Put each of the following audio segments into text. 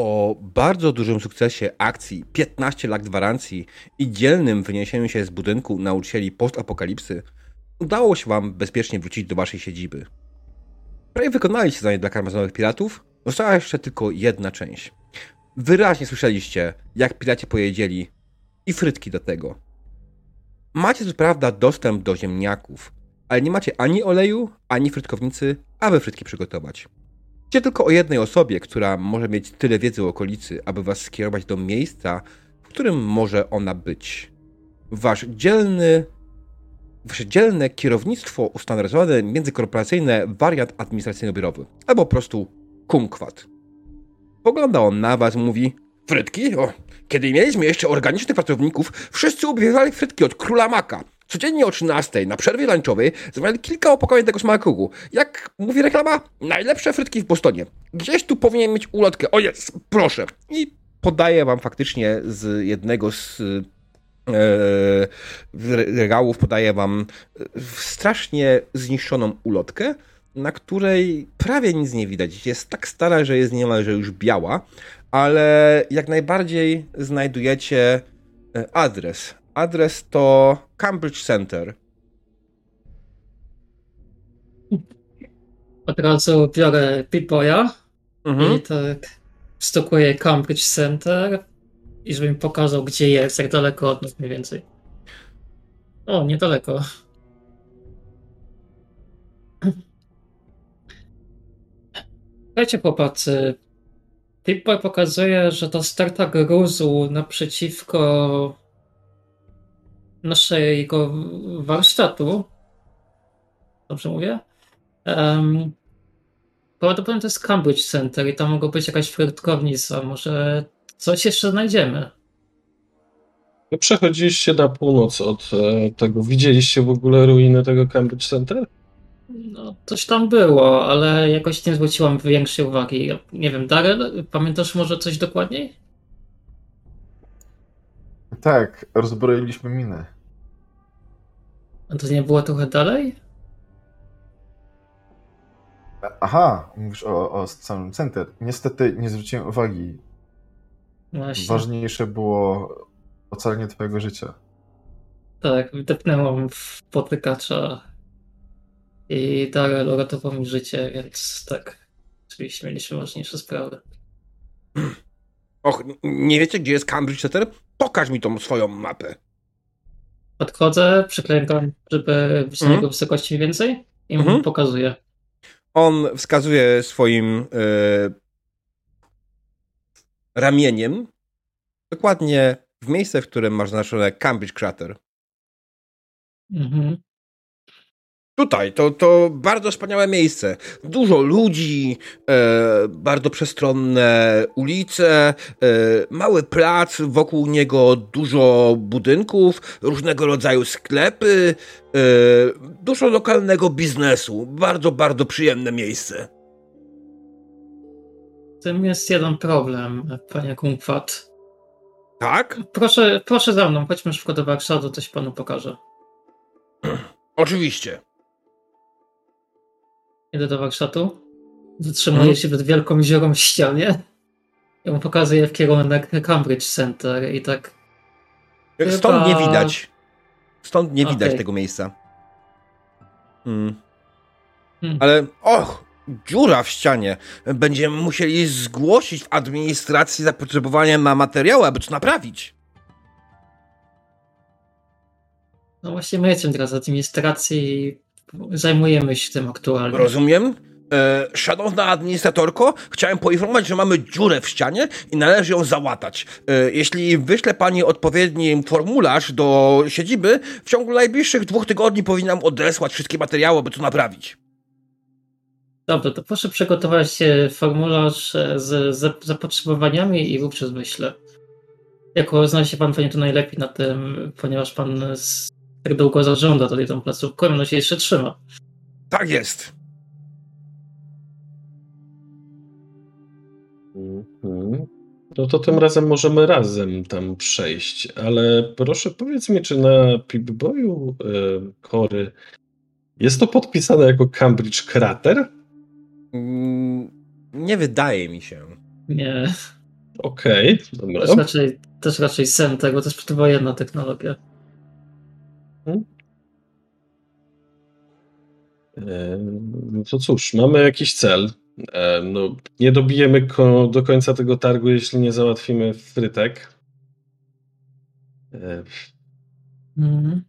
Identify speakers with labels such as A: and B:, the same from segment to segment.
A: Po bardzo dużym sukcesie akcji 15 lat gwarancji i dzielnym wyniesieniu się z budynku nauczycieli postapokalipsy, udało się wam bezpiecznie wrócić do waszej siedziby. Prawie wykonaliście zadanie dla karmazynowych piratów, została jeszcze tylko jedna część. Wyraźnie słyszeliście, jak piraci pojedzieli i frytki do tego. Macie co prawda dostęp do ziemniaków, ale nie macie ani oleju, ani frytkownicy, aby frytki przygotować. Wiecie tylko o jednej osobie, która może mieć tyle wiedzy o okolicy, aby was skierować do miejsca, w którym może ona być. Wasz dzielny, wasze dzielne kierownictwo ustandaryzowane międzykorporacyjne wariant administracyjno-biurowy, albo po prostu kumkwat. Pogląda on na was, mówi Frytki? O, kiedy mieliśmy jeszcze organicznych pracowników, wszyscy ubiewali frytki od króla maka. Codziennie o 13 na przerwie lunchowej zamawiali kilka opakowań tego smaku. Jak mówi reklama, najlepsze frytki w Bostonie. Gdzieś tu powinien mieć ulotkę. O jest, proszę. I podaję wam faktycznie z jednego z e, regałów, podaję wam e, strasznie zniszczoną ulotkę, na której prawie nic nie widać. Jest tak stara, że jest niemalże już biała, ale jak najbardziej znajdujecie e, adres. Adres to Cambridge Center.
B: Od razu biorę Pipoya
A: Mhm.
B: i tak stukuję Cambridge Center i żeby mi pokazał, gdzie jest, jak daleko od nas mniej więcej. O, niedaleko. Słuchajcie, chłopacy. Pipoy pokazuje, że to sterta gruzu naprzeciwko naszego warsztatu. Dobrze mówię? Um, prawdopodobnie to jest Cambridge Center i tam mogą być jakaś frytkownica. Może coś jeszcze znajdziemy.
C: Przechodziliście na północ od e, tego. Widzieliście w ogóle ruiny tego Cambridge Center?
B: No, coś tam było, ale jakoś nie zwróciłam większej uwagi. Nie wiem, Darrell, pamiętasz może coś dokładniej?
D: Tak, rozbroiliśmy minę.
B: A to nie było trochę dalej?
D: Aha, mówisz o, o samym center. Niestety nie zwróciłem uwagi.
B: Właśnie.
D: Ważniejsze było ocalenie twojego życia.
B: Tak, wdepnęłam w potykacza i Darrell uratował mi życie, więc tak, oczywiście mieliśmy ważniejsze sprawy.
A: Och, nie wiecie, gdzie jest Cambridge Center? Pokaż mi tą swoją mapę.
B: Podchodzę, przyklękam, żeby z niego wysokości mniej więcej i mu
A: Mhm.
B: pokazuję.
A: On wskazuje swoim e, ramieniem dokładnie w miejsce, w którym masz zaznaczone Cambridge Crater.
B: Mhm.
A: Tutaj, to, to bardzo wspaniałe miejsce. Dużo ludzi, e, bardzo przestronne ulice, e, mały plac, wokół niego dużo budynków, różnego rodzaju sklepy, e, dużo lokalnego biznesu. Bardzo, bardzo przyjemne miejsce.
B: Z tym jest jeden problem, panie Kumkwat.
A: Tak?
B: Proszę, proszę za mną, chodźmy szybko do warsztatu, coś panu pokażę.
A: Oczywiście.
B: Idę do warsztatu, zatrzymuję
A: Mhm.
B: się przed wielką dziurą w ścianie i mu pokazuję w kierunek Cambridge Center i tak
A: Stąd nie
B: Chyba-
A: widać. Stąd nie widać
B: Okej.
A: tego miejsca. Hmm.
B: Hmm.
A: Ale, och, dziura w ścianie. Będziemy musieli zgłosić w administracji zapotrzebowanie na materiały, aby to naprawić.
B: No właśnie my jesteśmy teraz w administracji zajmujemy się tym aktualnie.
A: Rozumiem? E, szanowna administratorko, chciałem poinformować, że mamy dziurę w ścianie i należy ją załatać. E, jeśli wyśle pani odpowiedni formularz do siedziby, w ciągu najbliższych dwóch tygodni powinnam odesłać wszystkie materiały, aby to naprawić.
B: Dobrze, to proszę przygotować e, formularz e, z zap- zapotrzebowaniami i wówczas wyślę. Jako zna się pan pewnie tu najlepiej na tym, ponieważ pan tak długo zarządza tutaj tą placówką, i ono się jeszcze trzyma.
A: Tak jest.
C: Mhm. No to tym razem możemy razem tam przejść, ale proszę powiedz mi, czy na Pip-Boyu Kory jest to podpisane jako Cambridge Crater?
A: Mm, Nie wydaje mi się.
B: Nie.
C: Okej,
B: To
C: dobra.
B: jest raczej, też raczej sen tego, to jest przedwojenna technologia.
C: E, No to cóż, mamy jakiś cel. No, nie dobijemy do końca tego targu, jeśli nie załatwimy frytek.
B: Mhm.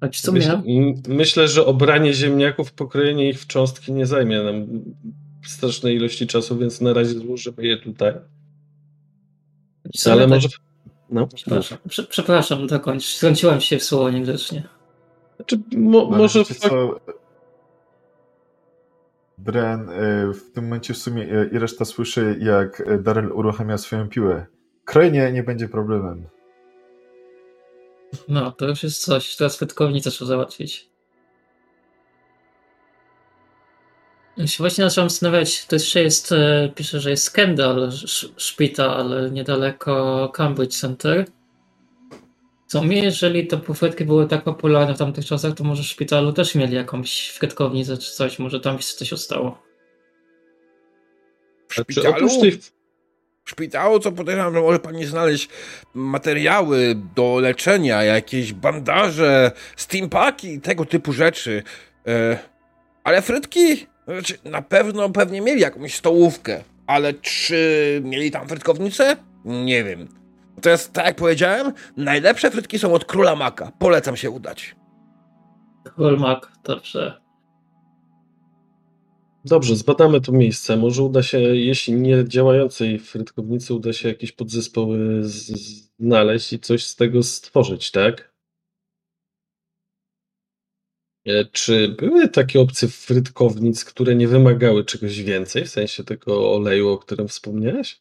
B: A w
C: Myśl,
B: sumie,
C: m- myślę, że obranie ziemniaków, pokrojenie ich w cząstki nie zajmie nam strasznej ilości czasu, więc na razie złożymy je tutaj. Ale może. No,
B: Przepraszam, prze, przepraszam, dokończ. Wtrąciłem się w słowo niegrzecznie.
C: Znaczy, mo, może.
D: wiecie co? Bren y, w tym momencie w sumie y, i reszta słyszy, jak y, Daryl uruchamia swoją piłę. Krojenie nie będzie problemem.
B: No, to już jest coś. Teraz frytkownicę trzeba załatwić. Się właśnie zacząłem zastanawiać, to jeszcze jest, e, pisze, że jest Kendall sz- szpital niedaleko Cambridge Center. Co mi, jeżeli te frytki były tak popularne w tamtych czasach, to może w szpitalu też mieli jakąś frytkownicę czy coś, może tam się coś stało.
A: W szpitalu? W szpitalu to podejrzewam, że może pani znaleźć materiały do leczenia, jakieś bandaże, steampaki, tego typu rzeczy. E, ale frytki? Znaczy, na pewno pewnie mieli jakąś stołówkę, ale czy mieli tam frytkownicę? Nie wiem. To jest, tak jak powiedziałem, najlepsze frytki są od Króla Maka. Polecam się udać.
B: Król Mac, dobrze.
C: Dobrze, zbadamy to miejsce. Może uda się, jeśli nie działającej frytkownicy, uda się jakieś podzespoły znaleźć i coś z tego stworzyć, tak? E, Czy były takie opcje frytkownic, które nie wymagały czegoś więcej, w sensie tego oleju, o którym wspomniałeś?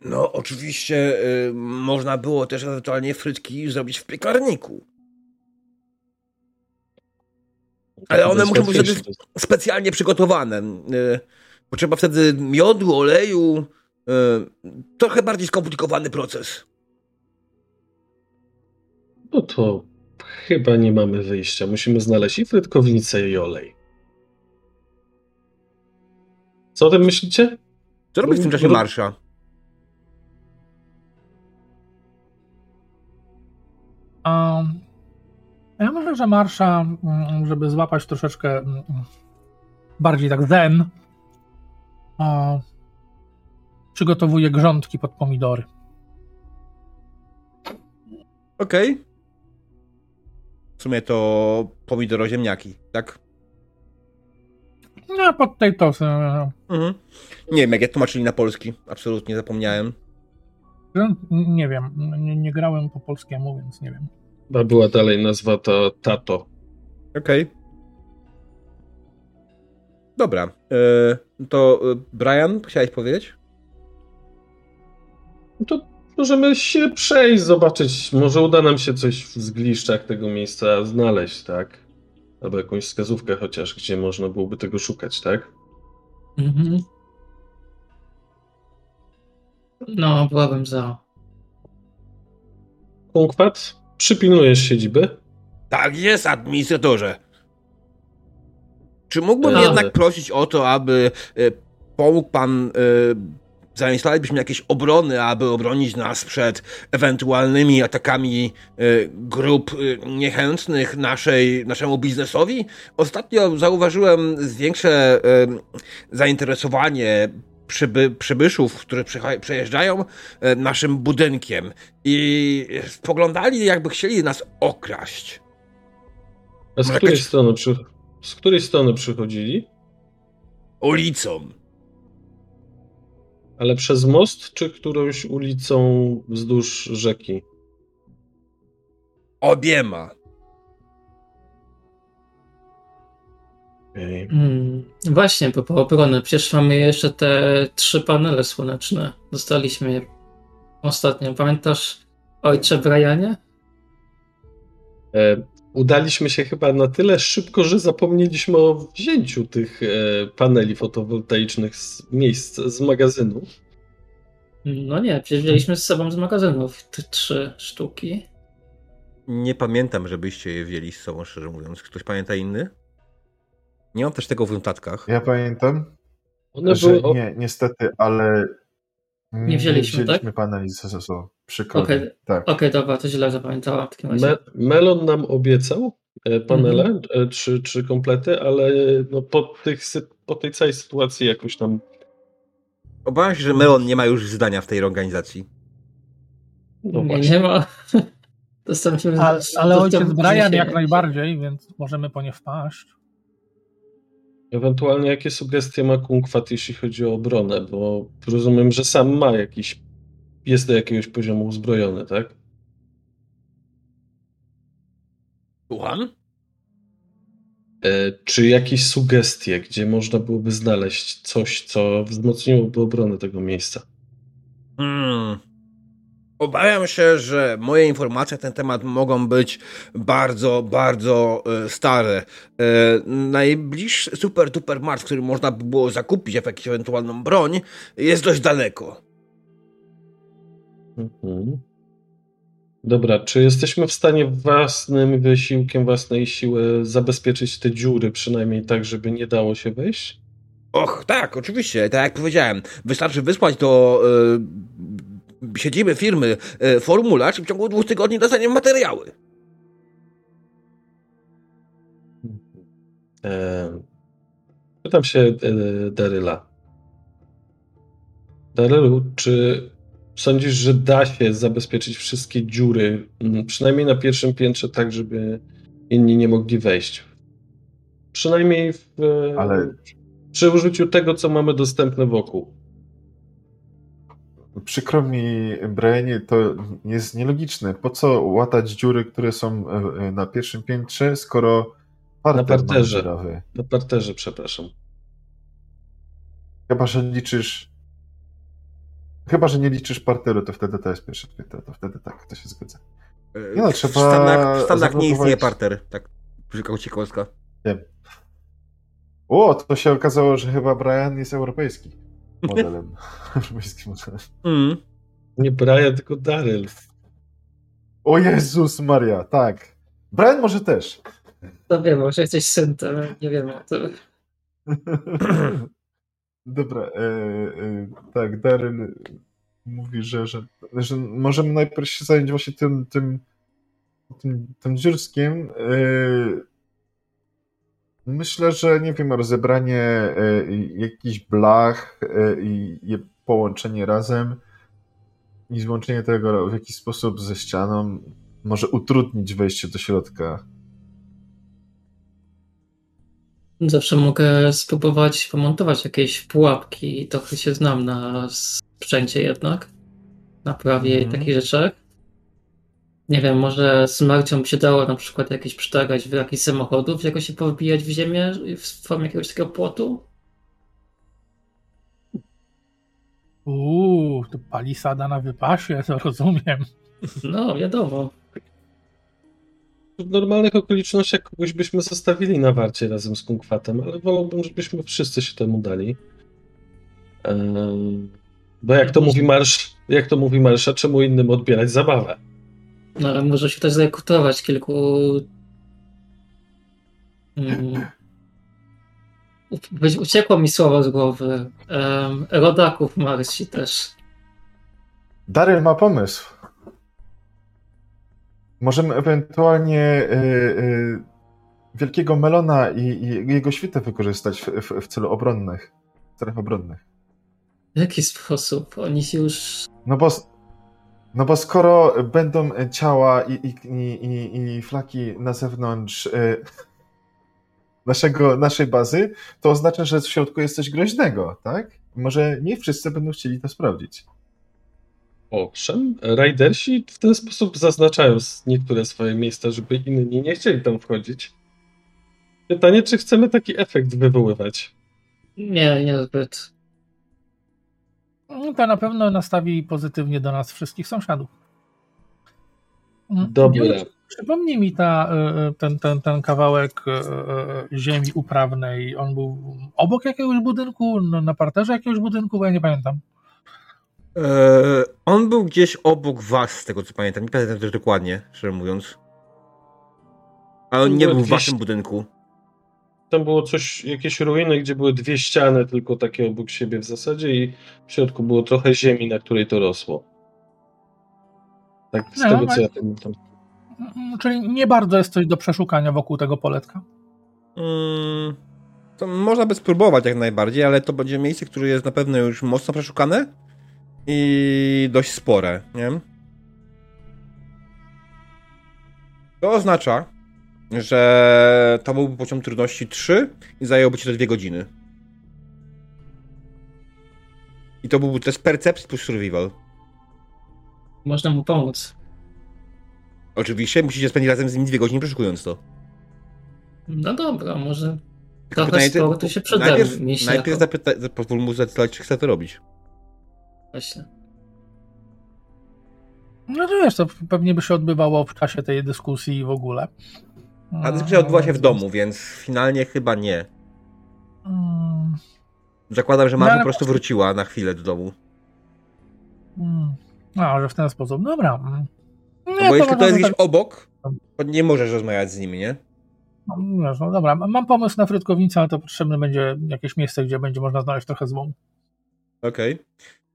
A: No, oczywiście y, można było też ewentualnie frytki zrobić w piekarniku. Ale one muszą być wtedy specjalnie przygotowane. Y, Potrzeba wtedy miodu, oleju. y, Trochę bardziej skomplikowany proces.
C: No to chyba nie mamy wyjścia. Musimy znaleźć i frytkownicę, i olej. Co o tym myślicie?
A: Co robi w tym czasie marsza?
E: A ja myślę, że Marsza, mm, żeby złapać troszeczkę mm, bardziej tak zen, a, przygotowuje grządki pod pomidory.
A: Okej. W sumie to pomidoroziemniaki, tak?
E: No, pod tej to e,
A: Mhm. Nie wiem, jak ja tłumaczyli na polski. Absolutnie zapomniałem.
E: nie wiem, nie, nie grałem po polskiemu, więc nie wiem.
C: A była dalej nazwa to Tato.
A: Okej. Dobra. y, To y, Brian, chciałeś powiedzieć?
C: No to możemy się przejść, zobaczyć. Może uda nam się coś w zgliszczach tego miejsca znaleźć, tak? Albo jakąś wskazówkę chociaż, gdzie można byłoby tego szukać, tak?
B: Mhm. No, byłabym za.
C: Kunkwat, przypilnujesz siedziby?
A: Tak jest, administratorze. Czy mógłbym
C: Ale-
A: jednak prosić o to, aby y, pomógł pan, y, zainstalować byśmy jakieś obrony, aby obronić nas przed ewentualnymi atakami y, grup y, niechętnych naszej, naszemu biznesowi? Ostatnio zauważyłem większe y, zainteresowanie przyby, przybyszów, którzy przejeżdżają naszym budynkiem i spoglądali, jakby chcieli nas okraść.
C: A z której,
A: jakaś-
C: strony przy... z której strony przychodzili?
A: ulicą.
C: Ale przez most, czy którąś ulicą wzdłuż rzeki?
A: Obiema.
C: Okej.
B: Mm, właśnie, bo po obronę. Przecież mamy jeszcze te trzy panele słoneczne. Dostaliśmy je ostatnio. Pamiętasz ojcze Brianie?
C: E, udaliśmy się chyba na tyle szybko, że zapomnieliśmy o wzięciu tych e, paneli fotowoltaicznych z miejsc z magazynu.
B: No nie, przecież wzięliśmy z sobą z magazynów te trzy sztuki.
A: Nie pamiętam, żebyście je wzięli z sobą, szczerze mówiąc. Ktoś pamięta inny? Nie mam też tego w notatkach.
D: Ja pamiętam,
C: One
D: że
C: były o...
D: nie, niestety, ale
B: Nie wzięliśmy,
D: wzięliśmy
B: tak?
D: pana i ZSO. Przykro
B: Okej.
D: mi. Tak.
B: Okej, dobra, to źle zapamiętałam w takim razie.
C: Me, Melon nam obiecał e, panele,
B: Mhm.
C: e, trzy, trzy komplety, ale no, po, tych, sy- po tej całej sytuacji jakoś tam
A: Obawiam się, że Melon nie ma już zdania w tej organizacji.
C: no
B: nie, nie ma. Dostałem się
E: Ale, ale ojciec Brian jak najbardziej, więc możemy po nie wpaść.
C: Ewentualnie jakie sugestie ma Kunkwat, jeśli chodzi o obronę, bo rozumiem, że sam ma jakiś, jest do jakiegoś poziomu uzbrojony, tak?
A: Słucham?
C: E, Czy jakieś sugestie, gdzie można byłoby znaleźć coś, co wzmocniłoby obronę tego miejsca?
A: Hmm. Obawiam się, że moje informacje na ten temat mogą być bardzo, bardzo e, stare. E, najbliższy super duper mark, w którym można by było zakupić jakąś ewentualną broń, jest dość daleko.
C: Mhm. Dobra, czy jesteśmy w stanie własnym wysiłkiem, własnej siły zabezpieczyć te dziury, przynajmniej tak, żeby nie dało się wejść?
A: Och, tak, oczywiście, tak jak powiedziałem. Wystarczy wysłać do e, siedziby firmy e, formularz i w ciągu dwóch tygodni dostaniemy materiały.
C: E, Pytam się e, Daryla. Darylu, czy sądzisz, że da się zabezpieczyć wszystkie dziury, m, przynajmniej na pierwszym piętrze, tak, żeby inni nie mogli wejść? Przynajmniej w, e,
D: Ale-
C: przy użyciu tego, co mamy dostępne wokół.
D: Przykro mi, Brianie, to jest nielogiczne. Po co łatać dziury, które są e, e, na pierwszym piętrze, skoro parter mamy
C: parterze. Na parterze, przepraszam.
D: Chyba, że liczysz... Chyba, że nie liczysz parteru, to wtedy to jest pierwsze piętro, to wtedy tak, to się zgadza.
A: E,
D: Nie no,
A: w
D: trzeba
A: Stanach, w Stanach nie istnieje parter, tak przy ciekawostka.
D: O, to się okazało, że chyba Brian jest europejski modelem. Europejskim modelem.
A: Mm.
C: Nie Brian, tylko Daryl.
D: O Jezus Maria, tak. Brian może też.
B: To wiem, może jesteś syntem, nie wiem o tym.
D: Dobra, e, e, tak, Daryl mówi, że, że, że możemy najpierw się zająć właśnie tym, tym, tym, tym dziurskim. E, myślę, że nie wiem, rozebranie e, jakichś blach e, i je połączenie razem i złączenie tego w jakiś sposób ze ścianą może utrudnić wejście do środka.
B: Zawsze mogę spróbować pomontować jakieś pułapki. Trochę się znam na sprzęcie jednak. Na prawie i
D: Mhm.
B: takich rzeczach. Nie wiem, może z Marcią by się dało na przykład jakieś przytargać w jakichś samochodów, jakoś się powbijać w ziemię w formie jakiegoś takiego płotu.
E: Uuu, to palisada na wypasie, to rozumiem.
B: No, wiadomo.
C: W normalnych okolicznościach kogoś byśmy zostawili na warcie razem z Kunkwatem, ale wolałbym, żebyśmy wszyscy się temu dali. Ehm, bo jak to mówi marsz, jak to mówi marsza, czemu innym odbierać zabawę?
B: No, ale może się też zrekrutować kilku. Mm. U- Uciekło mi słowo z głowy. Um, rodaków Marsi też.
D: Daryl ma pomysł. Możemy ewentualnie y, y, Wielkiego Melona i, i jego świtę wykorzystać w, w, w celu obronnych, celach obronnych.
B: W jaki sposób? Oni się już.
D: No bo, no bo skoro będą ciała i, i, i, i, flaki na zewnątrz y, naszego, naszej bazy, to oznacza, że w środku jest coś groźnego, tak? Może nie wszyscy będą chcieli to sprawdzić.
C: Owszem, Raidersi w ten sposób zaznaczają niektóre swoje miejsca, żeby inni nie chcieli tam wchodzić. Pytanie, czy chcemy taki efekt wywoływać?
B: Nie, niezbyt.
E: No, To na pewno nastawi pozytywnie do nas wszystkich sąsiadów. Mm,
C: Dobra.
E: Przypomnij mi ta, e, ten, ten, ten kawałek e, e, ziemi uprawnej. On był obok jakiegoś budynku, na parterze jakiegoś budynku, bo ja nie pamiętam.
A: E, on był gdzieś obok was, z tego co pamiętam. Nie pamiętam też dokładnie, szczerze mówiąc. Ale on nie
C: Był
A: w waszym budynku.
C: tam było coś, jakieś ruiny, gdzie były dwie ściany tylko takie obok siebie w zasadzie i w środku było trochę ziemi, na której to rosło. Tak, z
E: No,
C: tego
E: no,
C: co ja pamiętam.
E: Mm, Czyli nie bardzo jest coś do przeszukania wokół tego poletka.
A: Mm, to można by spróbować jak najbardziej, ale to będzie miejsce, które jest na pewno już mocno przeszukane i dość spore, nie? To oznacza, że to byłby poziom trudności 3 i zajęłoby ci to 2 godziny. I to byłby test percepcji plus survival.
B: Można mu pomóc.
A: Oczywiście musicie spędzić razem z nim 2 godziny przeszukując to.
B: No dobra, może trochę
A: pytanie,
B: sportu się przyda.
A: Najpierw, najpierw zapyta, pozwól mu zdecydować, czy chce to robić.
B: Właśnie.
E: No to wiesz, to pewnie by się odbywało w czasie tej dyskusji w ogóle.
A: A dyskusja odbyła się w domu, więc finalnie chyba nie.
E: Mm,
A: Zakładam, że
E: No,
A: Marta
E: ale
A: po prostu wróciła na chwilę do domu.
E: mm. A, że w ten sposób. Dobra. mm. Nie,
A: No bo jeśli to jest gdzieś
E: tak-
A: obok, to nie możesz rozmawiać z nimi, nie?
E: No, wiesz, no dobra, mam pomysł na frytkownicę, ale to potrzebne będzie jakieś miejsce, gdzie będzie można znaleźć trochę złomu.
A: Okej.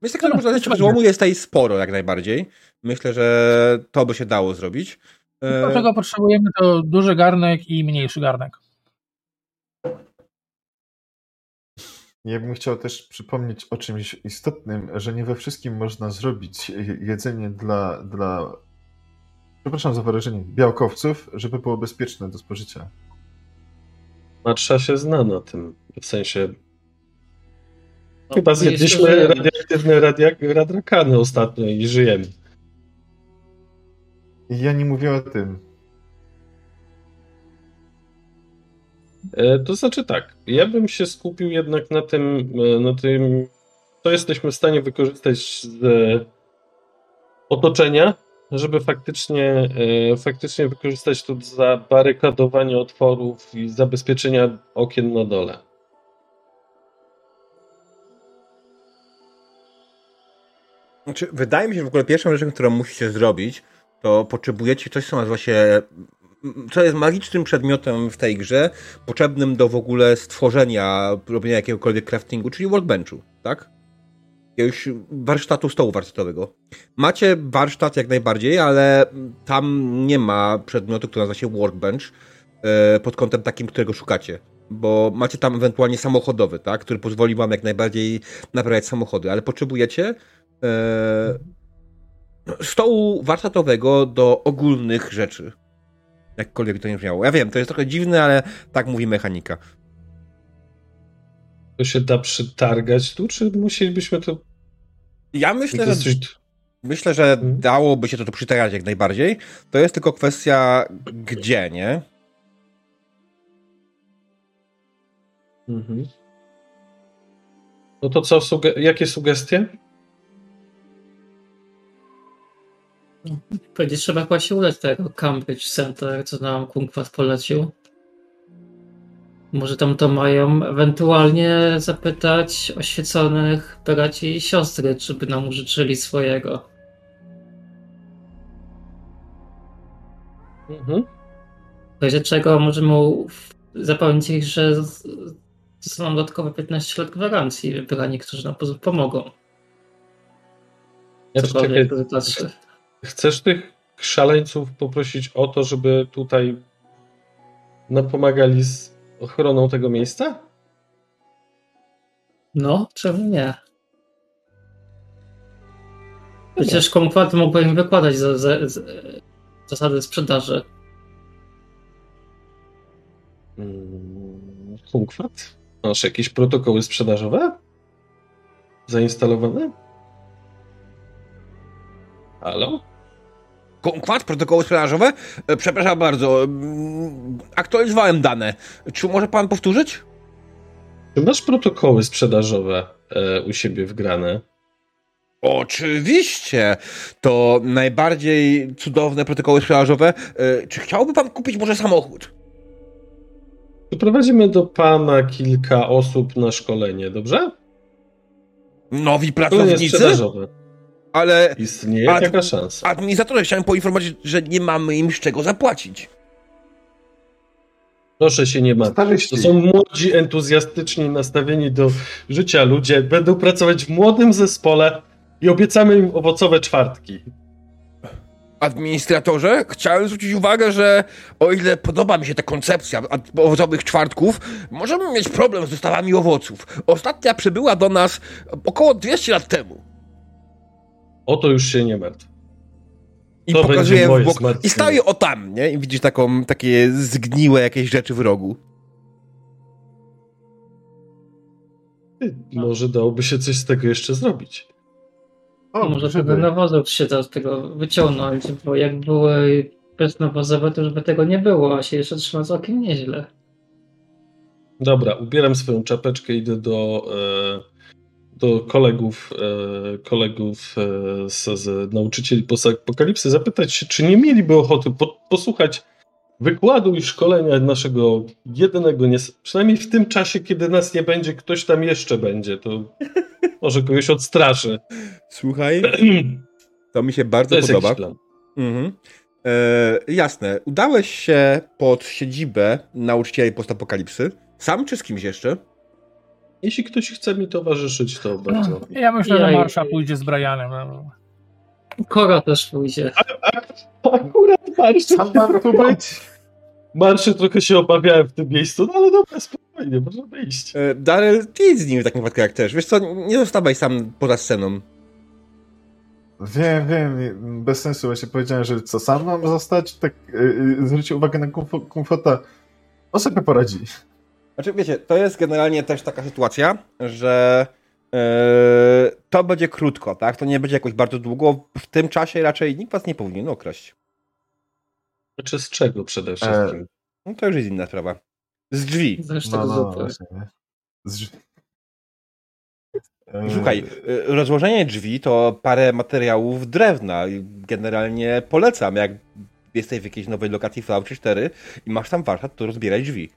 A: Myślę, że
E: No,
A: można
E: to
A: złomu jest tutaj sporo jak najbardziej. Myślę, że to by się dało zrobić. E,
E: Do czego potrzebujemy to duży garnek i mniejszy garnek.
D: Ja bym chciał też przypomnieć o czymś istotnym, że nie we wszystkim można zrobić je- jedzenie dla, dla przepraszam za wyrażenie, białkowców, żeby było bezpieczne do spożycia.
C: Marsza się zna na tym, w sensie
B: No,
C: chyba zjedliśmy radioaktywne radia- radrakany ostatnio i żyjemy.
D: Ja nie mówię o tym.
C: E, To znaczy tak, ja bym się skupił jednak na tym, e, na tym, co jesteśmy w stanie wykorzystać z e, otoczenia, żeby faktycznie, e, faktycznie wykorzystać to do zabarykadowania otworów i zabezpieczenia okien na dole.
A: Znaczy, wydaje mi się, że w ogóle pierwszą rzeczą, którą musicie zrobić, to potrzebujecie coś, co nazywa się. Co jest magicznym przedmiotem w tej grze, potrzebnym do w ogóle stworzenia, robienia jakiegokolwiek craftingu, czyli workbenchu, tak? Jakiegoś warsztatu stołu warsztatowego. Macie warsztat jak najbardziej, ale tam nie ma przedmiotu, który nazywa się workbench e, pod kątem takim, którego szukacie. Bo macie tam ewentualnie samochodowy, tak? Który pozwoli wam jak najbardziej naprawiać samochody, ale potrzebujecie stołu warsztatowego do ogólnych rzeczy. Jakkolwiek to nie brzmiało. Ja wiem, to jest trochę dziwne, ale tak mówi mechanika.
C: To się da przytargać tu, czy musielibyśmy to...
A: Ja myślę, że,
C: dosyć-
A: myślę, że
C: Mhm.
A: dałoby się to, to przytajać jak najbardziej. To jest tylko kwestia gdzie, nie?
C: Mhm. No to co, suge- jakie sugestie?
B: Będzie trzeba chyba się udać tego Cambridge Center, co nam Kunkwat polecił. Może tam to mają. Ewentualnie zapytać oświeconych braci i siostry, czy by nam użyczyli swojego.
C: Mhm.
B: W razie czego możemy zapewnić ich, że z- dostaną dodatkowe 15 lat gwarancji wybrani, którzy nam pomogą.
C: Ja
B: Cokolwiek
C: czekaj,
B: to.
C: Chcesz tych szaleńców poprosić o to, żeby tutaj nam pomagali z ochroną tego miejsca?
B: No, czemu nie? Przecież Konkwat mógłby im wykładać za, za, za, zasady sprzedaży.
C: Mm, Kunkwat? Masz jakieś protokoły sprzedażowe? Zainstalowane? Halo?
A: Konkwat, protokoły sprzedażowe? E, Przepraszam bardzo. Aktualizowałem dane. Czy może pan powtórzyć?
C: Czy masz protokoły sprzedażowe e, u siebie wgrane?
A: Oczywiście! To najbardziej cudowne protokoły sprzedażowe. E, Czy chciałby pan kupić może samochód?
C: Przeprowadzimy do pana kilka osób na szkolenie, dobrze?
A: Nowi
C: Szkolenie
A: pracownicy?
C: sprzedażowe.
A: Ale
C: Istnieje
A: A-
C: taka szansa.
A: administratorze chciałem poinformować, że nie mamy im z czego zapłacić.
C: Proszę się nie martwić. To są młodzi, entuzjastycznie nastawieni do życia ludzie. Będą pracować w młodym zespole i obiecamy im owocowe czwartki.
A: Administratorze, chciałem zwrócić uwagę, że o ile podoba mi się ta koncepcja ad- owocowych czwartków, możemy mieć problem z dostawami owoców. Ostatnia przybyła do nas około 200 lat temu.
C: O to już się nie martw.
A: I
C: To
A: pokazuje w
C: moje
A: bok. I staje o tam, nie? I widzisz taką, takie zgniłe jakieś rzeczy w rogu.
C: Ty, Może dałoby się coś z tego jeszcze zrobić.
D: O,
B: Może
D: grzyby.
B: tego nawozów się da z tego wyciągnąć, bo jak były beznawozowe, to już by tego nie było, a się jeszcze trzyma całkiem nieźle.
C: Dobra, ubieram swoją czapeczkę, idę do, e, do kolegów, e, kolegów e, z, z nauczycieli postapokalipsy, zapytać się, czy nie mieliby ochoty po, posłuchać wykładu i szkolenia naszego jedynego, przynajmniej w tym czasie, kiedy nas nie będzie, ktoś tam jeszcze będzie, to może kogoś odstraszy.
A: Słuchaj, to mi się bardzo
C: To jest
A: podoba.
C: jakiś plan.
A: Mhm. E, jasne. Udałeś się pod siedzibę nauczycieli postapokalipsy. Sam czy z kimś jeszcze?
C: Jeśli ktoś chce mi towarzyszyć, to bardzo.
E: Ja myślę, że. Marsza pójdzie z Brianem. no.
B: Kora też pójdzie.
C: Akurat marszy,
D: Sam mam tu być.
C: marszy trochę się obawiałem w tym miejscu, no ale dobra, spokojnie, można iść.
A: E, Daryl, ty idź z nim w takim wypadku jak też. Wiesz co, nie zostawaj sam poza sceną.
D: Wiem, wiem, bez sensu. Właśnie powiedziałem, że co, sam mam zostać? Tak, yy, zwróćcie uwagę na komfo- komfota. On sobie poradzi.
A: Znaczy, wiecie, to jest generalnie też taka sytuacja, że e, to będzie krótko, tak? To nie będzie jakoś bardzo długo. W tym czasie raczej nikt was nie powinien okraść.
C: Znaczy z czego przede wszystkim?
A: No to już jest inna sprawa. Z drzwi.
B: Zresztą
D: No, no, właśnie. nie? Z... Yy,
A: Słuchaj, y, rozłożenie drzwi to parę materiałów drewna. i Generalnie polecam, jak jesteś w jakiejś nowej lokacji Fallout 4 i masz tam warsztat, to rozbieraj drzwi.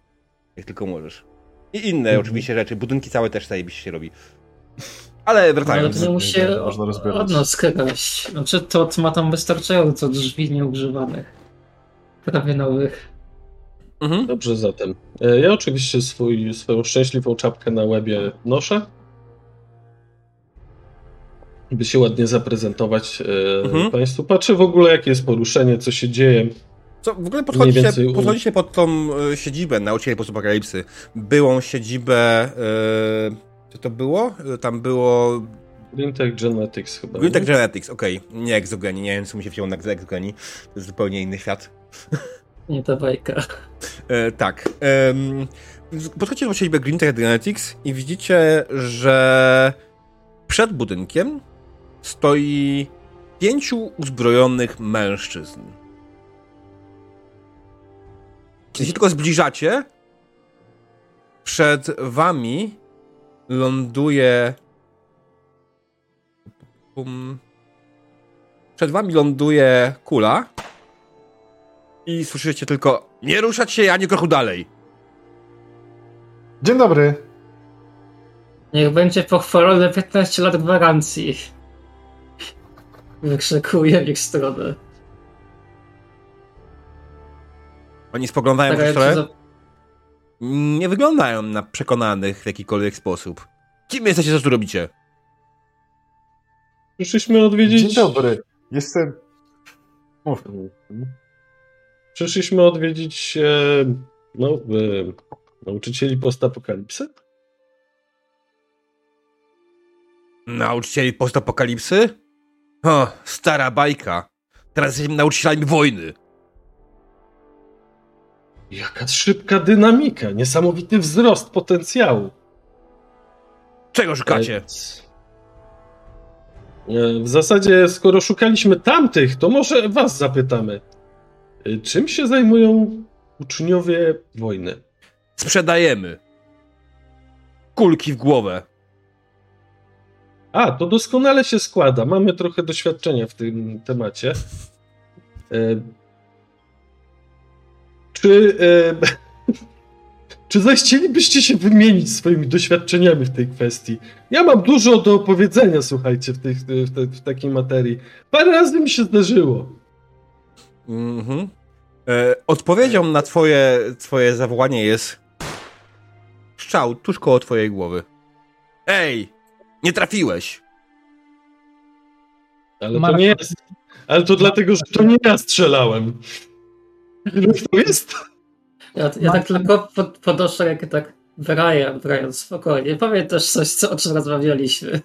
A: Jak tylko możesz. I inne
D: Mhm.
A: oczywiście rzeczy. Budynki całe też zajebiście się robi. Ale
B: Ale
A: wracając.
B: to nie musi się od nas kraść. Znaczy to ma tam wystarczająco drzwi nieużywanych. Prawie nowych.
A: Mhm.
C: Dobrze zatem. E, Ja oczywiście swój, swoją szczęśliwą czapkę na łebie noszę. By się ładnie zaprezentować e,
A: Mhm.
C: Państwu. Patrzę w ogóle, jakie jest poruszenie, co się dzieje.
A: Co, w ogóle podchodzicie, podchodzicie pod tą y, siedzibę nauczycieli postapokalipsy. Byłą siedzibę. Y, co to było? Y, Tam było
C: Green Tech Genetics chyba.
A: Green Tech
C: nie?
A: Genetics, okej. Nie Exogeni, nie wiem co mi się wzięło na Exogeni. To jest zupełnie inny świat.
B: Nie ta bajka.
A: E, tak. Um, podchodzicie do siedzibę Green Tech Genetics i widzicie, że przed budynkiem stoi pięciu uzbrojonych mężczyzn. Jeśli się tylko zbliżacie, przed wami ląduje. Pum. Przed wami ląduje kula. I słyszycie tylko: Nie ruszać się ani kroku dalej.
D: Dzień dobry.
B: Niech będzie pochwalone 15 lat gwarancji. Wykrzykuje w ich stronę.
A: Oni spoglądają w
B: Tak, czy za-
A: Nie wyglądają na przekonanych w jakikolwiek sposób. Kim jesteście, co tu robicie?
C: Przyszliśmy odwiedzić.
D: Dzień dobry. Jestem. Mów.
C: Przyszliśmy odwiedzić e, no, e, nauczycieli postapokalipsy.
A: Nauczycieli postapokalipsy? O, stara bajka. Teraz jesteśmy nauczycielami wojny.
C: Jaka szybka dynamika, niesamowity wzrost potencjału.
A: Czego szukacie?
C: E, W zasadzie, skoro szukaliśmy tamtych, to może was zapytamy. E, Czym się zajmują uczniowie wojny?
A: Sprzedajemy. Kulki w głowę.
C: A, to doskonale się składa. Mamy trochę doświadczenia w tym temacie. Czy, e, czy zechcielibyście się wymienić swoimi doświadczeniami w tej kwestii? Ja mam dużo do opowiedzenia, słuchajcie, w, tych, w, te, w takiej materii. Parę razy mi się zdarzyło.
A: Mhm. E, odpowiedzią na twoje, twoje zawołanie jest strzał tuż koło twojej głowy. Ej, nie trafiłeś.
C: Ale to nie jest. Ale to dlatego, że to nie ja strzelałem. Iluż to jest?
B: Ja, ja tak tylko pod, podnoszę rękę tak. Brian, Brian, spokojnie. Pamiętasz coś, co, o czym rozmawialiśmy.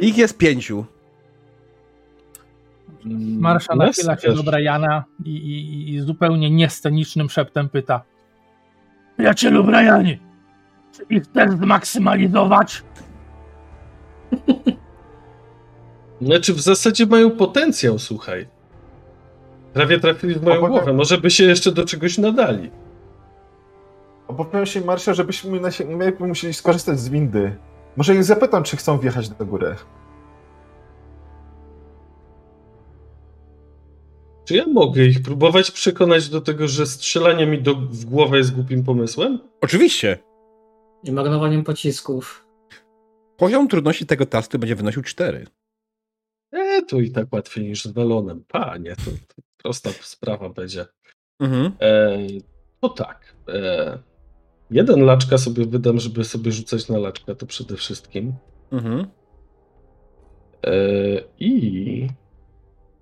A: Ich jest pięciu.
E: Marsza nachyla się
C: Też.
E: do Briana i, i, i zupełnie niescenicznym szeptem pyta. Przyjacielu Brianie, czy ich chcesz zmaksymalizować?
C: Znaczy, w zasadzie mają potencjał, słuchaj. Prawie trafili w moją głowę. Może by się jeszcze do czegoś nadali.
D: Obawiam się, Marsza, żebyśmy na się, my musieli skorzystać z windy. Może ich zapytam, czy chcą wjechać do góry.
C: Czy ja mogę ich próbować przekonać do tego, że strzelanie mi do, w głowę jest głupim pomysłem?
A: Oczywiście.
B: I marnowaniem pocisków.
A: Poziom trudności tego testu będzie wynosił 4.
C: E, to i tak łatwiej niż z balonem. Panie, to, to prosta sprawa będzie.
A: Mhm.
C: E, no tak. E, jeden laczka sobie wydam, żeby sobie rzucać na laczka, to przede wszystkim.
A: Mhm.
C: E, I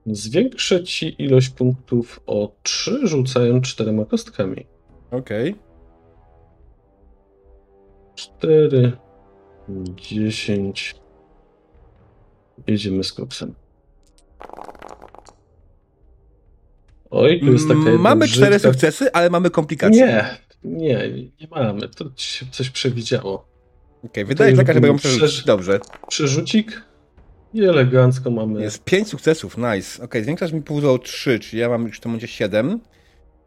C: zwiększę ci ilość punktów o 3, rzucając czterema kostkami.
A: Okej.
C: 4, 10. Jedziemy z koksem. Oj, tu jest taka
A: Mamy cztery sukcesy, ale mamy komplikacje.
C: Nie, nie, nie mamy. To się coś przewidziało.
A: Okej, wydaje się
C: To
A: ją
C: już
A: przerzucić.
C: przerz-
A: Dobrze.
C: Przerzucik i elegancko mamy.
A: Jest 5 sukcesów, nice. Okej, zwiększasz mi pół o 3, czyli ja mam już w tym momencie 7.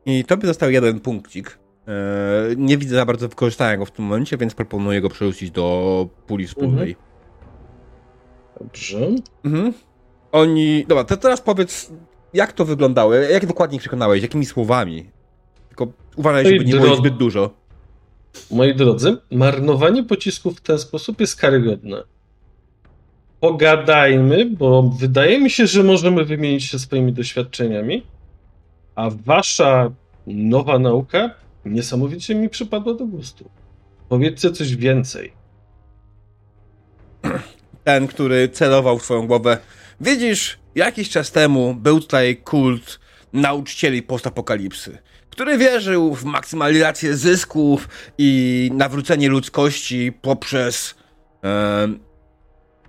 A: I tobie został jeden punkcik. Eee, nie widzę za bardzo wykorzystania go w tym momencie, więc proponuję go przerzucić do puli wspólnej.
C: Dobrze.
A: Mhm. Oni. Dobra, to teraz powiedz, jak to wyglądało? Jak dokładnie przekonałeś? Jakimi słowami? Tylko uważaj, żeby nie było zbyt dużo.
C: Moi drodzy, marnowanie pocisków w ten sposób jest karygodne. Pogadajmy, bo wydaje mi się, że możemy wymienić się swoimi doświadczeniami, a wasza nowa nauka niesamowicie mi przypadła do gustu. Powiedzcie coś więcej.
A: ten, który celował w swoją głowę. Widzisz, jakiś czas temu był tutaj kult nauczycieli postapokalipsy, który wierzył w maksymalizację zysków i nawrócenie ludzkości poprzez em,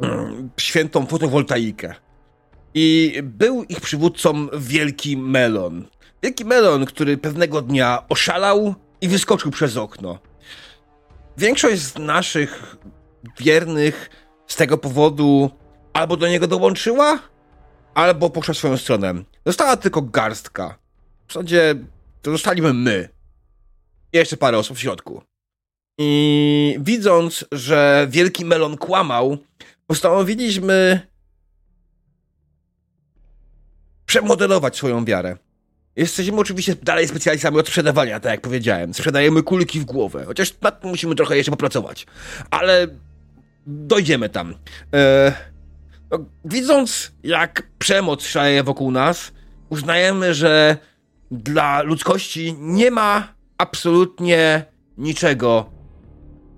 A: em, świętą fotowoltaikę. I był ich przywódcą Wielki Melon. Wielki Melon, który pewnego dnia oszalał i wyskoczył przez okno. Większość z naszych wiernych z tego powodu albo do niego dołączyła, albo poszła swoją stronę. Została tylko garstka. W zasadzie to zostaliśmy my. I jeszcze parę osób w środku. I widząc, że wielki melon kłamał, postanowiliśmy przemodelować swoją wiarę. Jesteśmy oczywiście dalej specjalistami od sprzedawania, tak jak powiedziałem. Sprzedajemy kulki w głowę, chociaż nad tym musimy trochę jeszcze popracować. Ale dojdziemy tam. E, no, widząc, jak przemoc szaleje wokół nas, uznajemy, że dla ludzkości nie ma absolutnie niczego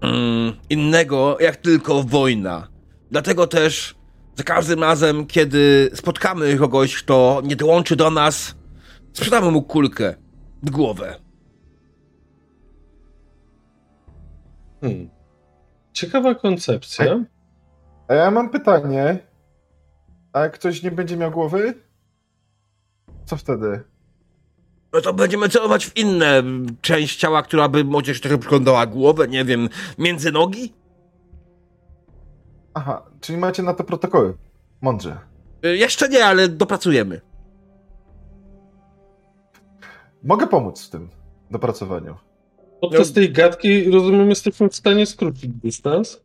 A: mm, innego, jak tylko wojna. Dlatego też za każdym razem, kiedy spotkamy kogoś, kto nie dołączy do nas, sprzedamy mu kulkę w głowę.
C: Hmm. Ciekawa koncepcja.
D: A ja mam pytanie. A jak ktoś nie będzie miał głowy? Co wtedy?
A: No to będziemy celować w inne część ciała, która by chociaż trochę przyglądała głowę, nie wiem, między nogi?
D: Aha, czyli macie na to protokoły. Mądrze.
A: Y, Jeszcze nie, ale dopracujemy.
D: Mogę pomóc w tym dopracowaniu.
C: Podczas tej gadki, rozumiem, jesteśmy w stanie skrócić dystans.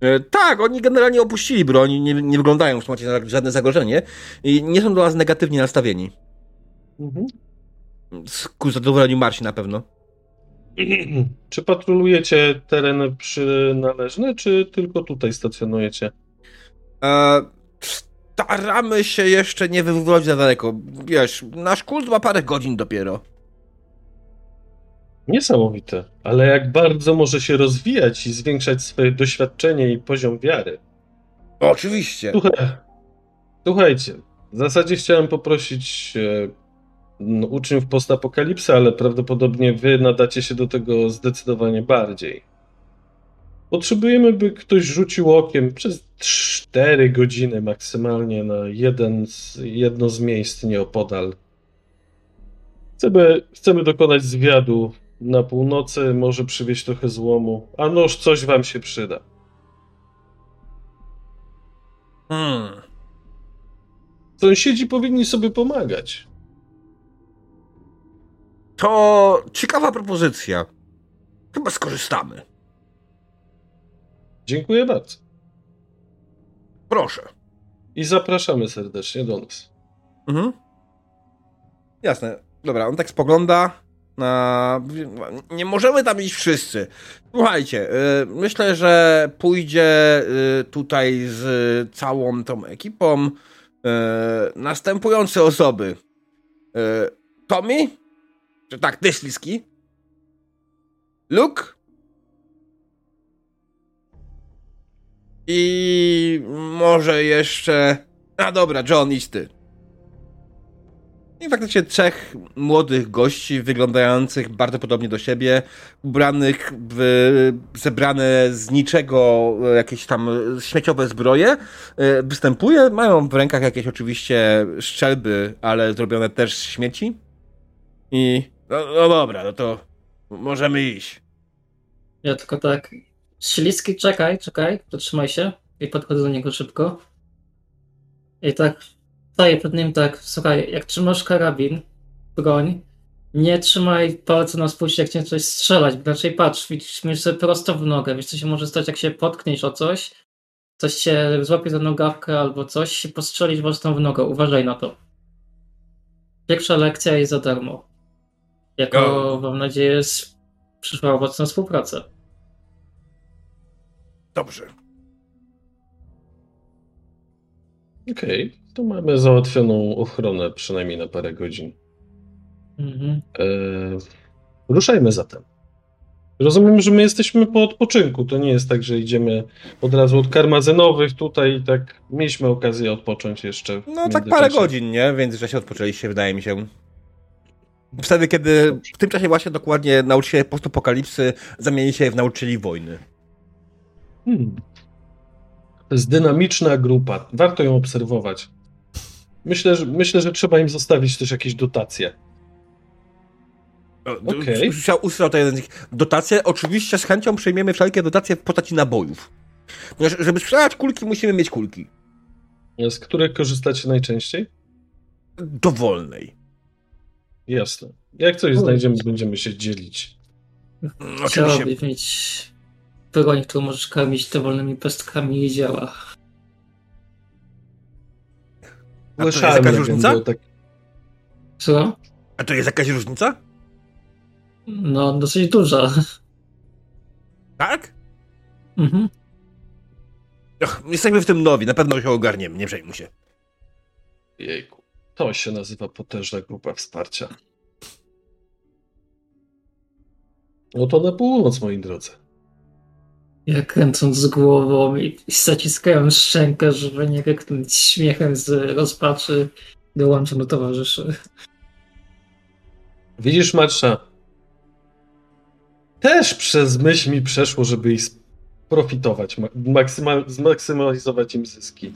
A: E, Tak, oni generalnie opuścili broń, nie, nie wyglądają w tym na żadne zagrożenie i nie są do nas negatywnie nastawieni.
C: Mhm.
A: Ku zadowoleniu Marsi na pewno.
C: Czy patrolujecie tereny przynależne, czy tylko tutaj stacjonujecie?
A: E, staramy się jeszcze nie wywołać za daleko. Wiesz, nasz kult ma parę godzin dopiero.
C: Niesamowite, ale jak bardzo może się rozwijać i zwiększać swoje doświadczenie i poziom wiary.
A: Oczywiście.
C: Słuchaj, słuchajcie, w zasadzie chciałem poprosić no, uczniów postapokalipsy, ale prawdopodobnie wy nadacie się do tego zdecydowanie bardziej. Potrzebujemy, by ktoś rzucił okiem przez 4 godziny maksymalnie na jeden z, jedno z miejsc nieopodal. Chcemy, chcemy dokonać zwiadu na północy, może przywieźć trochę złomu, a noż coś wam się przyda.
A: Hmm.
C: Sąsiedzi powinni sobie pomagać.
A: To ciekawa propozycja. Chyba skorzystamy.
C: Dziękuję bardzo.
A: Proszę.
C: I zapraszamy serdecznie do nas.
A: Mhm. Jasne. Dobra, on tak spogląda. Nie możemy tam iść wszyscy. Słuchajcie, y, myślę, że pójdzie y, tutaj z całą tą ekipą y, następujące osoby. Tommy? Czy tak, ty śliski? Luke? I może jeszcze... A dobra, John, idź ty. I faktycznie trzech młodych gości, wyglądających bardzo podobnie do siebie, ubranych w zebrane z niczego e, jakieś tam śmieciowe zbroje, e, występuje. Mają w rękach jakieś oczywiście szczelby, ale zrobione też z śmieci. I no, no dobra, no to możemy iść.
B: Ja tylko tak. Śliski, czekaj, czekaj, zatrzymaj się. I podchodzę do niego szybko. I tak staję przed nim tak, słuchaj, jak trzymasz karabin, broń, nie trzymaj palca na spuście, jak cię coś strzelać, bo raczej patrz, widzisz mnie sobie prosto w nogę, wiesz co się może stać, jak się potkniesz o coś, coś się złapie za nogawkę albo coś, się postrzelić własną w nogę, uważaj na to. Pierwsza lekcja jest za darmo. Jako,
A: O.
B: mam nadzieję, przyszła owocna współpraca.
A: Dobrze.
C: Okej, to mamy załatwioną ochronę przynajmniej na parę godzin.
B: Mhm.
C: Eee, ruszajmy zatem. Rozumiem, że my jesteśmy po odpoczynku. To nie jest tak, że idziemy od razu od karmazynowych tutaj i tak mieliśmy okazję odpocząć jeszcze. w
A: No tak parę godzin, nie? Więc że się odpoczęliście, wydaje mi się. Wtedy, kiedy w tym czasie właśnie dokładnie nauczyciele postapokalipsy zamienili się w nauczycieli wojny.
C: Hmm. To jest dynamiczna grupa. Warto ją obserwować. Myślę, że, myślę, że trzeba im zostawić też jakieś dotacje. Okej.
A: Usłyszał, usłyszał to jeden z nich. Dotacje? Oczywiście z chęcią przyjmiemy wszelkie dotacje w postaci nabojów. Ponieważ, żeby sprzedać kulki, musimy mieć kulki.
C: Z których korzystacie najczęściej?
A: Dowolnej.
C: Jasne. Jak coś
B: Oj.
C: znajdziemy, będziemy się dzielić.
A: Oczywiście.
B: Chciałabyś mieć broń, którą możesz karmić dowolnymi pestkami i działa.
A: A to jest jakaś różnica?
C: Tak...
B: Co?
A: A to jest jakaś różnica?
B: No, dosyć duża.
A: Tak?
B: Mhm.
A: Och, jesteśmy w tym nowi, na pewno się ogarniemy, nie przejmuj się.
C: Jejku. To się nazywa potężna grupa wsparcia. No to na północ, moi drodzy.
B: Kręcąc z głową i i zaciskając szczękę, żeby nie ryknąć śmiechem z rozpaczy, dołączam do towarzyszy.
C: Widzisz, Marsza? Też przez myśl mi przeszło, żeby ich profitować, maksymal, zmaksymalizować im zyski.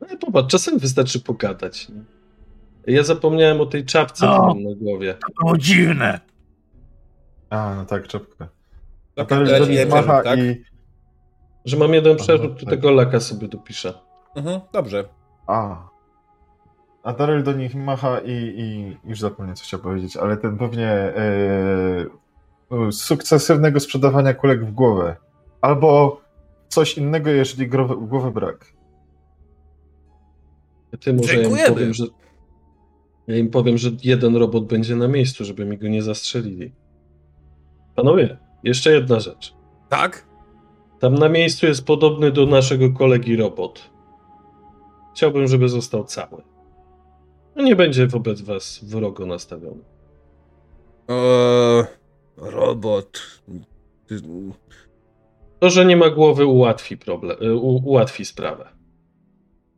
C: No i popatrz, czasem wystarczy pogadać. nie? Ja zapomniałem o tej czapce,
E: O.
C: mam na głowie.
E: To było dziwne.
D: A, no tak, czapkę. A
A: Czapkę
D: teraz
A: dać
D: do nich macha
A: tak?
D: i...
C: Że mam jeden przerzut, to
D: tak.
C: tego laka sobie dopiszę.
A: Mhm, dobrze.
D: A. A Daryl do nich macha i, i już zapomniałem, co chciał powiedzieć, ale ten pewnie e, sukcesywnego sprzedawania kulek w głowę. Albo coś innego, jeżeli głowy brak.
C: Ty może ja im powiem, że ja im powiem, że jeden robot będzie na miejscu, żeby mi go nie zastrzelili. Panowie, jeszcze jedna rzecz.
A: Tak?
C: Tam na miejscu jest podobny do naszego kolegi robot. Chciałbym, żeby został cały. No nie będzie wobec was wrogo nastawiony.
A: Eee, robot.
C: To, że nie ma głowy ułatwi problem, y, u, ułatwi sprawę.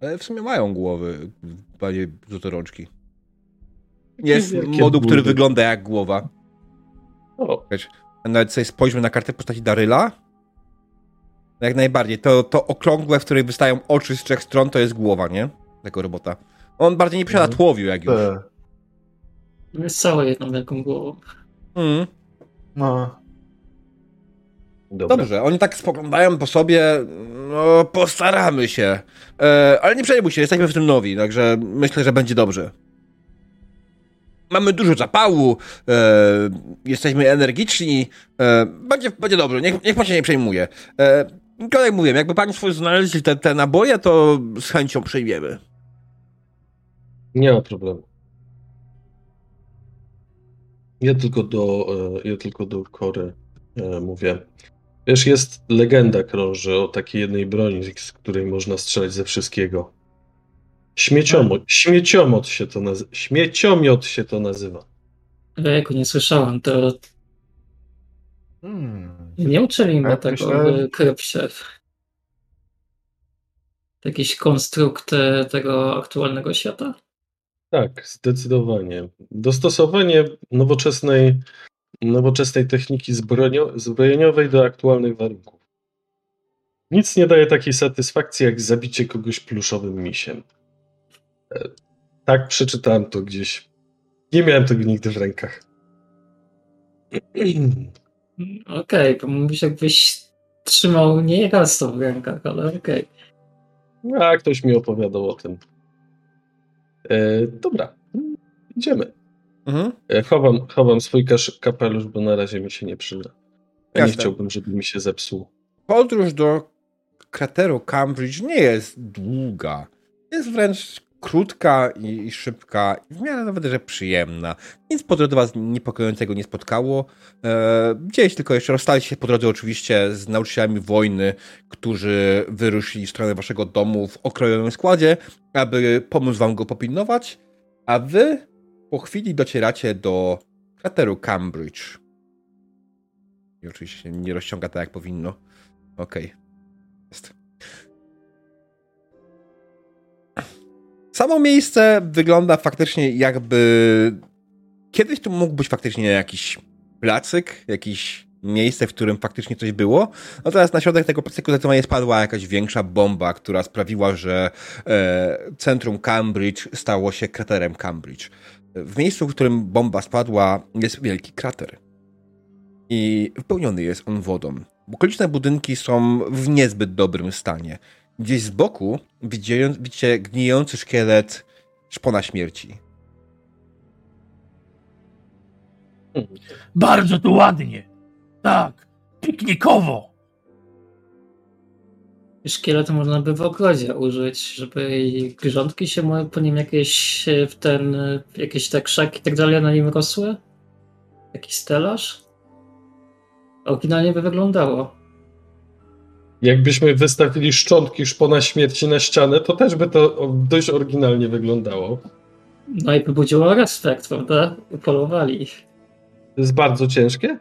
A: Ale w sumie mają głowy, panie rączki. Jest moduł, który wygląda jak głowa.
C: O,
A: Nawet sobie spojrzmy na kartę postaci Daryla. Jak najbardziej. To, to okrągłe, w której wystają oczy z trzech stron, to jest głowa, nie? Tego robota. On bardziej nie posiada
C: Mhm.
A: tłowiu, jak już.
D: Te,
B: Jest całe jedną wielką głową.
A: Mm.
D: no.
C: dobra.
A: Dobrze, oni tak spoglądają po sobie, no postaramy się. E, ale nie przejmuj się, jesteśmy w tym nowi, także myślę, że będzie dobrze. Mamy dużo zapału, e, jesteśmy energiczni, e, będzie, będzie dobrze, niech, niech pan się nie przejmuje. Tylko jak mówię, jakby państwo znaleźli te, te naboje, to z chęcią przyjmiemy.
C: Nie ma problemu. Ja tylko do, e, ja tylko do Kory e, mówię. Wiesz, jest legenda krąży o takiej jednej broni, z której można strzelać ze wszystkiego. Śmieciomot, śmieciomot się to nazywa. Śmieciomiot się to nazywa.
B: Jejku, nie słyszałem, to
D: Hmm.
B: nie uczyli mnie
D: Ja
B: tego w krypcie. Jakiś konstrukt e, tego aktualnego świata?
C: Tak, zdecydowanie. Dostosowanie nowoczesnej, nowoczesnej techniki zbrojo, zbrojeniowej do aktualnych warunków. Nic nie daje takiej satysfakcji, jak zabicie kogoś pluszowym misiem. E, Tak, przeczytałem to gdzieś. Nie miałem tego nigdy w rękach.
B: Okej, bo mówisz jakbyś trzymał nie raz to w rękach, ale okej.
C: A ktoś mi opowiadał o tym. E, dobra, idziemy.
A: Mhm.
C: E, chowam, chowam swój kapelusz, bo na razie mi się nie przyda. Ja nie chciałbym, żeby mi się zepsuł.
A: Podróż do krateru Cambridge nie jest długa. Jest wręcz krótka i, szybka, w miarę nawet, że przyjemna. Nic po drodze was niepokojącego nie spotkało. E, gdzieś tylko jeszcze rozstaliście się po drodze oczywiście z nauczycielami wojny, którzy wyruszyli w stronę waszego domu w okrojonym składzie, aby pomóc wam go popilnować, a wy po chwili docieracie do krateru Cambridge. I oczywiście nie rozciąga tak, jak powinno. Okej. Jest. Samo miejsce wygląda faktycznie jakby... Kiedyś tu mógł być faktycznie jakiś placyk, jakieś miejsce, w którym faktycznie coś było. No teraz na środek tego placyku zdecydowanie spadła jakaś większa bomba, która sprawiła, że e, centrum Cambridge stało się kraterem Cambridge. W miejscu, w którym bomba spadła, jest wielki krater. I wypełniony jest on wodą. Okoliczne budynki są w niezbyt dobrym stanie. Gdzieś z boku widzicie, gnijący szkielet szpona śmierci.
E: Bardzo tu ładnie. Tak, piknikowo.
B: Szkielet można by w ogrodzie użyć, żeby grządki się mo- po nim jakieś e, w ten, e, jakieś te krzaki i tak dalej na nim rosły? Jakiś stelaż? Oryginalnie by wyglądało.
C: Jakbyśmy wystawili szczątki szpona śmierci na ścianę, to też by to dość oryginalnie wyglądało.
B: No i by budziło respekt, prawda? Upolowali ich.
C: To jest bardzo ciężkie.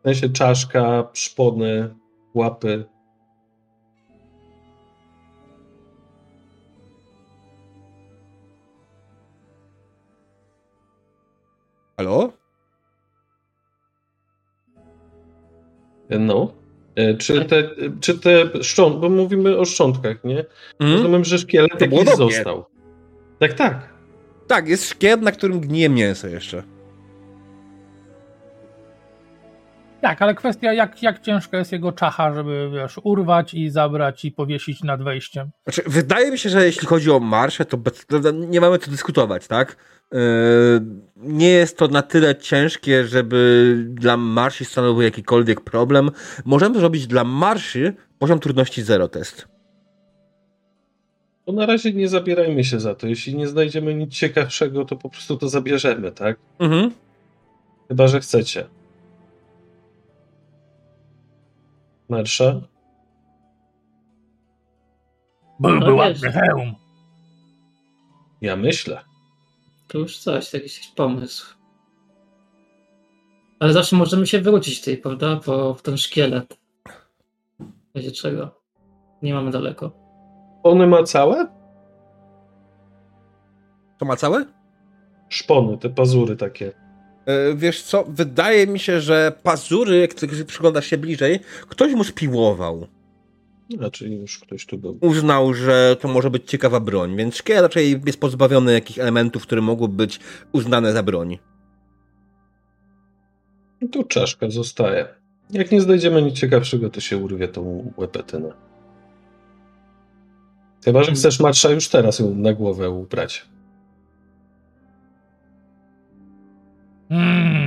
C: W sensie czaszka, szpony, łapy.
A: Halo?
C: No. E, Czy te, czy te szczątki, bo mówimy o szczątkach, nie? Rozumiem, że szkielet
A: To było
C: jakiś został. Tak, tak.
A: Tak, jest szkielet, na którym gnije mięso jeszcze.
E: Tak, ale kwestia, jak, jak ciężka jest jego czacha, żeby wiesz, urwać i zabrać i powiesić nad wejściem.
A: Znaczy, wydaje mi się, że jeśli chodzi o marsze, to nie mamy co dyskutować, tak? Yy, nie jest to na tyle ciężkie, żeby dla marszy stanowił jakikolwiek problem. Możemy zrobić dla marszy poziom trudności 0 test.
C: To na razie nie zabierajmy się za to. Jeśli nie znajdziemy nic ciekawszego, to po prostu to zabierzemy, tak?
A: Mhm.
C: Chyba, że chcecie. Marsza?
E: Byłby
B: No
E: ładny hełm.
C: Ja myślę.
B: To już coś, jakiś pomysł. Ale zawsze możemy się wrócić tej, prawda? Po w ten szkielet. W razie czego. Nie mamy daleko.
C: Szpony ma całe?
A: To ma całe?
C: Szpony, te pazury takie.
A: E, Wiesz co, wydaje mi się, że pazury, jak ty przyglądasz się bliżej, ktoś mu spiłował.
C: Znaczy już ktoś tu był.
A: Uznał, że to może być ciekawa broń, więc szkielet raczej jest pozbawiony jakichś elementów, które mogły być uznane za broń.
C: No tu czaszka zostaje. Jak nie znajdziemy nic ciekawszego, to się urwie tą łepetynę. Chyba, że chcesz marsza już teraz ją na głowę ubrać.
E: Mm.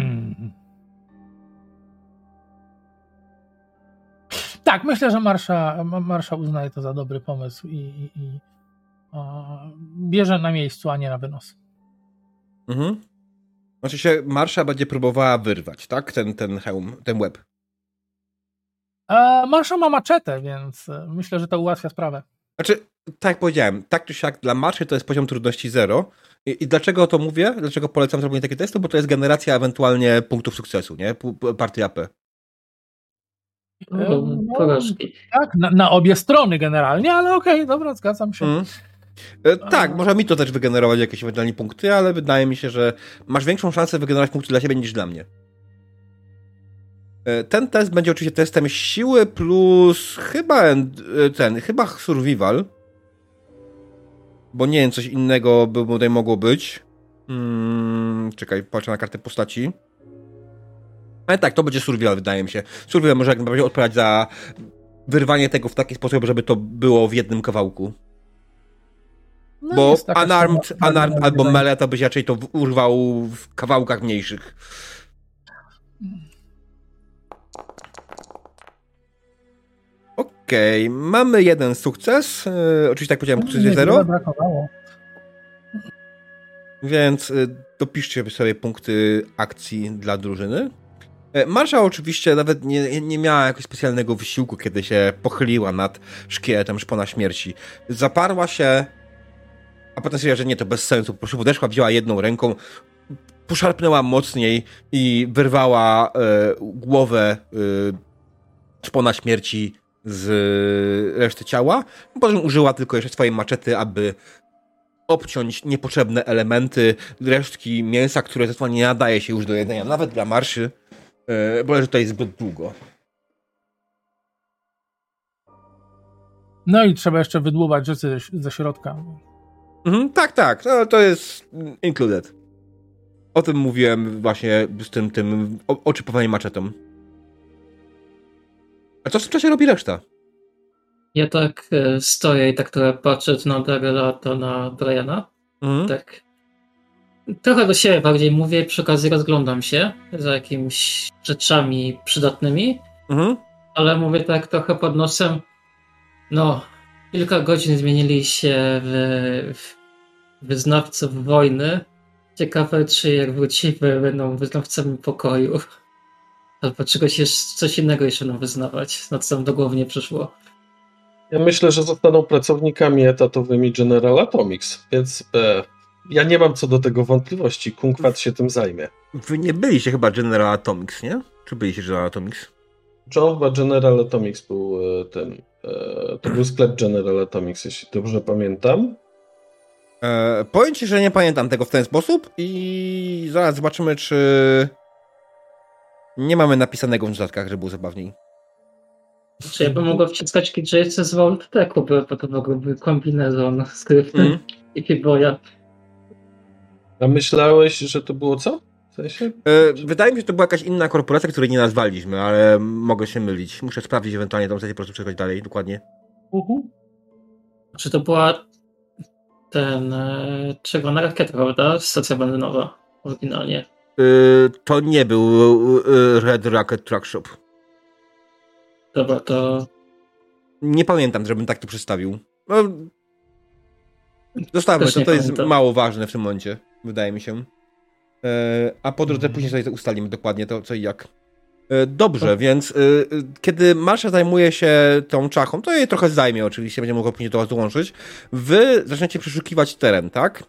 E: Tak, myślę, że Marsza, Ma- Marsza uznaje to za dobry pomysł i, i, i a, bierze na miejscu, a nie na wynos.
A: Mhm. Znaczy się, Marsza będzie próbowała wyrwać, tak? Ten, ten hełm, ten łeb.
E: E, Marsza ma maczetę, więc e, myślę, że to ułatwia sprawę.
A: Znaczy, tak jak powiedziałem, tak czy siak dla Marszy to jest poziom trudności 0. I, I dlaczego to mówię? Dlaczego polecam zrobienie takiego testu? Bo to jest generacja ewentualnie punktów sukcesu, nie? Partii AP.
E: E,
B: No,
E: no,
B: porażki.
E: Tak, na, na obie strony generalnie, ale okej, dobra, zgadzam się.
A: Mhm. E, Tak, może mi to też wygenerować jakieś ewentualnie punkty, ale wydaje mi się, że masz większą szansę wygenerować punkty dla siebie niż dla mnie. E, Ten test będzie oczywiście testem siły plus chyba e, ten, chyba survival. Bo nie wiem, coś innego by tutaj mogło być. Hmm, czekaj, patrzę na kartę postaci. Ale tak, to będzie survival, wydaje mi się. Survival może jak najbardziej odpowiadać za wyrwanie tego w taki sposób, żeby to było w jednym kawałku.
E: No,
A: Bo unarmed,
E: szkoda-
A: unarmed albo melee to byś raczej to urwał w kawałkach mniejszych. Okej, mamy jeden sukces. Yy, oczywiście tak powiedziałem, sukces jest zero,
E: brakowało.
A: więc yy, dopiszcie sobie punkty akcji dla drużyny. E, Marsza oczywiście nawet nie, nie miała jakiegoś specjalnego wysiłku, kiedy się pochyliła nad szkieletem szpona śmierci. Zaparła się, a potem stwierdziła, że nie, to bez sensu. Po prostu podeszła, wzięła jedną ręką, poszarpnęła mocniej i wyrwała e, głowę e, szpona śmierci z reszty ciała. Potem użyła tylko jeszcze swojej maczety, aby obciąć niepotrzebne elementy, resztki mięsa, które zresztą nie nadaje się już do jedzenia, nawet dla marszy, bo leży tutaj zbyt długo.
E: No i trzeba jeszcze wydłubać rzeczy ze, ze środka.
A: Mhm, tak, tak, no, to jest included. O tym mówiłem właśnie z tym, tym oczypowaniem maczetą. A co w tym czasie robi reszta?
B: Ja tak e, stoję i tak trochę patrzę na Darela, to na Briana.
A: Mhm.
B: Tak. Trochę do siebie bardziej mówię, przy okazji rozglądam się za jakimiś rzeczami przydatnymi,
A: Mhm.
B: ale mówię tak trochę pod nosem. No, kilka godzin zmienili się w, w wyznawców wojny. Ciekawe, czy jak wrócimy, będą wyznawcami pokoju. Albo czegoś jeszcze, coś innego jeszcze będą wyznawać, na co nam do głowy nie przyszło.
C: Ja myślę, że zostaną pracownikami etatowymi General Atomics, więc e, ja nie mam co do tego wątpliwości. Kunkwat się tym zajmie.
A: Wy nie byliście chyba General Atomics, nie? Czy byliście General Atomics?
C: John chyba General Atomics był e, ten. E, to był sklep General Atomics, jeśli dobrze pamiętam.
A: E, powiem ci, że nie pamiętam tego w ten sposób i zaraz zobaczymy, czy nie mamy napisanego w notatkach, że było zabawniej.
B: Czy ja bym mogła wciskać KJC z Volteku, bo bo to mogłoby kombinezon skrypty
A: Mhm.
B: i Piboja.
C: A myślałeś, że to było co? W sensie?
A: E, wydaje mi się, że to była jakaś inna korporacja, której nie nazwaliśmy, ale mogę się mylić. Muszę sprawdzić ewentualnie tą sesję, po prostu przechodzić dalej, dokładnie.
C: Uh-huh.
B: Czy to była ten e, czerwona rakieta, prawda? Stacja benzynowa oryginalnie.
A: E, to nie był e, Red Rocket Truck Shop.
B: Dobra, to
A: Nie pamiętam, żebym tak to przedstawił. No, zostawmy
B: Też
A: to, to jest
B: pamiętam.
A: mało ważne w tym momencie, wydaje mi się. E, a po drodze
B: Mhm.
A: później sobie to ustalimy dokładnie to, co i jak. E, Dobrze, więc e, kiedy Marsza zajmuje się tą czachą, to jej trochę zajmie oczywiście, będzie mogło później do was dołączyć. Wy zaczniecie przeszukiwać teren, tak?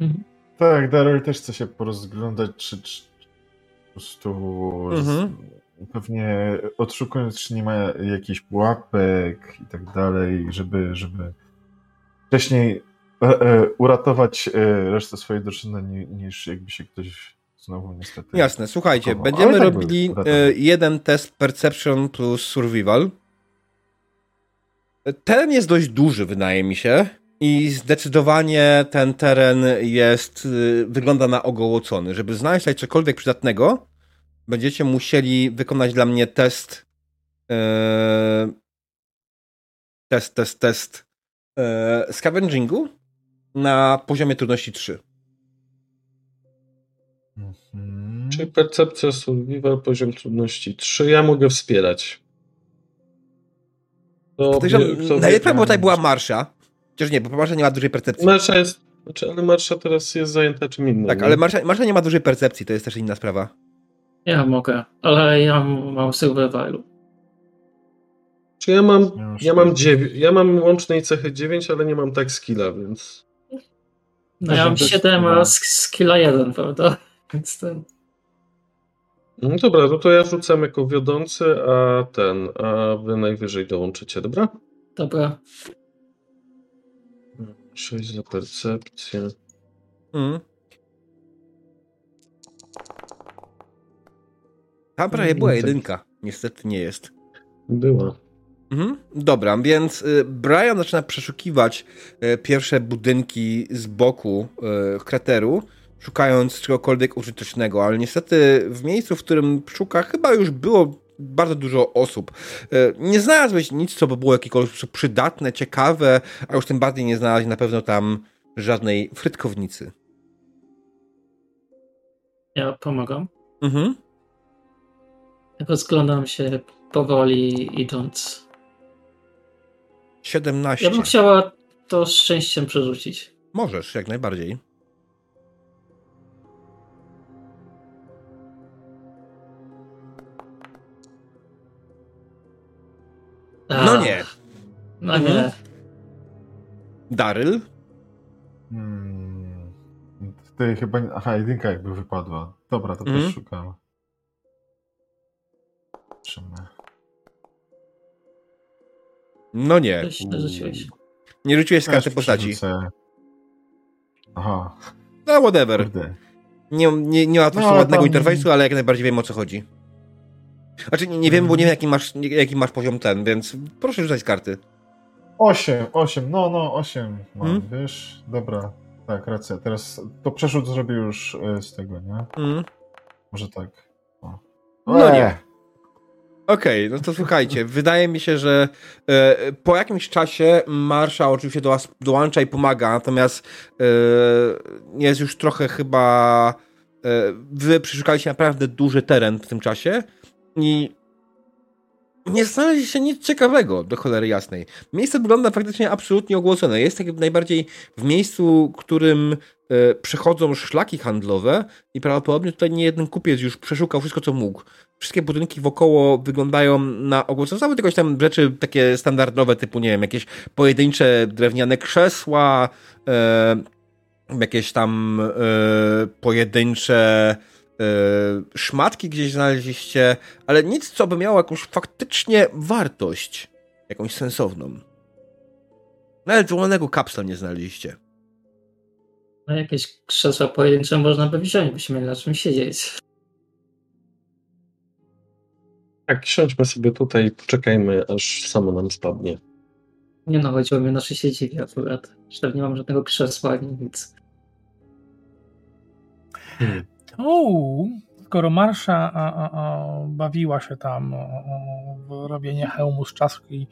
B: Mhm.
D: Tak, Daryl też chce się porozglądać, czy, czy po prostu
A: Mhm.
D: pewnie odszukując, czy nie ma jakichś pułapek i tak dalej, żeby, żeby wcześniej uratować e, resztę swojej drużyny, ni- niż jakby się ktoś znowu niestety...
A: Jasne, słuchajcie, będziemy
D: tak
A: robili
D: był,
A: e, jeden test Perception plus Survival. Teren jest dość duży, wydaje mi się. I zdecydowanie ten teren jest, y, wygląda na ogołocony. Żeby znaleźć tutaj cokolwiek przydatnego, będziecie musieli wykonać dla mnie test. e, test, test, test. E, scavengingu na poziomie trudności 3.
D: Mhm.
C: Czyli percepcja survival, poziom trudności 3. Ja mogę wspierać. To
A: najlepiej, bo tutaj była Marsza. Chociaż nie, bo Marsza nie ma dużej percepcji.
C: Marsza jest, znaczy, ale Marsza teraz jest zajęta czym innym.
A: Tak,
C: nie?
A: ale Marsza, Marsza nie ma dużej percepcji, to jest też inna sprawa.
B: Ja mogę, ale ja mam survivalu.
C: Czy ja mam,
D: Ja
C: mam, dziewię- ja mam łącznej cechy 9, ale nie mam tak skilla, więc...
B: No ja mam
D: Też
B: 7,
D: chyba.
B: a sk- skilla 1, prawda? Więc ten.
C: No dobra, no to ja rzucam jako wiodący, a ten, a wy najwyżej dołączycie, dobra?
B: Dobra.
C: 6 za percepcję.
A: Mm. Tam prawie była
C: Mm, tak.
A: jedynka. Niestety nie jest.
C: Była.
A: Mhm. Dobra, więc y, Brian zaczyna przeszukiwać y, pierwsze budynki z boku y, krateru, szukając czegokolwiek użytecznego, ale niestety w miejscu, w którym szuka, chyba już było bardzo dużo osób. Nie znalazłeś nic, co by było jakiekolwiek przydatne, ciekawe, a już tym bardziej nie znalazłeś na pewno tam żadnej frytkownicy.
B: Ja pomagam.
A: Mhm.
B: Rozglądam się powoli idąc.
A: 17.
B: Ja bym chciała to szczęściem przerzucić.
A: Możesz, jak najbardziej. No
B: Ach,
A: nie.
B: No
A: Mhm.
B: nie.
A: Daryl?
D: Hmm. Tutaj chyba. nie- Aha, jedynka jakby wypadła. Dobra, to
A: Mhm.
D: też szukam. Trzymaj.
A: No nie.
B: Rzuciłeś.
A: Nie rzuciłeś z karty postaci.
D: Aha,
A: No whatever.
D: kurde.
A: Nie, nie, nie ma
D: No,
A: ładnego
D: tam-
A: interfejsu, ale jak najbardziej wiem o co chodzi. Znaczy nie, nie wiem, bo nie wiem jaki masz, jaki masz poziom ten, więc proszę rzucać z karty.
D: Osiem, osiem, no, no, osiem mam,
A: Hmm?
D: wiesz? Dobra, tak, racja. Teraz to przeszód zrobię już e, z tego, nie?
A: Mm.
D: Może tak. O.
A: No nie. Okej, no to słuchajcie, wydaje mi się, że e, po jakimś czasie Marsza oczywiście do was dołącza i pomaga, natomiast e, jest już trochę chyba. E, wy przeszukaliście naprawdę duży teren w tym czasie i nie znaleźliście nic ciekawego, do cholery jasnej. Miejsce wygląda faktycznie absolutnie ogłocone. Jest tak najbardziej w miejscu, którym przechodzą szlaki handlowe i prawdopodobnie tutaj nie jeden kupiec już przeszukał wszystko, co mógł. Wszystkie budynki wokoło wyglądają na ogłocone. Są tylko tam rzeczy takie standardowe, typu, nie wiem, jakieś pojedyncze drewniane krzesła, e, jakieś tam e, pojedyncze e, szmatki gdzieś znaleźliście, ale nic, co by miało jakąś faktycznie wartość, jakąś sensowną. Nawet złomonego kapsla nie znaleźliście.
B: No jakieś krzesła pojedyncze można by wziąć, byśmy mieli na czym siedzieć.
C: Tak, siądźmy sobie tutaj poczekajmy, aż samo nam spadnie.
B: Nie no, chodziło mi o nasze siedzibie akurat. Że nie mam żadnego krzesła ani nic.
E: Uuu, skoro Marsza a, a, a, bawiła się tam o, o, w robienie hełmu z czaszki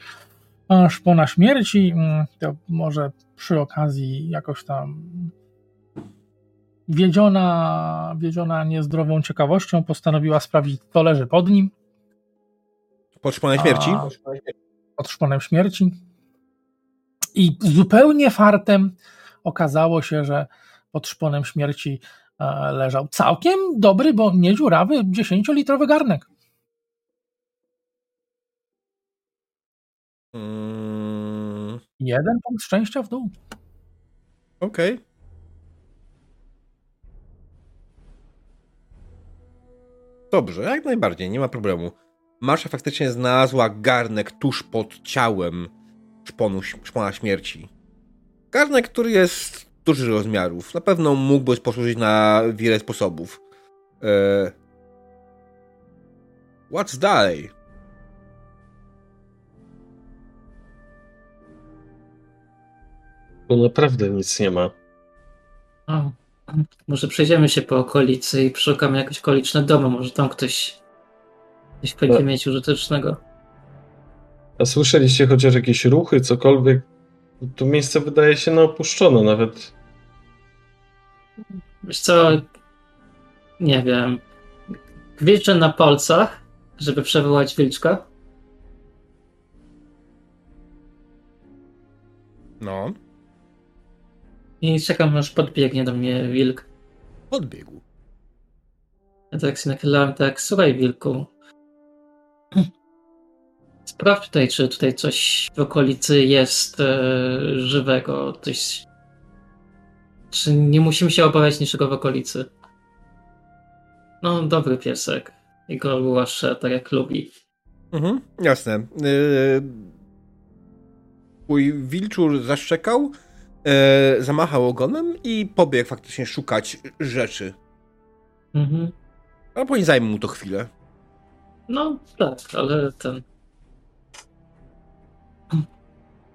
E: szpona śmierci, mm, to może przy okazji jakoś tam wiedziona, wiedziona niezdrową ciekawością postanowiła sprawdzić, co leży pod nim.
A: Pod szponem śmierci?
E: Pod szponem śmierci. I zupełnie fartem okazało się, że pod szponem śmierci e, leżał całkiem dobry, bo nie dziurawy, 10-litrowy garnek.
A: Mm,
E: Jeden punkt szczęścia w dół.
A: Okej. Dobrze, jak najbardziej, nie ma problemu. Marsza faktycznie znalazła garnek tuż pod ciałem szponu, szpona śmierci. Garnek, który jest dużych rozmiarów. Na pewno mógłby posłużyć na wiele sposobów. Eee... What's dalej?
C: Tu naprawdę nic nie ma.
B: A, może przejdziemy się po okolicy i przeszukamy jakieś okoliczne domy. Może tam ktoś coś będzie
C: Tak.
B: mieć użytecznego.
C: A słyszeliście chociaż jakieś ruchy, cokolwiek? To miejsce wydaje się na opuszczone nawet.
B: Wiesz co, nie wiem. Wilczę na palcach, żeby przywołać wilczka.
A: No,
B: I czekam aż podbiegnie do mnie wilk.
A: podbiegł.
B: Ja tak się nachylałem, tak, słuchaj wilku. Sprawdź tutaj, czy tutaj coś w okolicy jest e, żywego, coś... Czy nie musimy się obawiać niczego w okolicy? No, dobry piesek. Jego głaszcze, tak jak lubi.
A: Mhm, jasne. Yy, Twój wilczur zaszczekał, yy, zamachał ogonem i pobiegł faktycznie szukać rzeczy.
B: Mhm.
A: Ale później zajmie mu to chwilę.
B: No, tak, ale ten...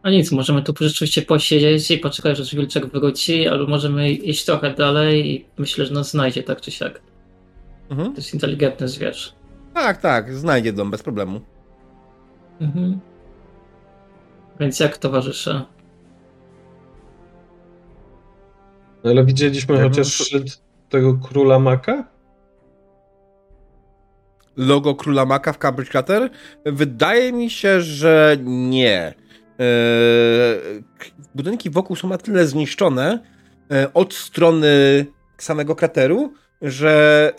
B: A nic, możemy tu rzeczywiście posiedzieć i poczekać, aż wilczek wróci, albo możemy iść trochę dalej i myślę, że nas znajdzie tak czy siak.
A: Mhm.
B: To jest inteligentny zwierz.
A: Tak, tak, znajdzie dom bez problemu.
B: Mhm. Więc jak towarzysze?
C: No ale widzieliśmy
A: Ja bym-
C: chociaż szyld tego króla maka?
A: Logo Króla Maka w Cambridge Crater? Wydaje mi się, że nie. Yy, budynki wokół są na tyle zniszczone yy, od strony samego krateru, że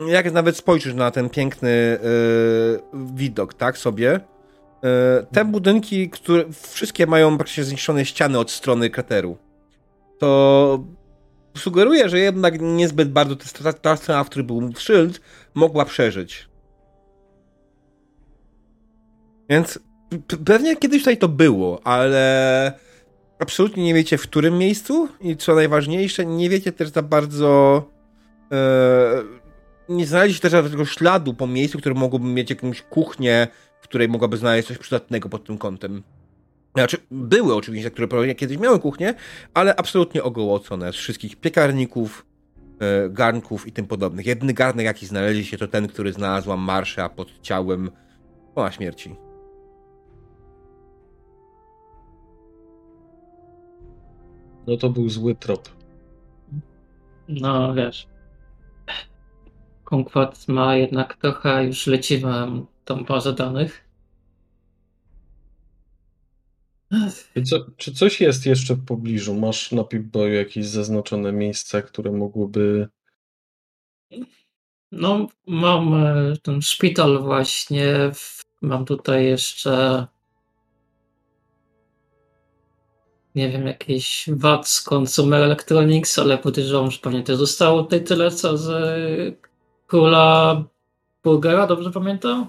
A: yy, jak nawet spojrzysz na ten piękny yy, widok, tak, sobie, yy, te budynki, które wszystkie mają praktycznie zniszczone ściany od strony krateru, to sugeruje, że jednak niezbyt bardzo ta, ta strona, w której był szyld, mogła przeżyć. Więc pewnie kiedyś tutaj to było, ale absolutnie nie wiecie w którym miejscu i co najważniejsze, nie wiecie też za bardzo. E, nie znaleźliście też żadnego śladu po miejscu, które mogłoby mieć jakąś kuchnię, w której mogłaby znaleźć coś przydatnego pod tym kątem. Znaczy, były oczywiście, które pewnie kiedyś miały kuchnię, ale absolutnie ogołocone z wszystkich piekarników, e, garnków i tym podobnych. Jedyny garnek, jaki znaleźliście, to ten, który znalazła Marsza pod ciałem po śmierci.
C: No to był zły trop.
B: No wiesz. Konkwat ma jednak trochę już leciwą tą bazę danych.
C: Co, czy coś jest jeszcze w pobliżu? Masz na Pip-Boyu jakieś zaznaczone miejsca, które mogłyby...
B: No, mam e, ten szpital właśnie. Mam tutaj jeszcze. Nie wiem, jakiś VAT Consumer Electronics, ale podejrzewam, że pewnie też zostało tutaj tyle, co z e, króla Burgera, dobrze pamiętam?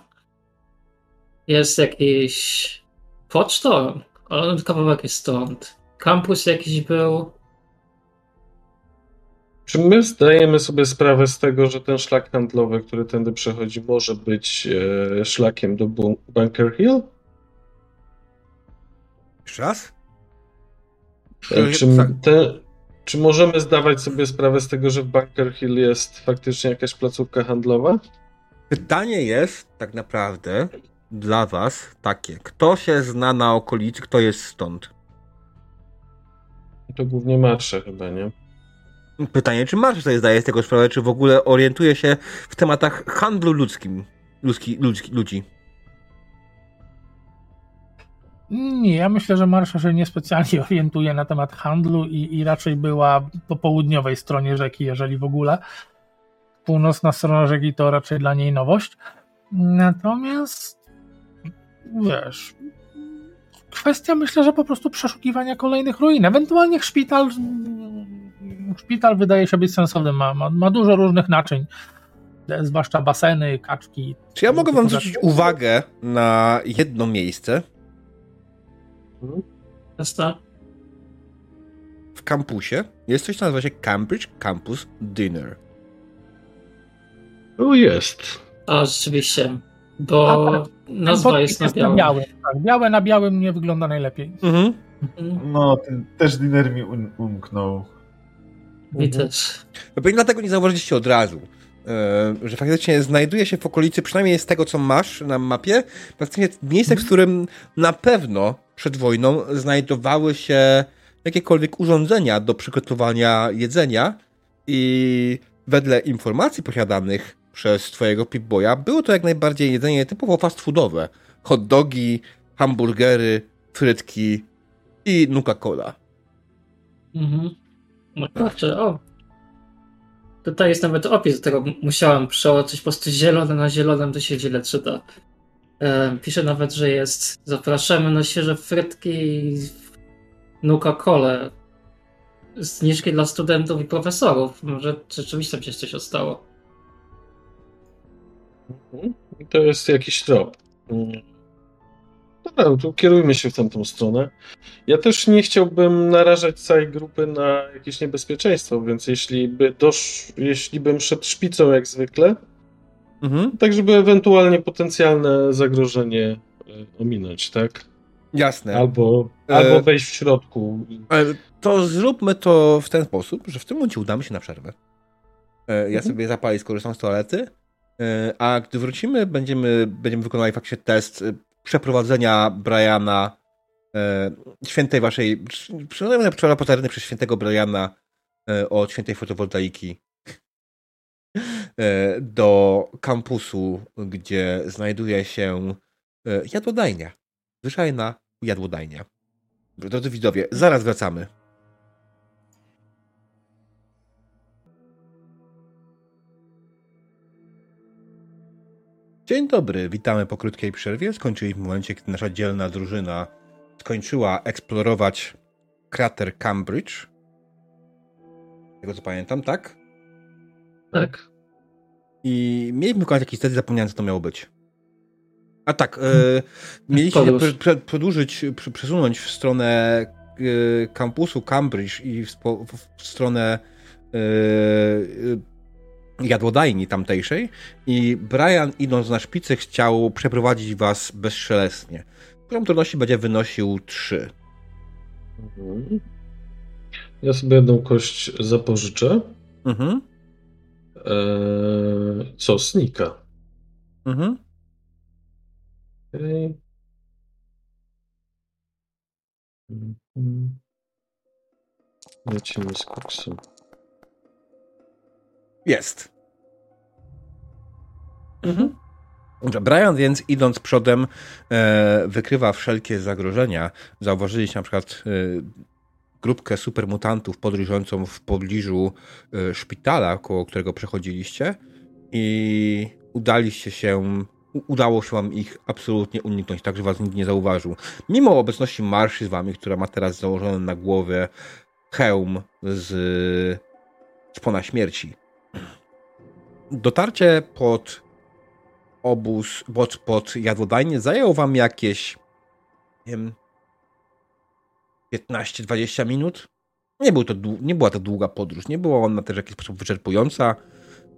B: Jest jakiś poczta, ale kawałek jest stąd. Kampus jakiś był.
C: Czy my zdajemy sobie sprawę z tego, że ten szlak handlowy, który tędy przechodzi, może być e, szlakiem do Bu- Bunker Hill?
A: Jeszcze raz?
C: E, Czy,
A: Tak.
C: te, czy możemy zdawać sobie sprawę z tego, że w Bunker Hill jest faktycznie jakaś placówka handlowa?
A: Pytanie jest tak naprawdę dla was takie. Kto się zna na okolicy, kto jest stąd?
C: To głównie marsze chyba, nie?
A: Pytanie, czy Marsz sobie zdaje z tego sprawę, czy w ogóle orientuje się w tematach handlu ludzkim, ludzki, ludzki, ludzi.
E: Nie, ja myślę, że Marsza się niespecjalnie orientuje na temat handlu i, i raczej była po południowej stronie rzeki, jeżeli w ogóle. Północna strona rzeki to raczej dla niej nowość. Natomiast wiesz, kwestia myślę, że po prostu przeszukiwania kolejnych ruin. Ewentualnie szpital. Szpital wydaje się być sensowny, ma, ma, ma dużo różnych naczyń. zwłaszcza baseny, kaczki.
A: Czy ja mogę wam zwrócić uwagę na jedno miejsce
B: Jasne.
A: w kampusie? Jest coś, co nazywa się Cambridge Campus Dinner.
C: O, jest.
B: A rzeczywiście, bo
E: A, tak.
B: Nazwa
E: Podpis
B: jest na białym.
E: Tak, białe na białym nie wygląda najlepiej.
A: Mhm.
B: Mhm.
D: No, ten też diner mi un- umknął.
B: Mi też.
A: Pewnie dlatego nie zauważyliście od razu, e, że faktycznie znajduje się w okolicy, przynajmniej z tego, co masz na mapie, praktycznie miejsce, w którym na pewno przed wojną znajdowały się jakiekolwiek urządzenia do przygotowania jedzenia i wedle informacji posiadanych przez twojego Pip-Boya, było to jak najbardziej jedzenie typowo fast foodowe. Hot dogi, hamburgery, frytki i Nuka-Cola.
B: Mhm. No kurczę, o. Tutaj jest nawet opis, którego musiałem przeoczyć. Po prostu zielone na zielonym to się źle czyta. E, pisze nawet, że jest zapraszamy na świeże frytki i Nuka-Colę. Zniżki dla studentów i profesorów. Może rzeczywiście tam się coś stało.
C: Mhm. I To jest jakiś trop. Dobra, no to kierujmy się w tamtą stronę. Ja też nie chciałbym narażać całej grupy na jakieś niebezpieczeństwo, więc jeśli by dosz... jeśli bym szedł szpicą jak zwykle,
A: Mhm.
C: tak żeby ewentualnie potencjalne zagrożenie e, ominąć, tak?
A: Jasne.
C: Albo,
A: E,
C: albo wejść w środku.
A: E, To zróbmy to w ten sposób, że w tym momencie udamy się na przerwę. E, Ja
C: Mhm.
A: sobie zapalę i skorzystam z toalety, e, a gdy wrócimy, będziemy, będziemy wykonali faktycznie test e, przeprowadzenia Briana, e, świętej waszej, przynajmniej paterny przez świętego Briana e, od świętej fotowoltaiki e, do kampusu, gdzie znajduje się e, jadłodajnia. Zwyczajna jadłodajnia. Drodzy widzowie, zaraz wracamy. Dzień dobry, witamy po krótkiej przerwie. Skończyliśmy w momencie, kiedy nasza dzielna drużyna skończyła eksplorować krater Cambridge. Z tego co pamiętam, tak?
B: Tak.
A: I mieliśmy wykonać jakiś test, zapomniałem co to miało być. A tak,
B: Podróż.
A: prze, prze, przedłużyć, prze, przesunąć w stronę e, kampusu Cambridge i w, w, w stronę e, jadłodajni tamtejszej i Brian idąc na szpicy chciał przeprowadzić was bezszelestnie. Poziom trudności będzie wynosił 3.
C: Mhm. Ja sobie jedną kość zapożyczę.
A: Mhm.
C: Eee, co? Snika.
A: Mhm.
C: Okej. Mhm. Lecimy z koksem.
A: Jest. Dobrze, Brian więc idąc przodem e, wykrywa wszelkie zagrożenia. Zauważyliście na przykład e, grupkę supermutantów podróżującą w pobliżu e, szpitala, koło którego przechodziliście i udaliście się, udało się wam ich absolutnie uniknąć, tak że was nikt nie zauważył. Mimo obecności Marszy z wami, która ma teraz założony na głowie hełm z szpona śmierci. Dotarcie pod obóz, pod, pod jadłodajnię zajęło wam jakieś wiem, 15-20 minut. Nie, był to, nie była to długa podróż, nie była ona też w jakiś sposób wyczerpująca.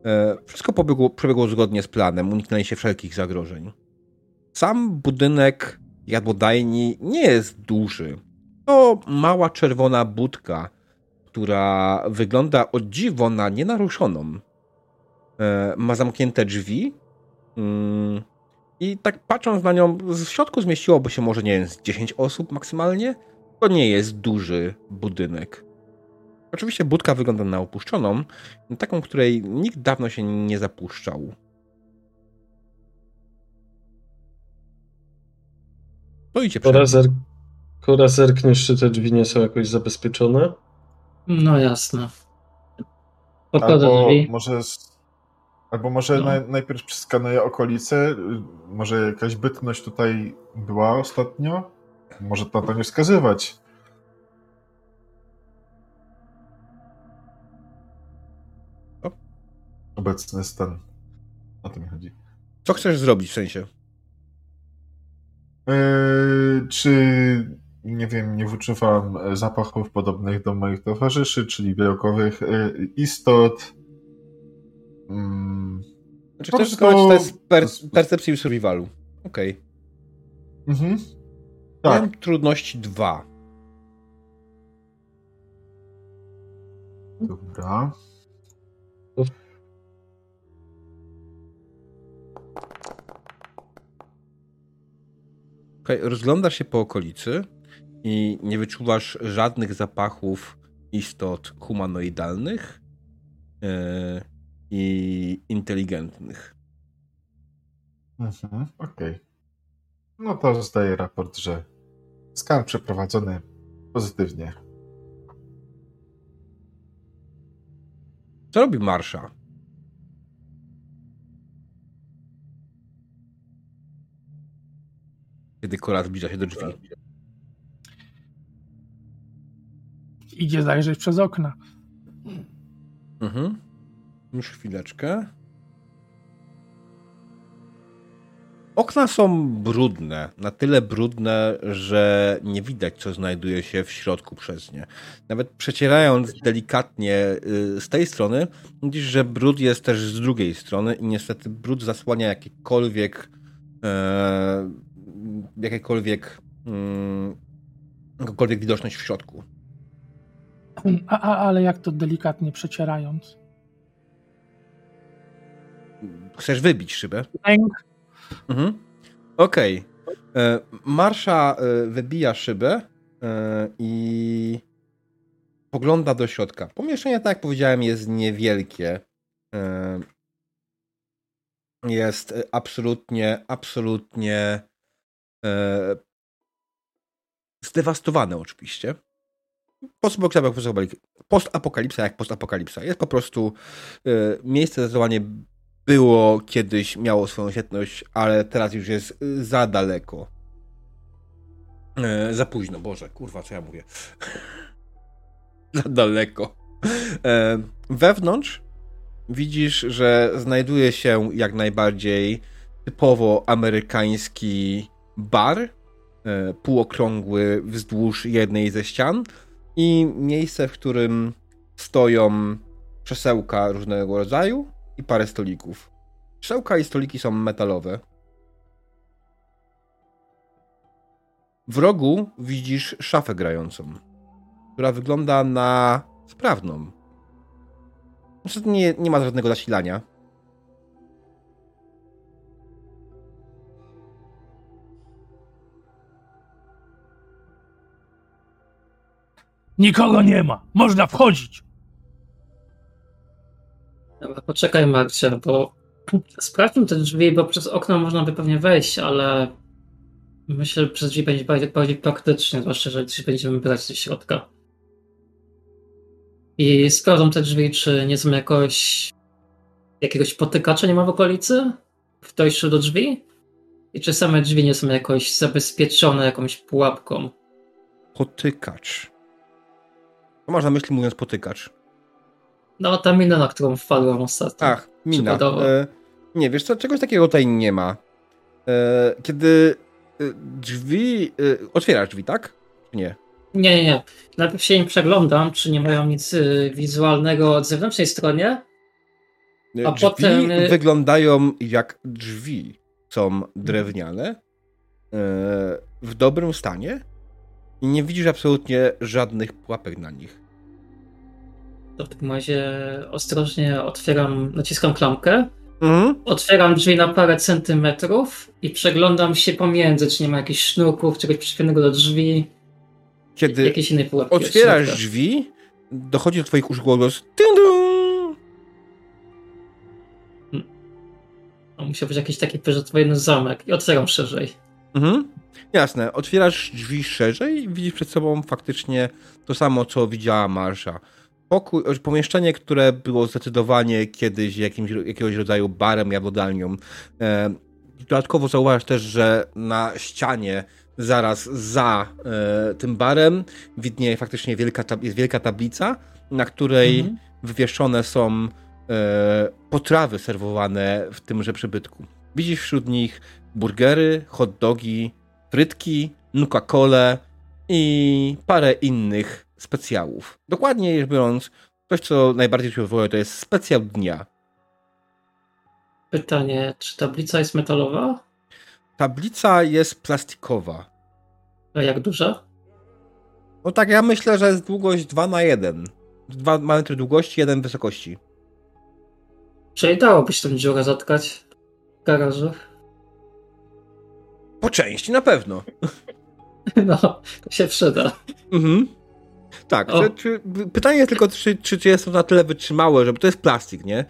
A: E, Wszystko pobiegło, przebiegło zgodnie z planem, uniknęliście wszelkich zagrożeń. Sam budynek jadłodajni nie jest duży. To mała czerwona budka, która wygląda o dziwo na nienaruszoną. E, Ma zamknięte drzwi, Mm, I tak patrząc na nią, w środku zmieściłoby się może, nie wiem, z 10 osób maksymalnie. To nie jest duży budynek. Oczywiście budka wygląda na opuszczoną, taką, której nikt dawno się nie zapuszczał. Stoicie przed...
C: Kora, zer... Kora zerkniesz, czy te drzwi nie są jakoś zabezpieczone?
B: No jasne.
D: Albo
B: drzwi.
D: może, albo może
B: No.
D: naj, najpierw przeskanuję okolice. Może jakaś bytność tutaj była ostatnio? Może to na to nie wskazywać.
A: O.
D: Obecny stan. O to mi chodzi.
A: Co chcesz zrobić w sensie?
D: Eee, czy nie wiem, nie wyczuwam zapachów podobnych do moich towarzyszy, czyli białkowych e, istot. Mm,
A: Znaczy, chcesz
D: prostu-
A: test per percepcji survivalu. Okej.
D: mhm.
A: Mam
D: Tak.
A: trudności dwa.
D: Dobra.
A: Okej, rozglądasz się po okolicy i nie wyczuwasz żadnych zapachów istot humanoidalnych yy, i inteligentnych.
D: Mhm. Okej. No to zostaje raport, że skan przeprowadzony pozytywnie.
A: Co robi Marsza? Kiedy Kola zbliża się do drzwi.
E: Idzie zajrzeć przez okna.
A: Mhm. Już chwileczkę. Okna są brudne. Na tyle brudne, że nie widać, co znajduje się w środku przez nie. Nawet przecierając delikatnie y, z tej strony, widzisz, że brud jest też z drugiej strony i niestety brud zasłania jakiekolwiek e, jakiekolwiek mm, jakąkolwiek widoczność w środku.
E: A, a, ale jak to delikatnie przecierając?
A: Chcesz wybić szybę? Mhm. Okej. E, Marsza e, wybija szybę e, i pogląda do środka. Pomieszczenie, tak jak powiedziałem, jest niewielkie. Jest absolutnie, absolutnie zdewastowane oczywiście. Postapokalipsa jak postapokalipsa. Jest po prostu miejsce zdecydowanie było kiedyś, miało swoją świetność, ale teraz już jest y, za daleko. E, za późno, Boże, kurwa, co ja mówię. za daleko. E, wewnątrz widzisz, że znajduje się jak najbardziej typowo amerykański bar, e, półokrągły wzdłuż jednej ze ścian i miejsce, w którym stoją krzesełka różnego rodzaju i parę stolików. Krzesełka i stoliki są metalowe. W rogu widzisz szafę grającą, która wygląda na sprawną. Niestety nie, nie ma żadnego zasilania.
E: Nikogo nie ma. Można wchodzić.
B: Dobra, poczekaj Marcie, bo sprawdźmy te drzwi, bo przez okno można by pewnie wejść, ale myślę, że przez drzwi będzie bardziej, bardziej praktycznie, zwłaszcza, że drzwi będziemy brać ze środka. I sprawdzam te drzwi, czy nie są jakoś jakiegoś potykacza nie ma w okolicy w dojściu do drzwi i czy same drzwi nie są jakoś zabezpieczone jakąś pułapką.
A: Potykacz. Co masz na myśli mówiąc potykacz?
B: No, ta mina, na którą wpadłem ostatnio.
A: Ach, mina. E, nie, wiesz co, czegoś takiego tutaj nie ma. E, kiedy e, drzwi... E, otwierasz drzwi, tak? Czy nie?
B: Nie, nie, nie. Najpierw się im przeglądam, czy nie mają nic y, wizualnego od zewnętrznej stronie.
A: E,
B: A
A: drzwi
B: potem, y-
A: wyglądają jak drzwi. Są drewniane, e, w dobrym stanie i nie widzisz absolutnie żadnych pułapek na nich.
B: To w takim razie ostrożnie otwieram, naciskam klamkę,
A: Mhm.
B: otwieram drzwi na parę centymetrów i przeglądam się pomiędzy, czy nie ma jakichś sznurków, czegoś przyczepionego do drzwi,
A: Kiedy
B: jakiejś innej pułapki.
A: otwierasz drzwi, dochodzi do twoich uszu głos.
B: No, musiał być jakiś taki wojenny zamek i otwieram szerzej.
A: Mhm. Jasne, otwierasz drzwi szerzej i widzisz przed sobą faktycznie to samo, co widziała Marsza. Pokój, pomieszczenie, które było zdecydowanie kiedyś jakimś, jakiegoś rodzaju barem, jadłodalnią. E, dodatkowo zauważasz też, że na ścianie zaraz za e, tym barem widnieje faktycznie wielka, jest wielka tablica, na której
B: Mhm.
A: wywieszone są e, potrawy serwowane w tymże przybytku. Widzisz wśród nich burgery, hot dogi, frytki, nuka-kole i parę innych specjałów. Dokładnie rzecz biorąc, coś co najbardziej się wywołuje to jest specjał dnia.
B: Pytanie, czy tablica jest metalowa?
A: Tablica jest plastikowa.
B: A jak duża?
A: No tak, ja myślę, że jest długość 2 na 1. 2 metry długości, 1 wysokości.
B: Czyli dałoby się tą dziurę zatkać w garażu?
A: Po części na pewno.
B: No, to się przyda.
A: Mhm. Tak,
B: O.
A: czy, pytanie jest tylko, czy, czy, czy jest to na tyle wytrzymałe, żeby to jest plastik, nie? E,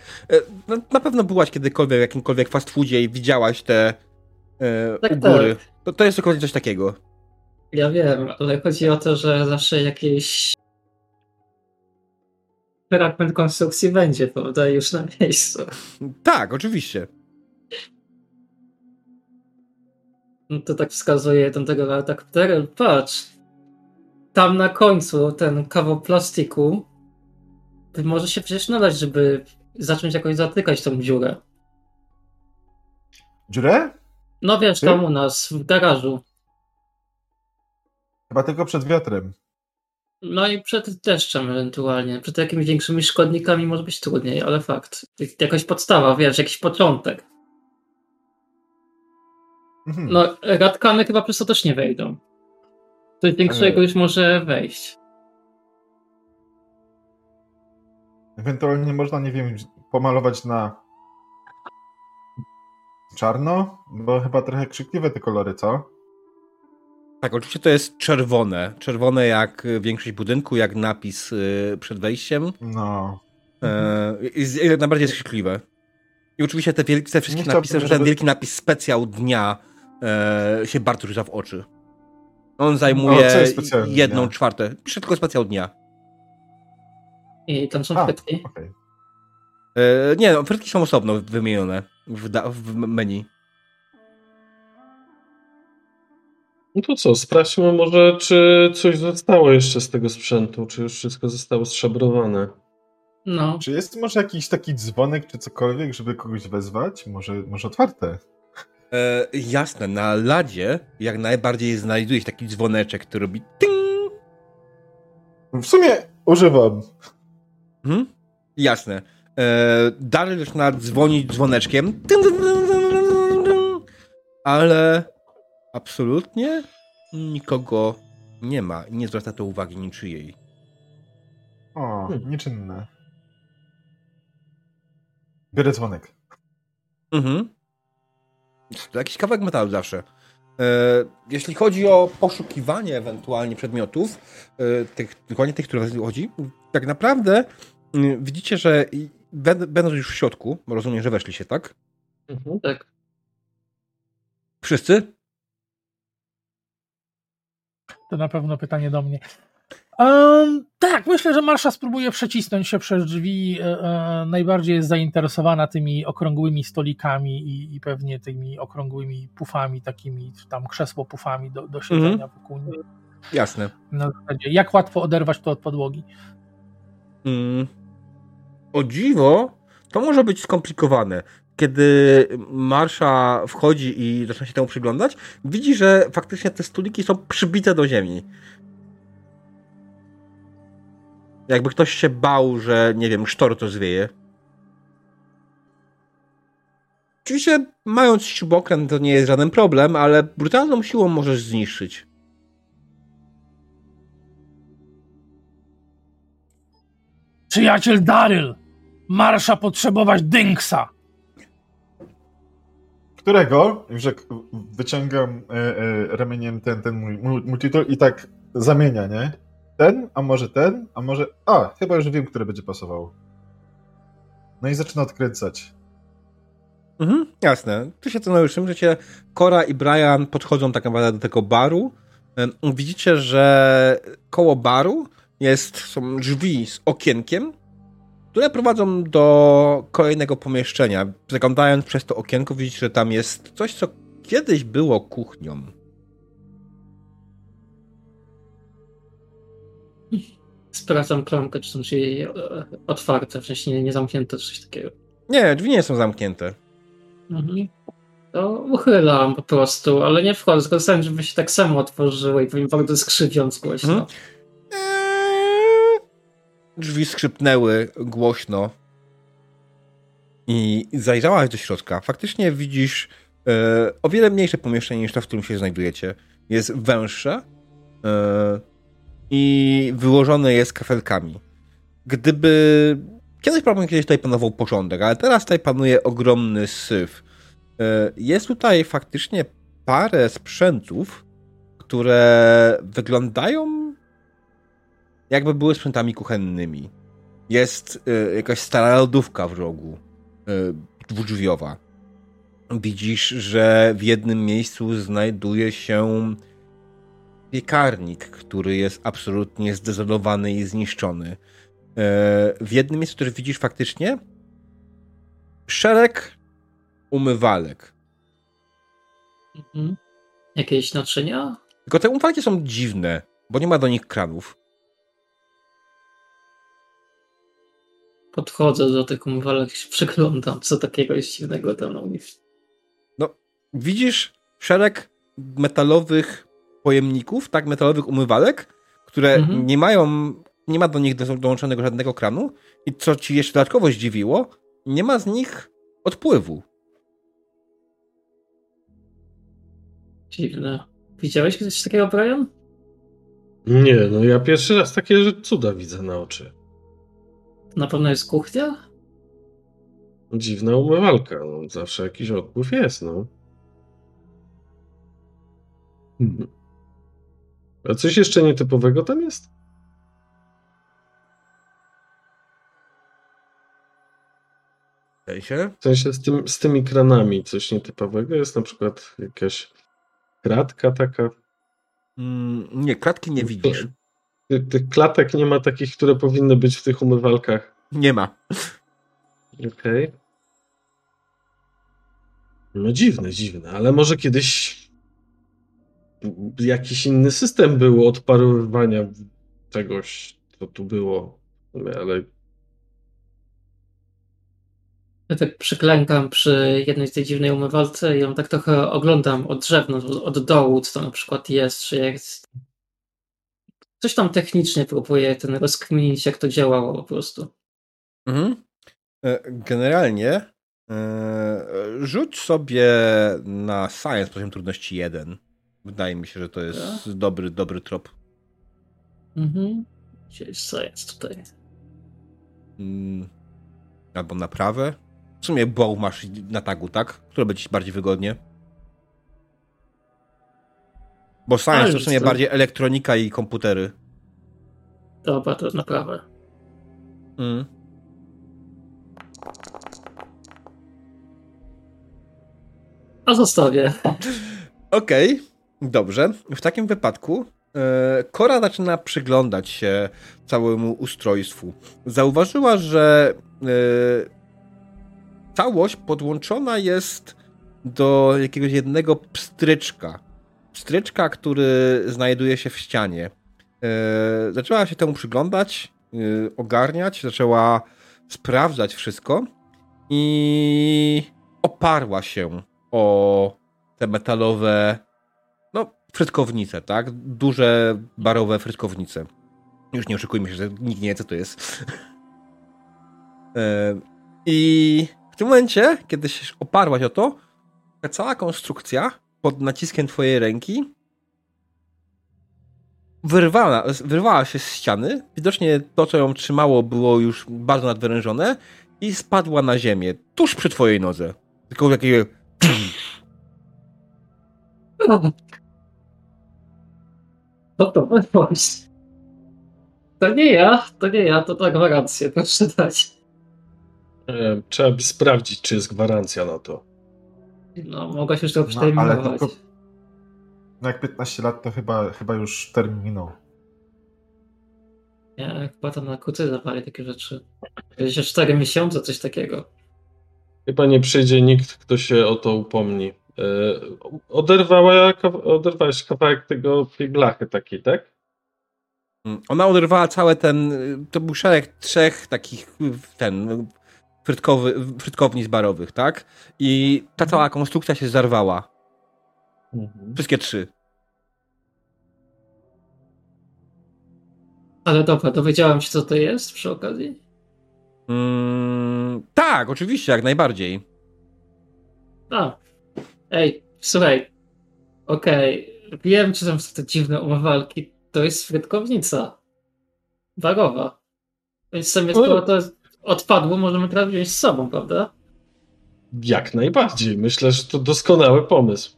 A: No, na pewno byłaś kiedykolwiek w jakimkolwiek fast foodzie i widziałaś te e,
B: Tak,
A: góry.
B: tak.
A: To, to jest dokładnie coś takiego.
B: Ja wiem, ale chodzi o to, że zawsze jakiś fragment konstrukcji będzie, prawda, już na miejscu.
A: Tak, oczywiście.
B: No to tak wskazuje ten tego, ale tak, Daryl, patrz. Tam na końcu ten kawał plastiku może się przecież nadać, żeby zacząć jakoś zatykać tą dziurę.
D: Dziurę?
B: No wiesz,
D: Ty?
B: tam u nas, w garażu.
D: Chyba tylko przed wiatrem.
B: No i przed deszczem ewentualnie. Przed jakimiś większymi szkodnikami może być trudniej, ale fakt. Jakaś podstawa, wiesz, jakiś początek.
D: Mhm.
B: No, radkany chyba przez to też nie wejdą. Coś większego już może wejść.
D: Ewentualnie można, nie wiem, pomalować na czarno, bo chyba trochę krzykliwe te kolory, co?
A: Tak, oczywiście to jest czerwone. Czerwone jak większość budynku, jak napis y, przed wejściem.
D: No.
A: E, jest, jak najbardziej jest krzykliwe. I oczywiście te, wielkie, te wszystkie napisy, że ten wielki napis specjał dnia e, się bardzo rzuca w oczy. On zajmuje
D: O, co jest specjalny
A: jedną
D: dnia?
A: czwartę. Pisze tylko specjał dnia.
B: I tam są
D: A,
B: frytki.
D: okej.
A: E, nie, no, frytki są osobno wymienione w, w menu.
C: No to co, sprawdźmy może, czy coś zostało jeszcze z tego sprzętu, czy już wszystko zostało zszabrowane.
B: No,
D: Czy jest może jakiś taki dzwonek, czy cokolwiek, żeby kogoś wezwać? Może, może otwarte?
A: E, jasne, na ladzie jak najbardziej znajduje się taki dzwoneczek, który robi ting.
D: W sumie używam.
A: Mhm. Jasne. E, Daryl zaczyna dzwonić dzwoneczkiem. Ale absolutnie nikogo nie ma. Nie zwraca to uwagi niczyjej.
D: O,
C: Hmm.
D: nieczynne. Biorę dzwonek.
A: Mhm. To jakiś kawałek metalu zawsze. E, jeśli chodzi o poszukiwanie ewentualnie przedmiotów, e, tych, dokładnie tych, które chodzi, tak naprawdę mm, widzicie, że będąc już w środku, rozumiem, że weszliście, tak?
C: Mhm.
B: tak.
A: Wszyscy?
E: To na pewno pytanie do mnie. Em, tak, myślę, że Marsza spróbuje przecisnąć się przez drzwi. E, e, najbardziej jest zainteresowana tymi okrągłymi stolikami i, i pewnie tymi okrągłymi pufami, takimi, czy tam krzesło pufami do, do siedzenia wokół niej.
A: Jasne.
E: Na zasadzie, jak łatwo oderwać to od podłogi.
A: Mm. O dziwo, to może być skomplikowane. Kiedy Marsza wchodzi i zaczyna się temu przyglądać, widzi, że faktycznie te stoliki są przybite do ziemi. Jakby ktoś się bał, że nie wiem, sztor to zwieje. Oczywiście, mając śrubokręt, to nie jest żaden problem, ale brutalną siłą możesz zniszczyć.
E: Przyjaciel Daryl! Marsza potrzebować dynksa!
D: Którego? Już jak wyciągam e, e, ramieniem ten, ten mój mu- multitool i tak zamienia, nie? Ten, a może ten, a może... A, chyba już wiem, który będzie pasował. No i zaczyna odkręcać.
A: Mhm, jasne. Tu się najwyższym, że cię Cora i Brian podchodzą tak naprawdę do tego baru. Widzicie, że koło baru jest, są drzwi z okienkiem, które prowadzą do kolejnego pomieszczenia. Zaglądając przez to okienko widzicie, że tam jest coś, co kiedyś było kuchnią.
B: Sprawdzam klamkę, czy są drzwi e, otwarte, wcześniej nie, zamknięte, czy coś takiego.
A: Nie, drzwi nie są zamknięte.
B: Mhm. To uchylam po prostu, ale nie wchodzę, tylko żeby się tak samo otworzyły i powiem bardzo skrzywiąc głośno.
A: Mhm. Eee, Drzwi skrzypnęły głośno i zajrzałaś do środka. Faktycznie widzisz e, o wiele mniejsze pomieszczenie niż to, w którym się znajdujecie. Jest węższe e, i wyłożone jest kafelkami. Gdyby kiedyś prawdopodobnie kiedyś tutaj panował porządek, ale teraz tutaj panuje ogromny syf. E, jest tutaj faktycznie parę sprzętów, które wyglądają jakby były sprzętami kuchennymi. Jest y, jakaś stara lodówka w rogu, y, dwudrzwiowa. Widzisz, że w jednym miejscu znajduje się piekarnik, który jest absolutnie zdezolowany i zniszczony. Y, w jednym miejscu też widzisz faktycznie szereg umywalek.
B: Mhm. Jakieś naczynia?
A: Tylko te umywalki są dziwne, bo nie ma do nich kranów.
B: Podchodzę do tych umywalek, się przyglądam, co takiego jest dziwnego tam na nich.
A: widzisz szereg metalowych pojemników, tak, metalowych umywalek, które
B: Mhm.
A: nie mają, nie ma do nich do- dołączonego żadnego kranu i co ci jeszcze dodatkowo zdziwiło, nie ma z nich odpływu.
B: Dziwne. Widziałeś kiedyś coś takiego, Brian?
C: Nie, no ja pierwszy raz takie cuda widzę na oczy.
B: Na pewno jest kuchnia?
C: Dziwna umywalka. No, zawsze jakiś odpływ jest, no. Hmm. A coś jeszcze nietypowego tam jest?
A: W sensie?
C: Z, tym, z tymi kranami coś nietypowego jest? Na przykład jakaś kratka taka?
A: Mm, nie, kratki nie widzisz.
C: Ty- Tych klatek nie ma takich, które powinny być w tych umywalkach.
A: Nie ma.
C: Okej. No dziwne, dziwne, ale może kiedyś jakiś inny system był odparowywania czegoś, co tu było. Ale
B: Ja tak przyklękam przy jednej z tej dziwnej umywalce i ją tak trochę oglądam od zewnątrz, od dołu, co tam na przykład jest, czy jest. Coś tam technicznie próbuję ten rozkminić, jak to działało po prostu.
A: Mhm. E, Generalnie e, rzuć sobie na science poziom trudności 1. Wydaje mi się, że to jest dobry, dobry trop.
B: Mhm. Gdzie jest science tutaj?
A: Mm, Albo na prawe. W sumie bow masz na tagu, tak? Które będzie ci bardziej wygodnie. Bo science to w sumie
B: co?
A: bardziej elektronika i komputery.
B: Dobra, to na prawe.
A: Mm.
B: A zostawię.
A: Okej, dobrze. W takim wypadku e, Kora zaczyna przyglądać się całemu ustrojstwu. Zauważyła, że e, całość podłączona jest do jakiegoś jednego pstryczka. Pstryczka, który znajduje się w ścianie. E, zaczęła się temu przyglądać, ogarniać, zaczęła sprawdzać wszystko i oparła się o te metalowe, frytkownice, tak? Duże, barowe frytkownice. Już nie oszukujmy się, że nikt nie wie, co to jest. E, I w tym momencie, kiedy się oparłaś o to, ta cała konstrukcja pod naciskiem twojej ręki wyrwała, wyrwała się z ściany. Widocznie to, co ją trzymało, było już bardzo nadwyrężone i spadła na ziemię, tuż przy twojej nodze. Tylko takie
B: Co to wychodzi? To nie ja, to nie ja, to na gwarancję, proszę dać.
C: trzeba by sprawdzić, czy jest gwarancja na to.
B: No, mogłaś już to
D: No, ale
B: przeterminować.
D: tylko- No jak 15 lat, to chyba, chyba już termin minął.
B: Nie, chyba tam na kucy zawali takie rzeczy. Jeszcze 4 miesiące, coś takiego.
C: Chyba nie przyjdzie nikt, kto się o to upomni. E, Oderwała, oderwałeś kawałek tego, tej blachy takiej, tak?
A: Mm, Ona oderwała całe ten. To był szereg trzech takich ten. Frytkowy, frytkownic barowych, tak? I ta cała konstrukcja się zarwała.
C: Mhm.
A: Wszystkie trzy.
B: Ale dobra, dowiedziałam się, co to jest przy okazji.
A: Mm, tak, oczywiście, jak najbardziej.
B: A. Ej, słuchaj. Okej, wiem, czy tam są te dziwne umywalki. To jest frytkownica. Barowa. Więc sobie skoro to odpadło, możemy teraz wziąć z sobą, prawda?
C: Jak najbardziej. Myślę, że to doskonały pomysł.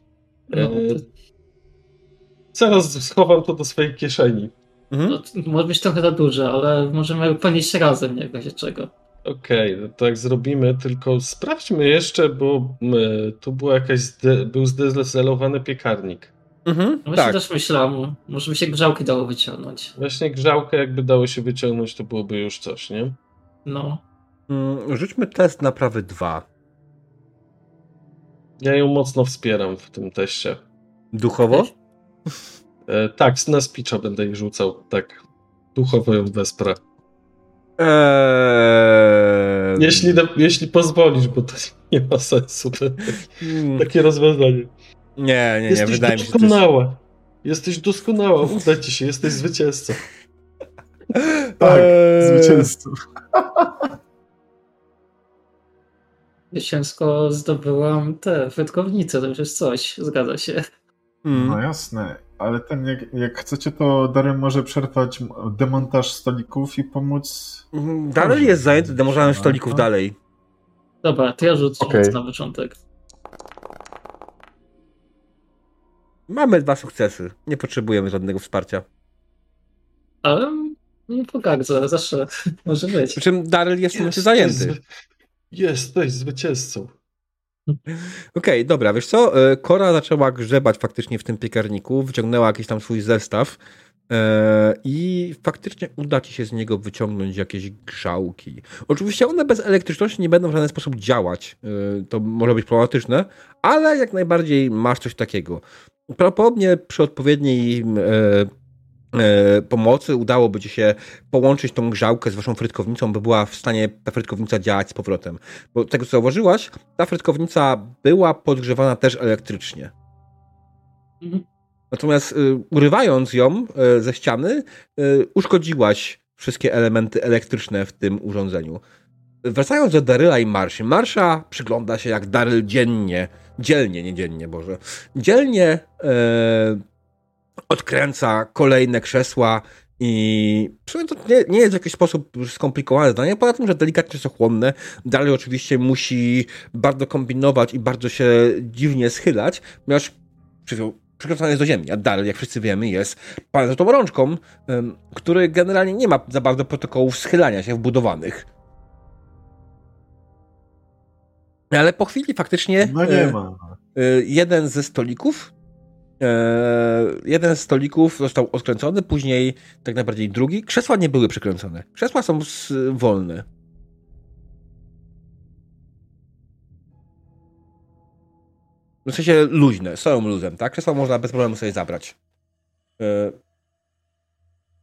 B: No,
C: E,
B: to,
C: Zaraz schowam to do swojej kieszeni.
A: Mhm.
B: no, to może być trochę za duże, ale możemy ponieść razem, nie w razie czego.
C: Okej, no to jak zrobimy, tylko sprawdźmy jeszcze, bo e, tu była jakaś zde, był zdezelowany piekarnik.
A: Mhm,
B: No właśnie
A: tak.
B: też myślałam, może by się grzałki dało wyciągnąć.
C: Właśnie grzałkę jakby dało się wyciągnąć, to byłoby już coś, nie?
B: No.
A: Mm, Rzućmy test naprawy 2.
C: Ja ją mocno wspieram w tym teście.
A: Duchowo?
C: E, tak, na speecha będę jej rzucał, tak. Duchowo ją wesprę.
A: Eee...
C: Jeśli, jeśli pozwolisz, bo to nie ma sensu. To,
A: Mm,
C: takie rozwiązanie.
A: Nie, nie, nie,
C: Jesteś
A: wydaje mi się, jest...
C: doskonała. Jesteś doskonała, uda ci się, jesteś zwycięzcą.
D: Tak,
A: Eee,
D: zwycięzcą.
B: Jesiensko zdobyłam te frytkownice, to już jest coś, zgadza się.
A: mm.
D: No jasne, ale ten, jak, jak chcecie, to Darren może przerwać demontaż stolików i pomóc.
A: Mm, Dalej jest zajęty demontażem stolików
D: No.
A: dalej.
B: Dobra, to ja rzucę
D: Okej.
B: na początek.
A: Mamy dwa sukcesy. Nie potrzebujemy żadnego wsparcia.
B: Ale nie pogardzę, zawsze może być.
A: Przy czym Daryl jest w tym momencie
C: Jesteś
A: zajęty.
C: zwy- Jesteś zwycięzcą.
A: Okej, dobra, wiesz co? E, Kora zaczęła grzebać faktycznie w tym piekarniku, wyciągnęła jakiś tam swój zestaw e, i faktycznie uda ci się z niego wyciągnąć jakieś grzałki. Oczywiście one bez elektryczności nie będą w żaden sposób działać. E, to może być problematyczne, ale jak najbardziej masz coś takiego. Prawdopodobnie przy odpowiedniej pomocy udałoby ci się połączyć tą grzałkę z waszą frytkownicą, by była w stanie ta frytkownica działać z powrotem. Bo tego co zauważyłaś, ta frytkownica była podgrzewana też elektrycznie.
B: Mhm.
A: Natomiast y, urywając ją y, ze ściany, y, uszkodziłaś wszystkie elementy elektryczne w tym urządzeniu. Wracając do Daryla i Marszy. Marsza przygląda się, jak Daryl dziennie, dzielnie, nie dziennie, Boże, dzielnie e, odkręca kolejne krzesła i to nie, nie jest w jakiś sposób skomplikowane zadanie, poza tym, że delikatnie czasochłonne. Dalej oczywiście musi bardzo kombinować i bardzo się dziwnie schylać, ponieważ przykręcony jest do ziemi, a Daryl, jak wszyscy wiemy, jest panem z tą rączką, który generalnie nie ma za bardzo protokołów schylania się wbudowanych. Ale po chwili faktycznie
D: No
A: e. Y, jeden ze stolików e, jeden z stolików został odkręcony, później tak naprawdę drugi. Krzesła nie były przykręcone. Krzesła są wolne. W sensie luźne, są luzem, tak? Krzesła można bez problemu sobie zabrać. E,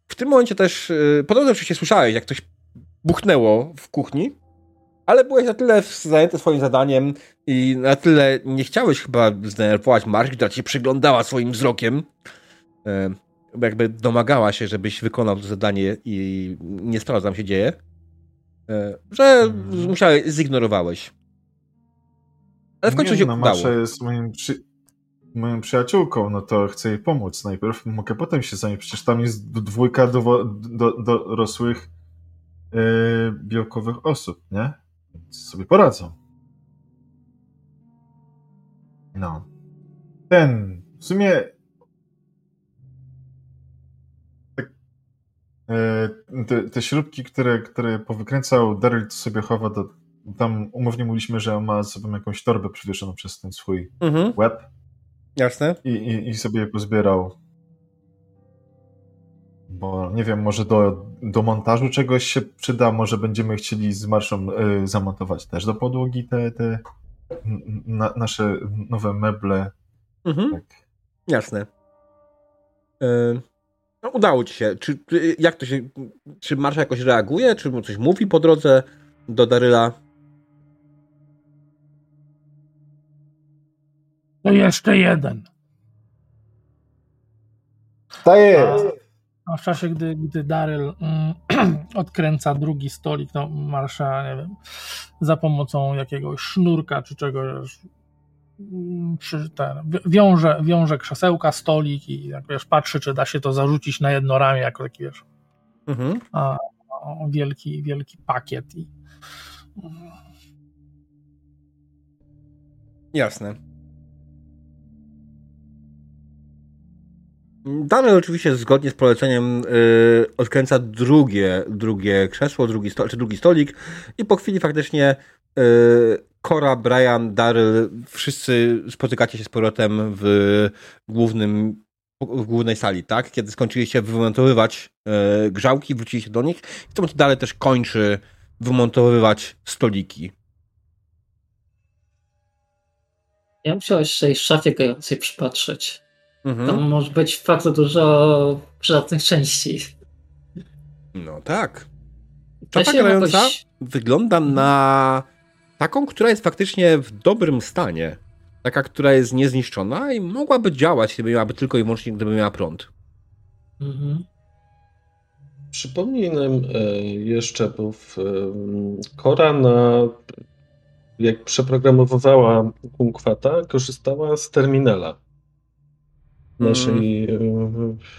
A: w tym momencie też, e, podobno oczywiście słyszałeś, jak ktoś buchnęło w kuchni, ale byłeś na tyle zajęty swoim zadaniem i na tyle nie chciałeś chyba zdenerwować Marki, która ci przyglądała swoim wzrokiem, e, jakby domagała się, żebyś wykonał to zadanie i nie sprawdza, co tam się dzieje, e, że
D: Mhm.
A: musiałeś, zignorowałeś. Ale w końcu
D: nie,
A: się
D: no,
A: udało.
D: Masza jest moim, przy... moją przyjaciółką, no to chcę jej pomóc. Najpierw mogę potem się zająć. Przecież tam jest dwójka do, do, dorosłych yy, białkowych osób, nie? Więc sobie poradzą. No. Ten, w sumie tak, yy, te, te śrubki, które, które powykręcał Daryl, to sobie chowa do tam umownie mówiliśmy, że on ma sobą jakąś torbę przywieszoną przez ten swój
A: Mhm,
D: łeb
A: jasne.
D: i, i, i sobie pozbierał. Bo nie wiem, może do, do montażu czegoś się przyda, może będziemy chcieli z marszą y, zamontować też do podłogi te, te na, nasze nowe meble.
A: Mhm.
D: Tak.
A: Jasne. E, No, udało ci się. Czy, czy- jak to się. Czy Marsza jakoś reaguje? Czy mu coś mówi po drodze do Daryla?
E: To jeszcze jeden.
D: To jest!
E: A w czasie, gdy, gdy Daryl mm, odkręca drugi stolik, no Marsza, nie wiem, za pomocą jakiegoś sznurka czy czegoś mm, przy, ten, wi- wiąże, wiąże krzesełka, stolik i jak wiesz, patrzy, czy da się to zarzucić na jedno ramię, jako taki wiesz,
A: Mhm.
E: a, a, wielki, wielki pakiet i
A: Jasne. Daryl oczywiście zgodnie z poleceniem yy, odkręca drugie, drugie krzesło, drugi, sto, czy drugi stolik i po chwili faktycznie yy, Cora, Brian, Daryl, wszyscy spotykacie się z powrotem w głównym w głównej sali, tak? Kiedy skończyliście wymontowywać yy, grzałki, wróciliście do nich i to dalej też kończy wymontowywać stoliki.
B: Ja chciał jeszcze tej szafie grającej przypatrzeć.
A: Mhm.
B: Tam może być bardzo dużo przydatnych części.
A: No tak.
B: Się
A: grająca
B: jakoś-
A: wygląda na taką, która jest faktycznie w dobrym stanie. Taka, która jest niezniszczona i mogłaby działać, gdyby miałaby tylko i wyłącznie, gdyby miała prąd.
B: Mhm.
C: Przypomnij nam e, jeszcze, bo w, e, Kora na, jak przeprogramowywała Kunkwata, korzystała z terminala w naszej, e,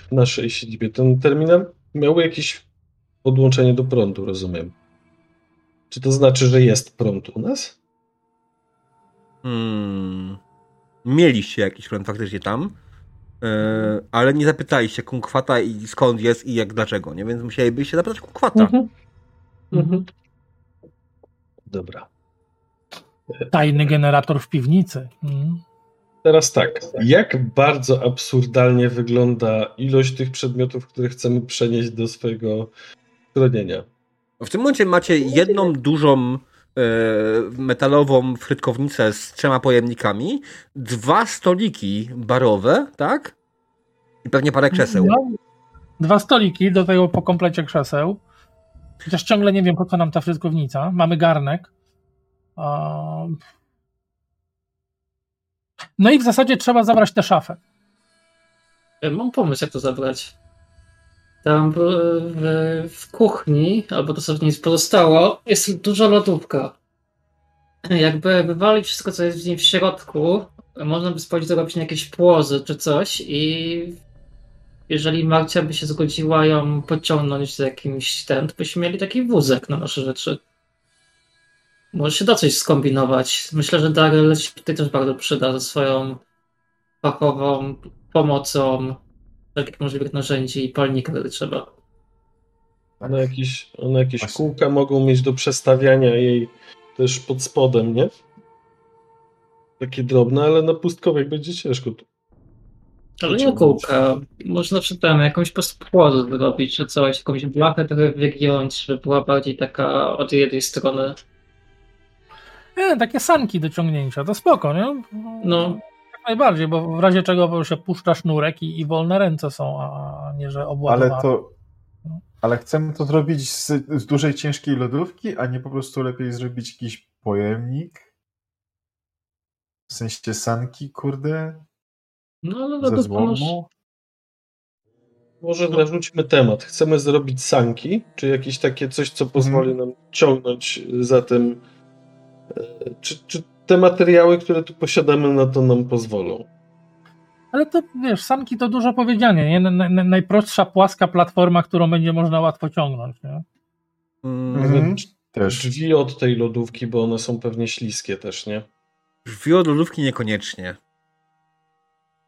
C: w naszej siedzibie. Ten terminal miał jakieś podłączenie do prądu, rozumiem. Czy to znaczy, że jest prąd u nas?
A: Hmm. Mieliście jakiś prąd faktycznie tam, yy, ale nie zapytaliście Kunkwata i skąd jest i jak dlaczego, nie? Więc musielibyście zapytać Kunkwata.
B: Mhm. Mhm.
C: Dobra.
E: tajny generator w piwnicy. Mm.
C: Teraz tak, jak bardzo absurdalnie wygląda ilość tych przedmiotów, które chcemy przenieść do swojego schronienia?
A: W tym momencie macie jedną dużą e, metalową frytkownicę z trzema pojemnikami, dwa stoliki barowe, tak? I pewnie parę krzeseł.
E: Dwa stoliki, do tego po komplecie krzeseł. Chociaż ciągle nie wiem, po co nam ta frytkownica. Mamy garnek. No i w zasadzie trzeba zabrać tę szafę.
B: Ja Mam pomysł, jak to zabrać. Tam w, w, kuchni, albo to w niej pozostało, jest duża lodówka. Jakby wywalić wszystko, co jest w niej w środku, można by spojrzeć zrobić na jakieś płozy czy coś i jeżeli Marcia by się zgodziła ją pociągnąć z jakimś ten, to byśmy mieli taki wózek na nasze rzeczy. Może się da coś skombinować. Myślę, że Daryl się tutaj też bardzo przyda ze swoją fachową pomocą wszelkich możliwych narzędzi i palnika, gdy trzeba.
C: One jakieś, one jakieś
D: Właśnie.
C: kółka mogą mieć do przestawiania jej też pod spodem, nie? Takie drobne, ale na pustkowych będzie ciężko. tu.
B: Ale nie kółka. Można przy tym jakąś po prostu płozę zrobić, czy coś, jakąś blachę trochę wygiąć, żeby była bardziej taka od jednej strony.
E: Nie, takie sanki do ciągnięcia, to spoko, nie?
B: No.
E: Jak najbardziej, bo w razie czego się puszcza sznurek i, i wolne ręce są, a nie, że obładowane.
D: Ale to. Ale chcemy to zrobić z, z dużej, ciężkiej lodówki, a nie po prostu lepiej zrobić jakiś pojemnik? W sensie sanki, kurde?
B: No ale masz...
D: złomu?
C: Może narzućmy temat. Chcemy zrobić sanki, czy jakieś takie coś, co pozwoli nam ciągnąć za tym. Czy, czy te materiały, które tu posiadamy, na to nam pozwolą?
E: Ale to wiesz, sanki to dużo powiedziane, nie? Na- na- Najprostsza płaska platforma, którą będzie można łatwo ciągnąć, nie?
A: Mm,
D: Mhm. Też.
C: Drzwi od tej lodówki, bo one są pewnie śliskie też, nie?
A: Drzwi od lodówki niekoniecznie.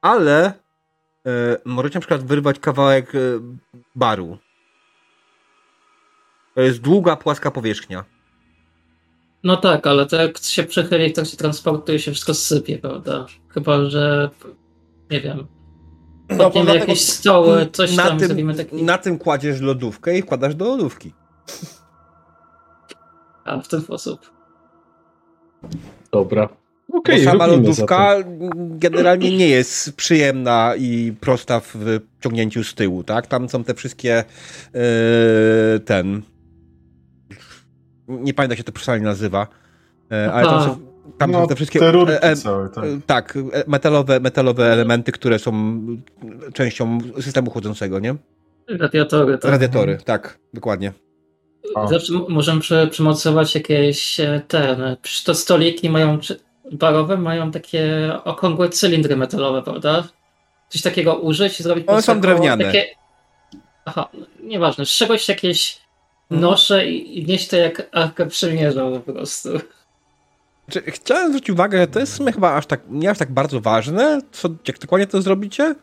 A: Ale e, możecie na przykład wyrwać kawałek e, baru. To jest długa, płaska powierzchnia.
B: No tak, ale to jak się przechyli w trakcie transportu i się wszystko sypie, prawda? Chyba, że nie wiem.
A: No, dlatego-
B: jakieś stoły, coś
A: na
B: tam
A: tym,
B: zrobimy taki...
A: Na tym kładziesz lodówkę i wkładasz do lodówki.
B: A, w ten sposób.
C: Dobra. Okej,
A: Bo sama lodówka generalnie nie jest przyjemna i prosta w ciągnięciu z tyłu, tak? Tam są te wszystkie yy, ten nie pamiętam jak się to przesadnie nazywa, yy, ale tam są, tam
D: no,
A: są te wszystkie
D: te rurki
A: e, e,
D: całe, tak.
A: e, tak, e, metalowe, metalowe elementy, które są częścią systemu chłodzącego, nie?
B: Radiatory, tak.
A: Radiatory, tak, dokładnie.
D: O.
B: Zawsze możemy przy, przymocować jakieś e, ten. przy- To stoliki mają czy- barowe, mają takie okrągłe cylindry metalowe, prawda? Coś takiego użyć i zrobić po
A: One są drewniane.
B: Takie... Aha, no, nieważne. Z czegoś jakieś. Noszę i, i nieść to jak arkę przymierza po prostu.
A: Chciałem zwrócić uwagę, że to jest chyba aż tak, nie aż tak bardzo ważne, co, jak dokładnie to zrobicie.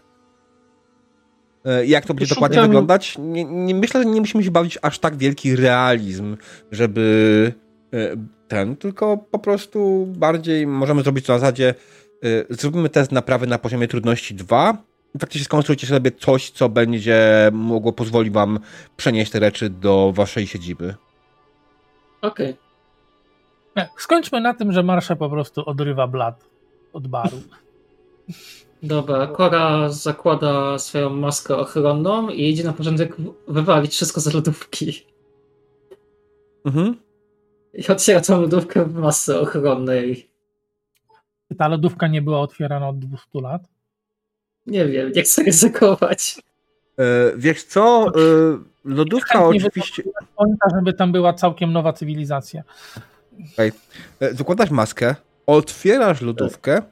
A: E, Jak to będzie
C: Szukam-
A: dokładnie wyglądać? Nie, nie, myślę, że nie musimy się bawić aż tak wielki realizm, żeby e, ten, tylko po prostu bardziej możemy zrobić to na zasadzie e, zrobimy test naprawy na poziomie trudności 2 i faktycznie skonstruujcie sobie coś, co będzie mogło pozwolić wam przenieść te rzeczy do waszej siedziby.
B: Okej.
E: Nie, Skończmy na tym, że Marsza po prostu odrywa blat od baru.
B: Dobra, Kora zakłada swoją maskę ochronną i idzie na porządek wywalić wszystko z lodówki.
A: Mhm.
B: I otwiera tą lodówkę w masce ochronnej.
E: Ta lodówka nie była otwierana od 200 lat.
B: Nie wiem, nie chcę ryzykować.
A: E, wiesz co? E, lodówka oczywiście.
E: Pamięta, żeby tam była całkiem nowa cywilizacja.
A: E, Zakładasz maskę, otwierasz lodówkę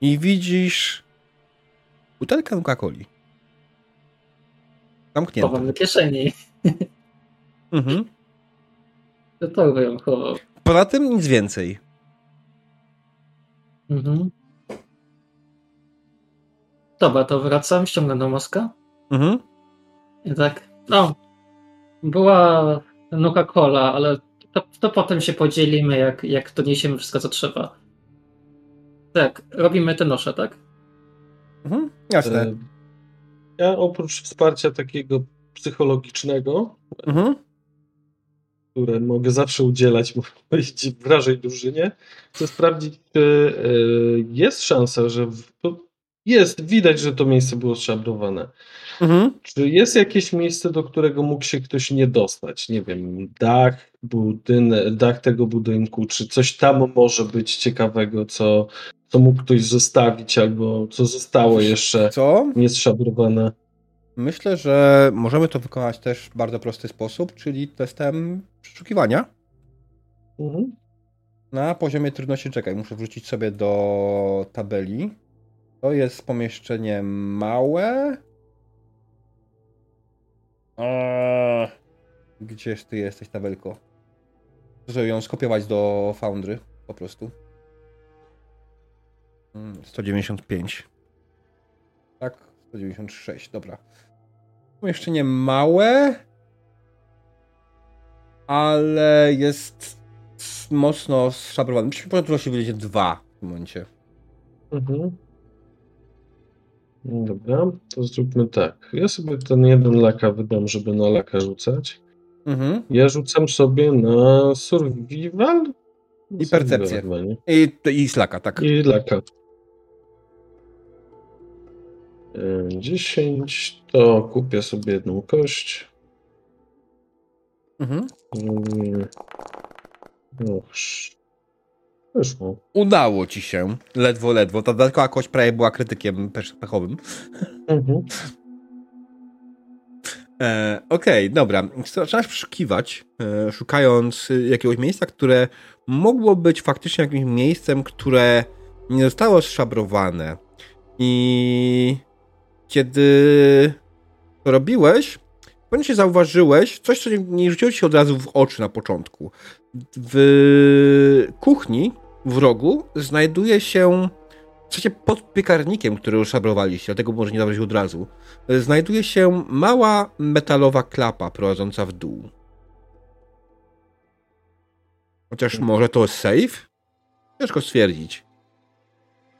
A: i widzisz butelkę Coca-Coli.
B: Chowam
A: Zamkniętą.
B: do kieszeni.
A: Mhm.
B: Do torby ją chował.
A: Poza tym nic więcej.
B: Mhm. Dobra, to wracam, ściągam do maskę.
A: Mhm.
B: I tak, no, była Coca-Cola, ale to, to potem się podzielimy, jak, jak doniesiemy wszystko, co trzeba. Tak, robimy te nosze, tak?
A: Mhm. Jasne.
C: E, Ja oprócz wsparcia takiego psychologicznego,
A: Mhm.
C: które mogę zawsze udzielać w wrażej drużynie, chcę sprawdzić, czy e, jest szansa, że w, jest, widać, że to miejsce było szabrowane.
A: Mhm.
C: Czy jest jakieś miejsce, do którego mógł się ktoś nie dostać? Nie wiem, dach, budynek, dach tego budynku, czy coś tam może być ciekawego, co, co mógł ktoś zostawić, albo co zostało jeszcze
A: Co?
C: nieszabrowane?
A: Myślę, że możemy to wykonać też w bardzo prosty sposób, czyli testem przeszukiwania.
C: Mhm.
A: Na poziomie trudności, czekaj, muszę wrócić sobie do tabeli. To jest pomieszczenie małe. Gdzież ty jesteś, tabelko? Muszę ją skopiować do Foundry, po prostu. Mm, 195. Tak, 196, dobra. Pomieszczenie małe, ale jest mocno szabrowane. Myślę, że się wyjdzie dwa w tym momencie.
C: Mhm. Dobra, to zróbmy tak. Ja sobie ten jeden laka wydam, żeby na laka rzucać.
A: Mhm.
C: Ja rzucam sobie na survival
A: I percepcję. I, I slaka, tak.
C: I laka. E, 10 to kupię sobie jedną kość.
A: Mhm.
C: Mm. Och, sz- Wyszło.
A: Udało ci się. Ledwo, ledwo. Ta dodatkowa kość prawie była krytykiem pech- pechowym.
C: Mhm.
A: E, Okej, dobra. Zaczynasz przeszukiwać, e, szukając jakiegoś miejsca, które mogło być faktycznie jakimś miejscem, które nie zostało zszabrowane. I kiedy to robiłeś, pewnie się zauważyłeś coś, co nie, nie rzuciło ci się od razu w oczy na początku. W kuchni w rogu znajduje się w sensie pod piekarnikiem, który już szabrowaliście, dlatego może nie zauważyć od razu, znajduje się mała metalowa klapa prowadząca w dół. Chociaż może to safe? Ciężko stwierdzić.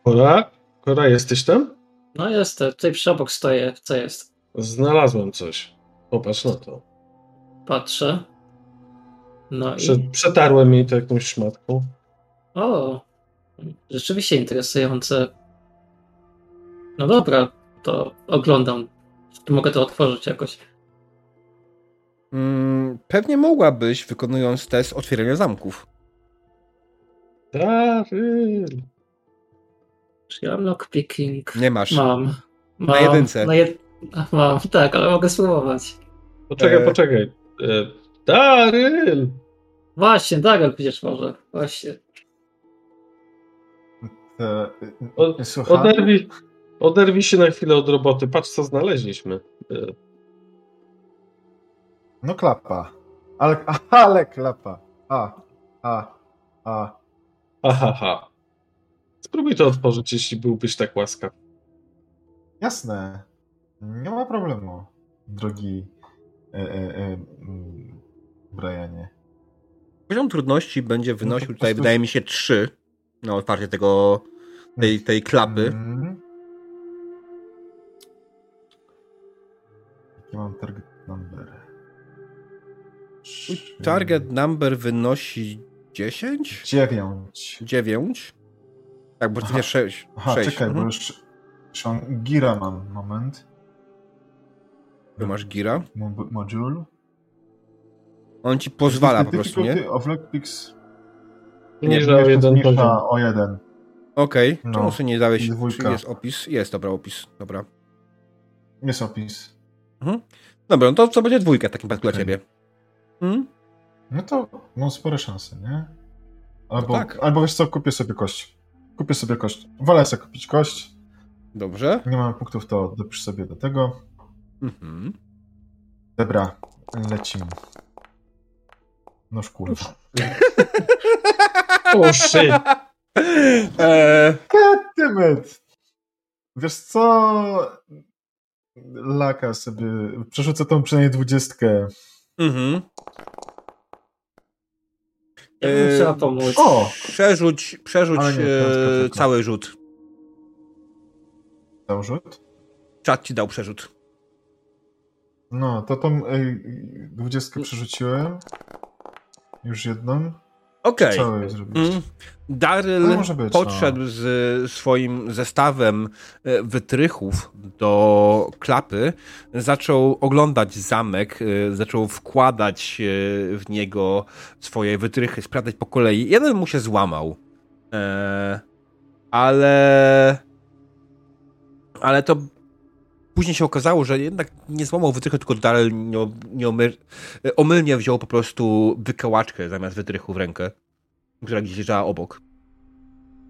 C: Kora? Kora, jesteś tam?
B: No jestem, tutaj przy obok stoję, co jest?
C: Znalazłem coś. Popatrz na to.
B: Patrzę. No
C: Prze
B: i...
C: przetarłem jej to jakąś szmatką.
B: O! Rzeczywiście interesujące. No dobra, to oglądam. Czy mogę to otworzyć jakoś?
A: Mm, pewnie mogłabyś, wykonując test otwierania zamków.
C: Daryl.
B: Czy ja mam lockpicking?
A: Nie masz.
B: Mam. mam.
A: Na jedynce.
B: Na jed... Mam, tak, ale mogę spróbować.
C: Poczekaj,
A: E.
C: poczekaj. E, Daryl!
B: Właśnie, Daryl przecież może. Właśnie.
D: Te,
C: O-
D: Słucham?
C: Oderwij, oderwij się na chwilę od roboty. Patrz, co znaleźliśmy. E,
D: No klapa. Ale, ale klapa. A, a, a.
C: Aha, ha. Spróbuj to otworzyć, jeśli byłbyś tak łaskaw.
D: Jasne. Nie ma problemu, drogi e, e, e, Brianie.
A: Poziom trudności będzie wynosił
D: po
A: tutaj, wydaje mi się, 3 na otwarcie tego, tej, tej klapy.
D: Mhm. Jaki mam target number?
A: Target number wynosi 10?
D: 9.
A: 9? Tak, bo
D: Aha.
A: to jest 6.
D: Aha,
A: 6.
D: czekaj, bo
A: Mhm.
D: już, już mam gira mam, moment.
A: Tu masz gira.
D: Mo- Module.
A: On ci pozwala po prostu, nie?
D: Of lockpicks
C: o
D: jeszcze
C: jeden poziom.
D: o jeden.
A: Okej.
D: No.
A: Czemu sobie nie dałeś?
D: Dwójka.
A: Czy jest opis? Jest, dobra, opis. Dobra.
D: Jest opis.
A: Dobra, no to co będzie dwójka w takim przypadku dla
D: Okej.
A: ciebie? Hmm?
D: No to mam spore szanse, nie? Albo,
A: tak.
D: albo wiesz co, kupię sobie kość. Kupię sobie kość. Wolę sobie kupić kość.
A: Dobrze.
D: Nie mam punktów, to dopisz sobie do tego.
A: Mhm.
D: Dobra, lecimy. Noż kurwa.
C: O, shit.
A: Eee,
D: Goddammit! Wiesz co? Laka sobie. Przerzucę tą przynajmniej dwudziestkę.
A: mhm. Eee,
B: pomóc.
D: O!
A: Przerzuć, przerzuć
D: nie,
A: e, cały rzut.
D: Dał rzut?
A: Czat ci dał przerzut.
D: No, to tą ej, dwudziestkę przerzuciłem. Już jedną.
A: Okej.
D: Zrobić?
A: Mm. Daryl
D: No, być,
A: podszedł z swoim zestawem e, wytrychów do klapy, zaczął oglądać zamek, e, zaczął wkładać e, w niego swoje wytrychy, sprawdzać po kolei. Jeden mu się złamał, ale ale to później się okazało, że jednak nie złamał wytrychu, tylko Daryl nie, nie omyl, omylnie wziął po prostu wykałaczkę zamiast wytrychu w rękę która gdzieś leżała obok.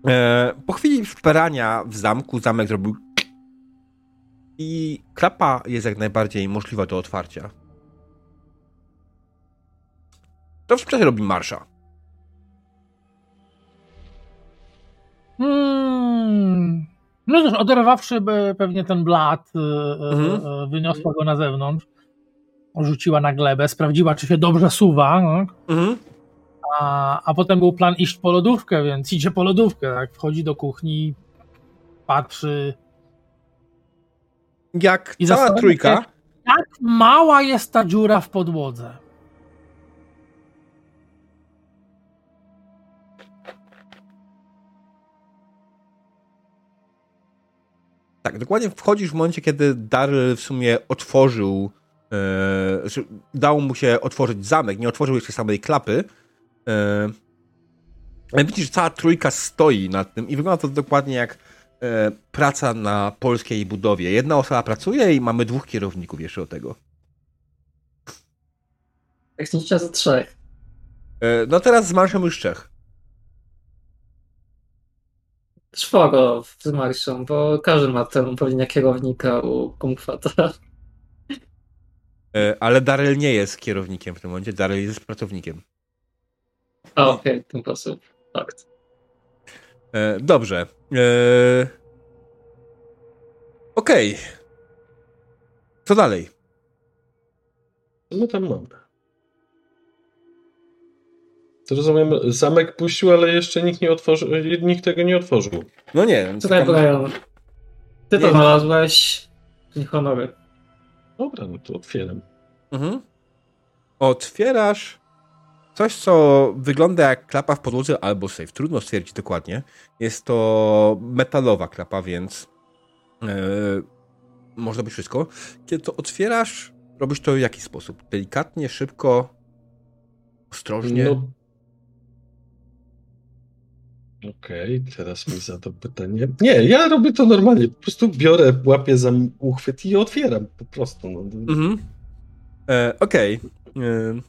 A: E, po chwili szperania w zamku, zamek zrobił i klapa jest jak najbardziej możliwa do otwarcia. To w czasie robi marsza.
E: Hmm. No cóż, oderwawszy pewnie ten blat, y, y,
A: Mhm.
E: y, wyniosła go na zewnątrz, rzuciła na glebę, sprawdziła, czy się dobrze suwa, no.
A: Mhm.
E: a, a potem był plan iść po lodówkę, więc idzie po lodówkę, tak, wchodzi do kuchni, patrzy,
A: Jak
E: I
A: cała trójka,
E: się- jak mała jest ta dziura w podłodze.
A: Tak, dokładnie wchodzisz w momencie, kiedy Daryl w sumie otworzył, e, że dało mu się otworzyć zamek, nie otworzył jeszcze samej klapy, e, ale widzisz, że cała trójka stoi nad tym i wygląda to dokładnie jak e, praca na polskiej budowie. Jedna osoba pracuje i mamy dwóch kierowników jeszcze do tego.
B: Jak zniszczę za trzech.
A: E, no teraz z marszem już trzech.
B: Czworo z marszą, bo każdy ma ten pewnie kierownika u kumkwata.
A: E, ale Daryl nie jest kierownikiem w tym momencie, Daryl jest pracownikiem.
B: A okej, w ten sposób. Fakt.
A: E, dobrze. E, Okej. Co dalej?
C: Co my tam mamy? To rozumiem, zamek puścił, ale jeszcze nikt nie otworzył, nikt tego nie otworzył.
A: No nie.
B: Słuchaj,
A: tam-
B: Brian. Ty to
A: Nie.
B: znalazłeś. Nie honory.
C: Dobra, no to otwieram.
A: Mhm. Otwierasz. coś, co wygląda jak klapa w podłodze albo safe. Trudno stwierdzić dokładnie. Jest to metalowa klapa, więc yy, można być wszystko. Kiedy to otwierasz, robisz to w jaki sposób? Delikatnie, szybko, ostrożnie? No.
C: Okej, okay, teraz mi to pytanie. Nie, ja robię to normalnie. Po prostu biorę, łapię za uchwyt i otwieram po prostu. No. Mhm.
A: E, Okej. Okay. E,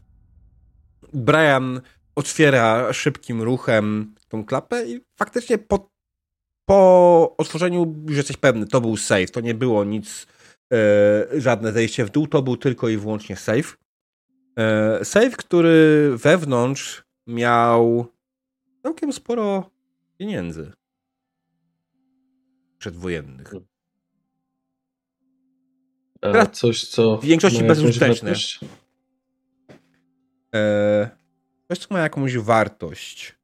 A: Brian otwiera szybkim ruchem tą klapę i faktycznie po, po otworzeniu już jesteś pewny, to był safe, to nie było nic, e, żadne zejście w dół, to był tylko i wyłącznie safe. E, safe, który wewnątrz miał całkiem sporo pieniędzy przedwojennych.
C: Teraz coś, co.
A: W większości bezużyteczne. Coś, co ma jakąś wartość.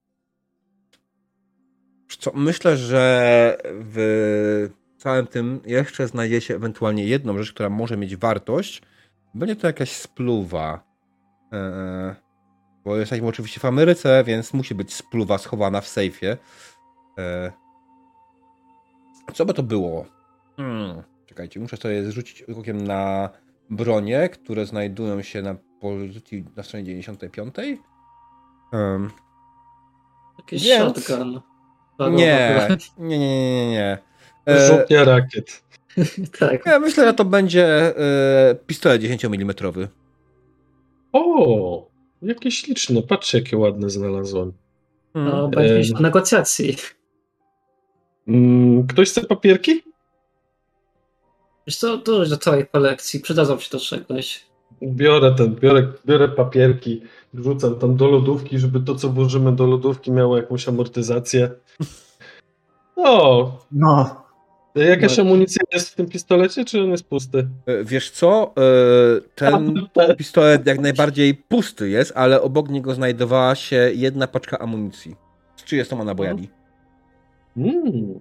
A: Co, myślę, że w całym tym jeszcze znajdzie się ewentualnie jedną rzecz, która może mieć wartość. Będzie to jakaś spluwa. Eee, bo jesteśmy oczywiście w Ameryce, więc musi być spluwa schowana w sejfie. Eee, co by to było? Hmm. Czekajcie, muszę sobie zrzucić okiem na bronie, które znajdują się na pozycji na stronie 95. Um,
B: Jakiś więc... shotgun.
A: Nie, nie, nie, nie, nie.
C: E... Rzutnia rakiet.
B: tak.
A: Ja myślę, że to będzie e, pistolet 10 mm.
C: O, jakie śliczne. Patrzcie, jakie ładne znalazłem.
B: No, będzie e... negocjacji.
C: Mm, ktoś chce papierki?
B: Wiesz co, dużo do całej kolekcji, przydadzą się do czegoś.
C: Biorę ten, biorę, biorę papierki, wrzucam tam do lodówki, żeby to, co włożymy do lodówki miało jakąś amortyzację. O!
D: No.
C: Jakaś no. amunicja jest w tym pistolecie, czy on jest pusty?
A: E, wiesz co, e, ten pistolet jak najbardziej pusty jest, ale obok niego znajdowała się jedna paczka amunicji. Z 30 nabojami.
C: Mm.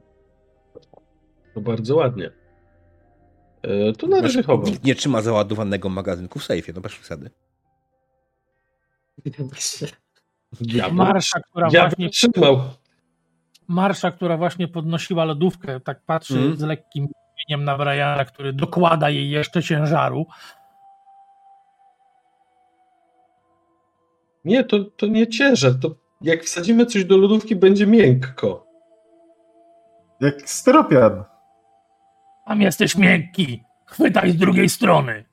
C: To bardzo ładnie. E, to na razie chowam.
A: Nikt nie trzyma załadowanego magazynku w sejfie, no bez przesady.
E: Ja Marsza, która
C: ja
E: właśnie
C: trzymał.
E: Marsza, która właśnie podnosiła lodówkę, tak patrzy mm. z lekkim imieniem na Briana, który dokłada jej jeszcze ciężaru.
C: Nie, to, to nie ciężar. To jak wsadzimy coś do lodówki, będzie miękko.
D: Jak styropian.
E: Tam jesteś miękki. Chwytaj z drugiej strony.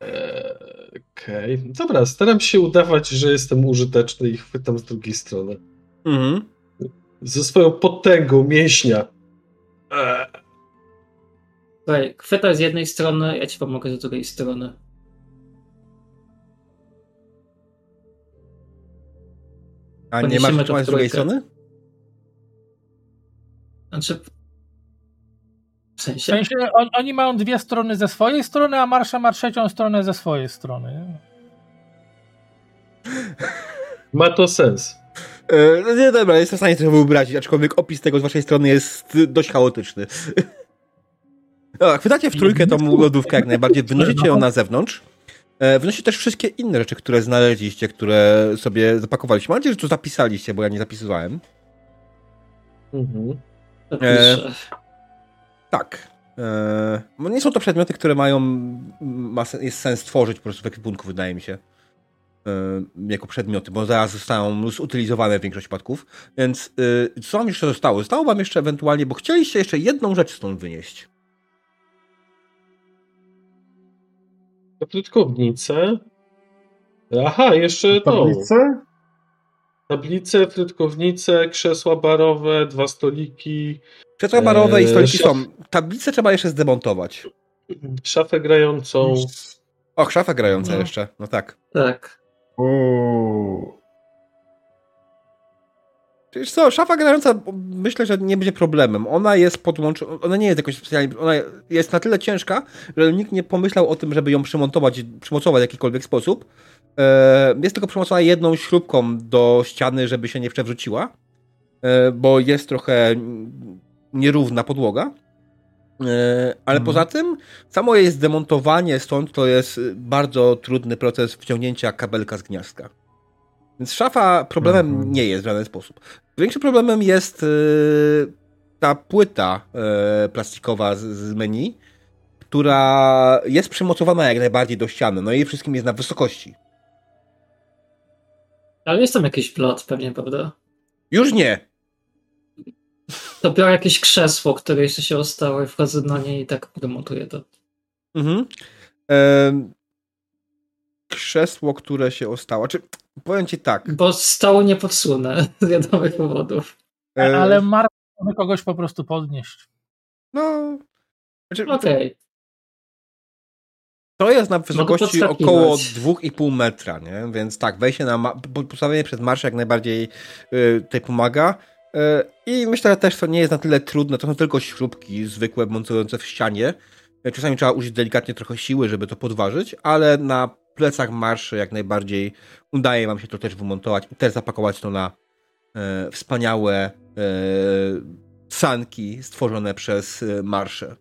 C: Eee, Okej. Okay. Dobra, staram się udawać, że jestem użyteczny i chwytam z drugiej strony. Mhm. Ze swoją potęgą mięśnia.
B: Eee. Słuchaj, chwytaj z jednej strony, ja ci pomogę z drugiej strony.
A: A nie masz z drugiej strony?
B: Znaczy,
E: w sensie? W sensie on, oni mają dwie strony ze swojej strony, a Marsza ma trzecią stronę ze swojej strony.
C: Ma to sens.
A: E, no nie, dobra, jestem w stanie to wyobrazić, aczkolwiek opis tego z waszej strony jest dość chaotyczny. No, chwytacie w trójkę tą lodówkę jak najbardziej, wynosicie ją na zewnątrz. E, wynosicie też wszystkie inne rzeczy, które znaleźliście, które sobie zapakowaliście. Mam nadzieję, że to zapisaliście, bo ja nie zapisywałem.
B: Mhm. E,
A: tak. E, nie są to przedmioty, które mają ma, jest sens tworzyć po prostu w ekwipunku, wydaje mi się. E, jako przedmioty, bo zaraz zostaną zutylizowane w większości przypadków. Więc e, co wam jeszcze zostało? Zostało wam jeszcze ewentualnie, bo chcieliście jeszcze jedną rzecz stąd wynieść.
C: Frytkownicę. Aha, jeszcze to.
D: Tablicę?
C: Tablice, frytkownice, krzesła barowe, dwa stoliki.
A: Krzesła barowe i e, stoliki szaf... są. Tablice trzeba jeszcze zdemontować.
C: Szafę grającą.
A: Och, szafę grającą no. jeszcze. No tak.
B: Tak.
D: Uuu.
A: Wiesz co, szafa grająca myślę, że nie będzie problemem. Ona jest podłączona, ona nie jest jakoś specjalnie, ona jest na tyle ciężka, że nikt nie pomyślał o tym, żeby ją przymontować, przymocować w jakikolwiek sposób. E, jest tylko przymocowana jedną śrubką do ściany, żeby się nie przewróciła, e, bo jest trochę nierówna podłoga. E, ale mhm. poza tym, samo jej zdemontowanie stąd to jest bardzo trudny proces wciągnięcia kabelka z gniazdka. Więc szafa problemem
D: Mhm.
A: nie jest w żaden sposób. Większym problemem jest ta płyta plastikowa z menu, która jest przymocowana jak najbardziej do ściany. No i wszystkim jest na wysokości.
B: Ale jest tam jakiś plot pewnie, prawda?
A: Już nie.
B: To biorę jakieś krzesło, które jeszcze się ostało i wchodzę na nie i tak demontuję to.
A: Mhm. Em, krzesło, które się ostało. Czy powiem ci tak.
B: Bo stołu nie podsunę z wiadomych powodów.
A: e,
E: Ale Mark kogoś po prostu podnieść.
A: No. Znaczy,
B: Okej.
A: To jest na wysokości około 2,5 metra, nie? Więc tak, wejście na postawienie przez marsz jak najbardziej y, tutaj pomaga. Y, I myślę, że też to nie jest na tyle trudne. To są tylko śrubki zwykłe, montujące w ścianie. Y, Czasami trzeba użyć delikatnie trochę siły, żeby to podważyć, ale na plecach marszy jak najbardziej udaje wam się to też wymontować i też zapakować to na e, wspaniałe e, sanki stworzone przez marsze.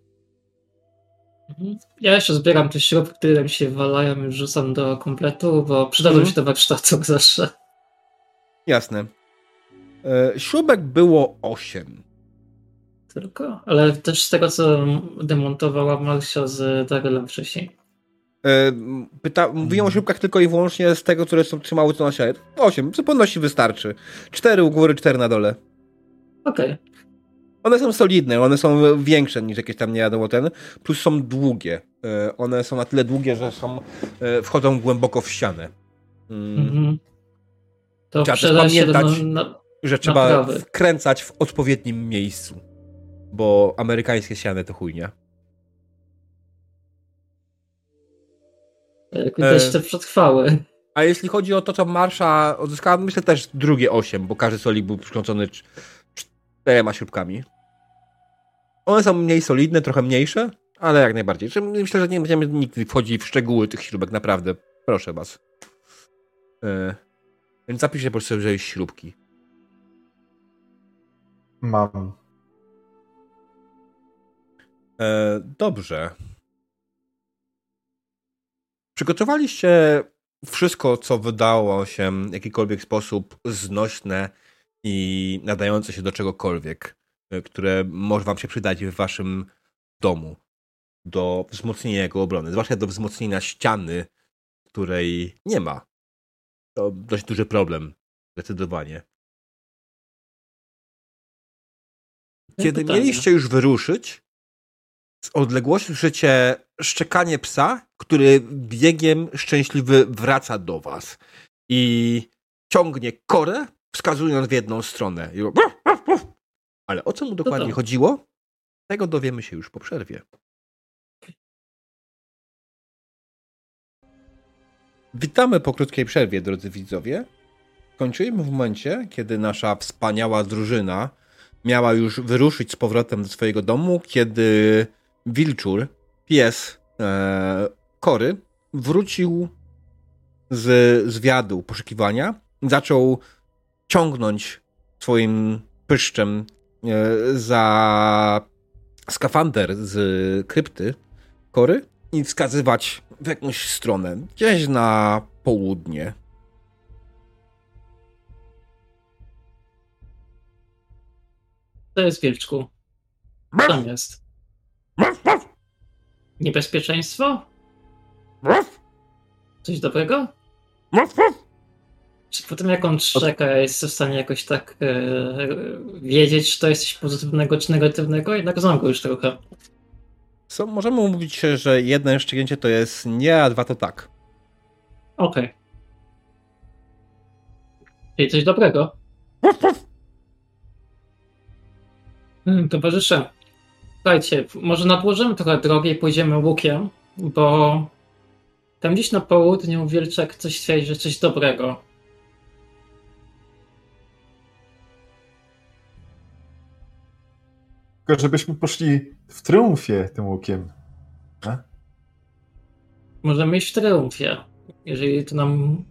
B: Mhm. Ja jeszcze zbieram te śrubki, które mi się walają i rzucam do kompletu, bo przydadzą
A: Mhm.
B: się do warsztatu zawsze.
A: Jasne. E, śrubek było 8.
B: Tylko. Ale też z tego, co demontowała Marsia z Darylem wcześniej.
A: E, Pyta, mówiłem o śrubkach tylko i wyłącznie z tego, które są trzymały to na siebie. 8, w zupełności wystarczy. 4 u góry, 4 na dole.
B: Okej.
A: One są solidne, one są większe niż jakieś tam nie wiadomo ten, plus są długie. E, One są na tyle długie, że są, e, wchodzą głęboko w ścianę. Mm,
B: Mhm. To
A: Trzeba też pamiętać-
B: na,
A: Że trzeba
B: Naprawy.
A: wkręcać w odpowiednim miejscu. Bo amerykańskie ściany to chujnia.
B: widać
A: E.
B: te przetrwały.
A: A jeśli chodzi o to, co Marsza odzyskała, myślę też drugie 8, bo każdy solik był przykręcony cz- czterema śrubkami. One są mniej solidne, trochę mniejsze, ale jak najbardziej. Myślę, że nie będziemy nigdy wchodzić w szczegóły tych śrubek, naprawdę. Proszę was. E, więc zapiszcie po prostu, że jest śrubki.
D: Mam.
A: E, dobrze. Przygotowaliście wszystko, co wydało się w jakikolwiek sposób znośne i nadające się do czegokolwiek, które może wam się przydać w waszym domu do wzmocnienia jego obrony, zwłaszcza do wzmocnienia ściany, której nie ma. To dość duży problem, zdecydowanie. Kiedy
B: pytanie.
A: mieliście już wyruszyć, z odległości słyszycie szczekanie psa, który biegiem szczęśliwy wraca do was i ciągnie korę, wskazując w jedną stronę. I... Ale o co mu dokładnie
B: to?
A: chodziło? Tego dowiemy się już po przerwie. Witamy po krótkiej przerwie, drodzy widzowie. Kończymy w momencie, kiedy nasza wspaniała drużyna miała już wyruszyć z powrotem do swojego domu, kiedy Wilczur, pies e, Kory, wrócił z zwiadu poszukiwania, zaczął ciągnąć swoim pyszczem za skafander z krypty Kory i wskazywać w jakąś stronę, gdzieś na południe.
B: To jest Wilczku. Co tam jest? Niebezpieczeństwo? Coś dobrego? Czy po tym jak on szczeka, jest w stanie jakoś tak e, wiedzieć, czy to jest coś pozytywnego czy negatywnego? Jednak znam go już trochę.
A: Co, możemy umówić się, że jedno szczegnięcie to jest nie, a dwa to tak.
B: Okej. Czyli coś dobrego? Hmm, Towarzysze, słuchajcie, może nadłożymy trochę drogi i pójdziemy łukiem, bo tam gdzieś na południu Wilczek coś twierdzi, że coś dobrego.
D: Tylko żebyśmy poszli w triumfie tym łukiem. A?
B: Możemy iść w triumfie, jeżeli to nam...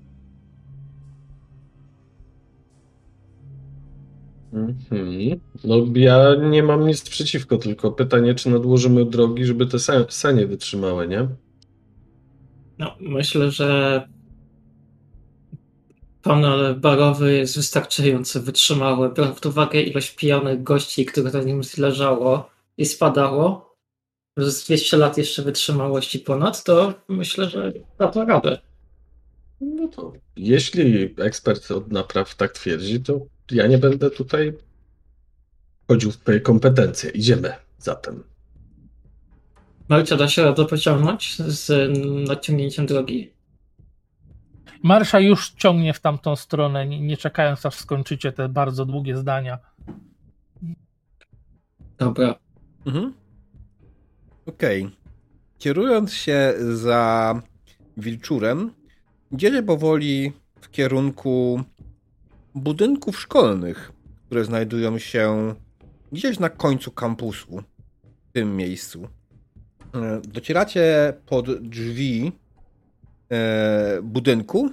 C: Mhm. No ja nie mam nic przeciwko, tylko pytanie, czy nadłożymy drogi, żeby te sa- sanie wytrzymały, nie?
B: No, myślę, że pan, ale barowy jest wystarczająco wytrzymały, biorąc pod uwagę ilość pijanych gości, których na nim leżało i spadało. Z 200 lat jeszcze wytrzymałości ponad, to myślę, że da to radę.
C: No to jeśli ekspert od napraw tak twierdzi, to ja nie będę tutaj chodził w twoje kompetencje. Idziemy zatem.
B: Marcia da się radę pociągnąć z nadciągnięciem drogi.
E: Marsza już ciągnie w tamtą stronę, nie, nie czekając aż skończycie te bardzo długie zdania.
B: Dobra.
A: Mhm. Okej. Kierując się za wilczurem, idziecie powoli w kierunku budynków szkolnych, które znajdują się gdzieś na końcu kampusu, w tym miejscu. E, Docieracie pod drzwi budynku,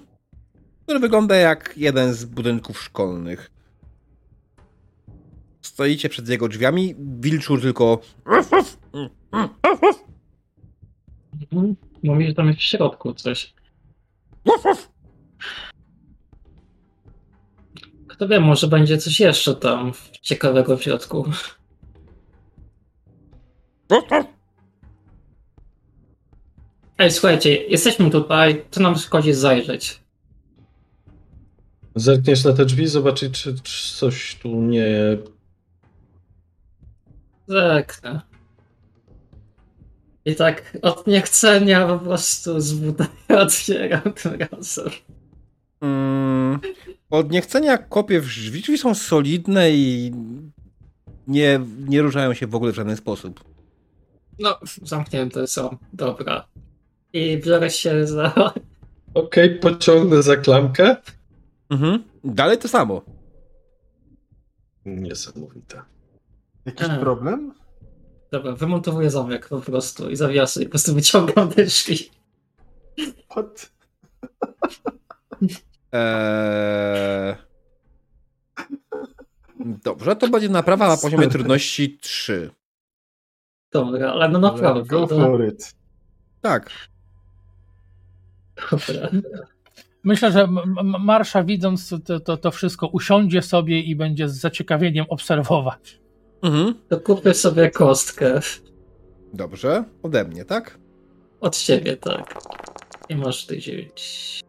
A: który wygląda jak jeden z budynków szkolnych. Stoicie przed jego drzwiami, wilczur tylko.
B: Mówi, że tam jest w środku coś. Kto wie, może będzie coś jeszcze tam ciekawego w środku. Ej, słuchajcie, jesteśmy tutaj, to nam szkodzi zajrzeć.
C: Zerkniesz na te drzwi, zobaczyć, czy, czy coś tu nie.
B: Zerknę. I tak od niechcenia po prostu z buta otwieram tym razem.
A: Mm, od niechcenia kopię w drzwi. Drzwi są solidne i nie, nie ruszają się w ogóle w żaden sposób.
B: No, zamknięte są, dobra. I biorę się za...
C: Okej, pociągnę za klamkę.
A: Mhm. Dalej to samo.
C: Niesamowite.
D: Jakiś
B: A.
D: problem?
B: Dobra, wymontowuję zamek po prostu i zawiasy i po prostu wyciągam te drzwi.
D: What?
A: Eee... Dobrze, to będzie naprawa na poziomie trudności 3.
B: Dobra, ale no naprawdę.
D: Go for it.
A: Tak.
B: Dobra.
E: Myślę, że Marsza widząc to, to, to wszystko usiądzie sobie i będzie z zaciekawieniem obserwować.
A: Mhm.
B: To kupię sobie kostkę.
A: Dobrze, ode mnie, tak?
B: Od ciebie, tak. I masz ty dziewięć.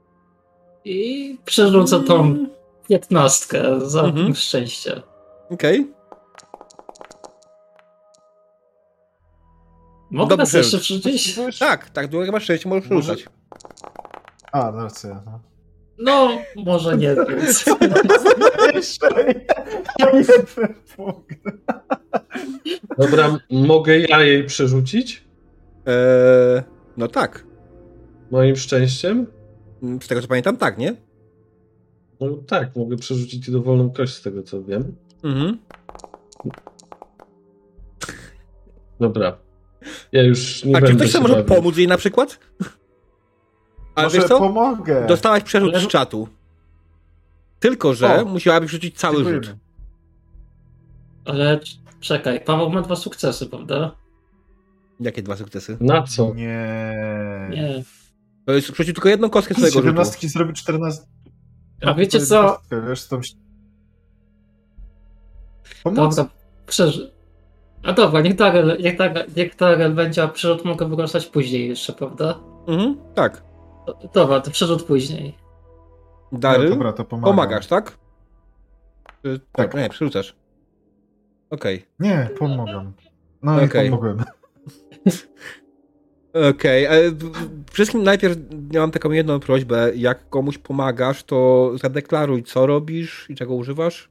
B: I przerzucę tą piętnastkę za
A: Mhm.
B: szczęście.
A: Okej.
B: Mogę
A: Dobrze.
B: jeszcze przerzucić?
A: Tak, tak, długo masz szczęście, możesz
D: Może-
A: ruszać.
D: A, no racja. No.
B: No, może nie więc.
C: Dobra, mogę ja jej przerzucić?
A: Eee, no tak.
C: Moim szczęściem?
A: Z tego co pamiętam, tak, nie?
C: No tak, mogę przerzucić dowolną kość z tego co wiem.
A: Mhm.
C: Dobra. Ja już nie
A: A czy
C: będę
A: ktoś
C: się
A: sobie może pomóc jej na przykład? A
D: Może
A: wiesz co?
D: pomogę.
A: Dostałaś przerzut
B: Ale-
A: z czatu. Tylko, że
D: O.
A: musiałabyś rzucić cały
D: Dziękujemy.
A: rzut.
B: Ale czekaj, Paweł ma dwa sukcesy, prawda?
A: Jakie dwa sukcesy?
C: Na co?
D: Nie.
B: Nie.
A: To jest rzucił tylko jedną kostkę
D: Z
A: rzutu.
D: 17 zrobi 14.
B: A wiecie co?
D: Wiesz, tą... Pomoc?
B: Dobra, przeży... A dobra, niech Darel, niech Darel, niech Darel będzie, a przerzut mogę wykorzystać później jeszcze, prawda?
A: Mhm, tak.
B: Dobra, to przerzut później.
A: Dary,
D: No, dobra, to pomagam.
A: pomagasz, tak? Czy... Tak,
D: Tak.
A: nie, przerzucasz. Okej.
D: Nie, pomogę. No i
A: Okej.
D: pomogłem.
A: Okej, ale w- w- wszystkim najpierw ja mam taką jedną prośbę. Jak komuś pomagasz, to zadeklaruj, co robisz i czego używasz.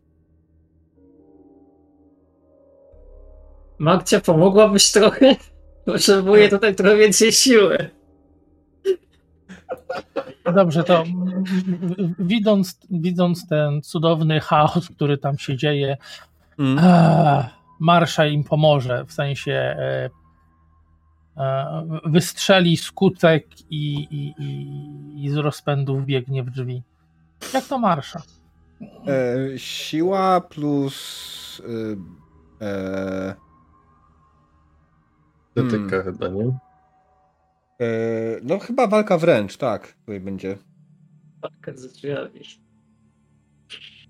B: Magcia, pomogłabyś trochę? Potrzebuję tutaj trochę więcej siły.
E: Dobrze, to widząc, widząc ten cudowny chaos, który tam się dzieje,
A: Mm.
E: Ah, Marsza im pomoże, w sensie e, e, wystrzeli skutek i, i, i, i z rozpędu wbiegnie w drzwi. Jak to Marsza?
A: E, siła plus. Y, e,
C: Dotyka
A: Hmm.
C: chyba, nie?
A: E, no, chyba walka wręcz, tak. Tutaj będzie.
B: Pakę z drzwiami.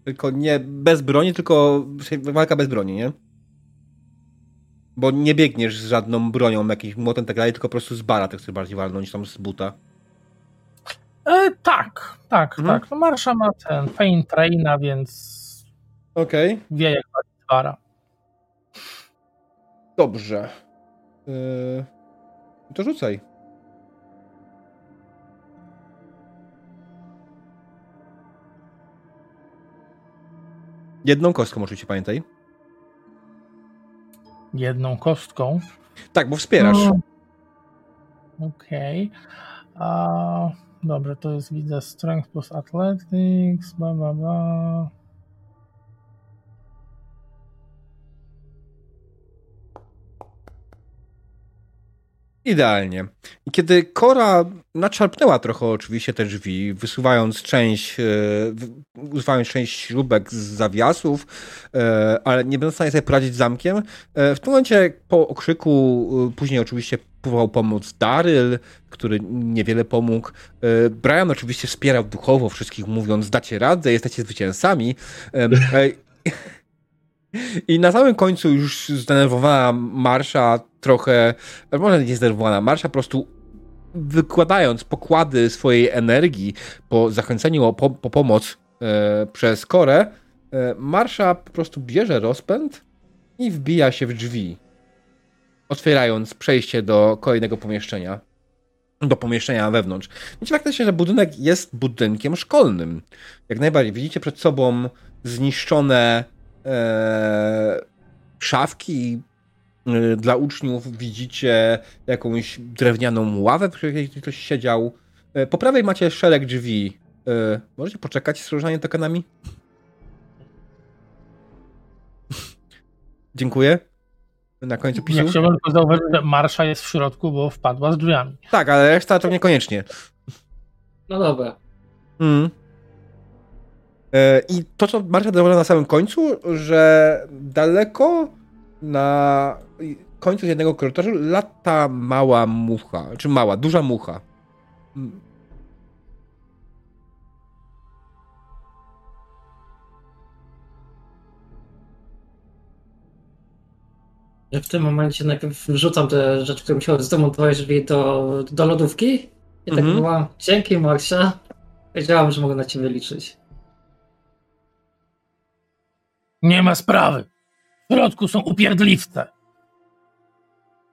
A: Tylko nie bez broni, tylko walka bez broni, nie? Bo nie biegniesz z żadną bronią, jakimś młotem tak dalej, tylko po prostu z bara ty chcesz bardziej walnąć tam z buta.
E: E, tak, tak,
A: Mhm.
E: tak. No Marsza ma ten Fein Traina, więc
A: Okej,
E: wie jak walić bara.
A: dobrze. Yy... To rzucaj. Jedną kostką oczywiście, pamiętaj.
E: Jedną kostką.
A: Tak, bo wspierasz.
E: No. Okej. A Dobrze, to jest widzę Strength plus Athletics, bla bla bla.
A: Idealnie. I kiedy Kora naczarpnęła trochę oczywiście te drzwi, wysuwając część, e, usuwając część śrubek z zawiasów, e, ale nie będąc w stanie sobie poradzić z zamkiem, e, w tym momencie po okrzyku, później oczywiście próbował pomóc Daryl, który niewiele pomógł. Brian oczywiście wspierał duchowo wszystkich, mówiąc dacie radę, jesteście zwycięzcami. E, e, I na samym końcu już zdenerwowana Marsza trochę, może nie zdenerwowana, Marsza po prostu wykładając pokłady swojej energii po zachęceniu o po, po pomoc e, przez Korę, e, Marsza po prostu bierze rozpęd i wbija się w drzwi, otwierając przejście do kolejnego pomieszczenia. Do pomieszczenia wewnątrz. Widzicie faktycznie, że budynek jest budynkiem szkolnym. Jak najbardziej. Widzicie przed sobą zniszczone e, szafki e, dla uczniów. Widzicie jakąś drewnianą ławę, przy której ktoś siedział. E, po prawej macie szereg drzwi. E, możecie poczekać z różaniem tokenami? Dziękuję. Na końcu
E: Ja
A: pisu.
E: chciałbym tylko zauważyć, że Marsza jest w środku, bo wpadła z drzwiami.
A: Tak, ale reszta to niekoniecznie.
B: No dobra.
A: Mm. E, I to, co Marta zauważyła na samym końcu, że daleko na końcu jednego korytarza lata mała mucha, czy mała, duża mucha.
B: W tym momencie najpierw wrzucam te rzeczy, które musiałem zdemontować drzwi do, do lodówki. I tak
A: Mhm.
B: była, dzięki Marsza. Wiedziałam, że mogę na ciebie liczyć.
E: Nie ma sprawy. W środku są upierdliwce.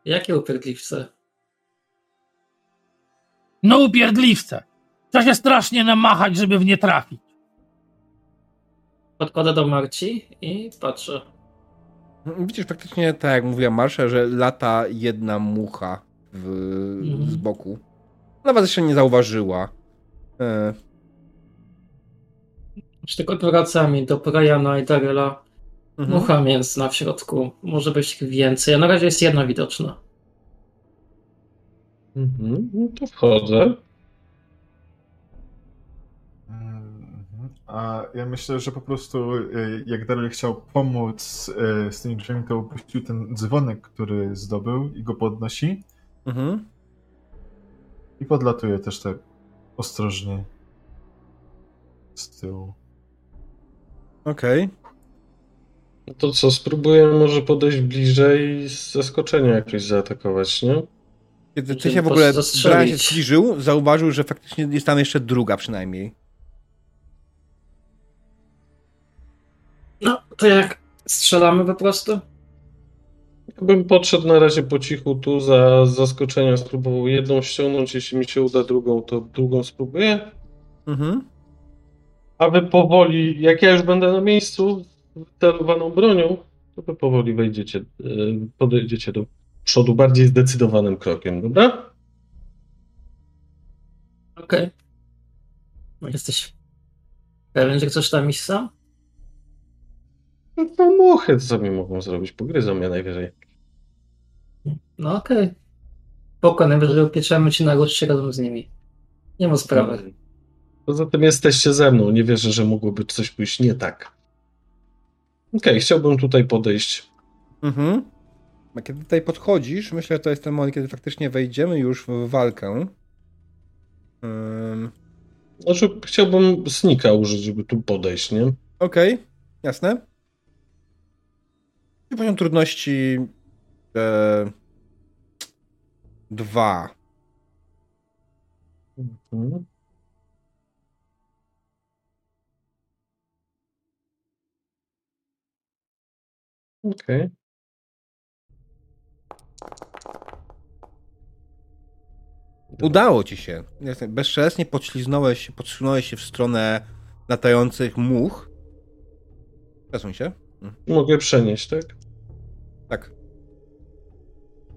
B: Jakie upierdliwce?
E: No upierdliwce. Trzeba się strasznie namachać, żeby w nie trafić.
B: Podkładę do Marci i patrzę.
A: Widzisz praktycznie, tak jak mówiła Marsza, że lata jedna mucha w,
B: Mhm.
A: z boku. Ona was jeszcze nie zauważyła. E,
B: Już tylko wracam i do Briana i Daryla.
A: mhm.
B: Mucha mięsna w środku. Może być ich więcej. A na razie jest jedna widoczna.
C: Mhm, no to wchodzę.
D: Mhm. A ja myślę, że po prostu y, jak Daryl chciał pomóc y, z tymi drzwiami, to upuścił ten dzwonek, który zdobył i go podnosi
A: Mhm.
D: i podlatuje też tak ostrożnie z tyłu.
A: Okej.
C: No to co, spróbuję może podejść bliżej i z zaskoczenia jakoś zaatakować, nie?
A: Kiedy ty się w ogóle. Brian się zbliżył, zauważył, że faktycznie jest tam jeszcze druga przynajmniej.
B: No, to jak strzelamy po prostu?
C: Ja bym podszedł na razie po cichu tu za zaskoczenia, spróbował jedną ściągnąć, jeśli mi się uda drugą, to drugą spróbuję.
A: Mhm.
C: A wy powoli, jak ja już będę na miejscu z celowaną bronią, to wy powoli wejdziecie, y, podejdziecie do przodu bardziej zdecydowanym krokiem, dobra?
B: Okej. No Jesteś pewien, że chcesz tam iść sam?
C: No muchy co mi mogą zrobić, pogryzą mnie najwyżej.
B: No okej. Spoko, najwyżej upieczemy ci na gości razem z nimi. Nie ma sprawy.
C: Poza tym jesteście ze mną, nie wierzę, że mogłoby coś pójść nie tak. Okej, chciałbym tutaj podejść.
A: Mhm. A kiedy tutaj podchodzisz, myślę, że to jest ten moment, kiedy faktycznie wejdziemy już w walkę. Ym,
C: Znaczy, chciałbym snika użyć, żeby tu podejść, nie?
A: Okej, jasne. I poziom trudności e, dwa.
C: Mhm. Okej.
A: Udało ci się. Bezszelestnie podśliznąłeś, podsunąłeś się w stronę latających much. Przesuń się.
C: Mogę przenieść, tak?
A: Tak.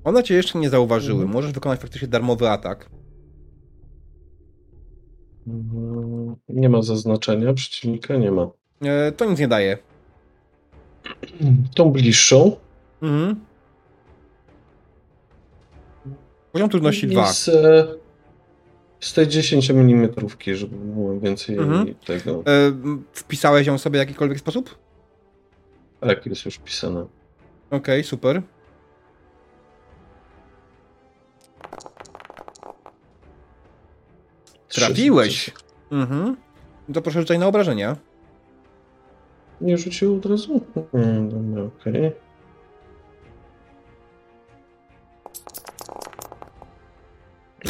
A: One cię jeszcze nie zauważyły.
C: Mhm.
A: Możesz wykonać faktycznie darmowy atak.
C: Mhm. Nie ma zaznaczenia przeciwnika, nie ma.
A: E, to nic nie daje.
C: Tą bliższą.
A: Mhm. Poziom trudności
C: I
A: 2.
C: Z, e, z tej 10 mm, żeby było więcej
A: Mhm.
C: tego.
A: E, wpisałeś ją sobie w jakikolwiek sposób?
C: Tak, jest już pisane.
A: Okej, super. Trafiłeś. Mhm. To proszę rzucać na obrażenia.
C: Nie rzucił od razu? Mm, dobra, okej.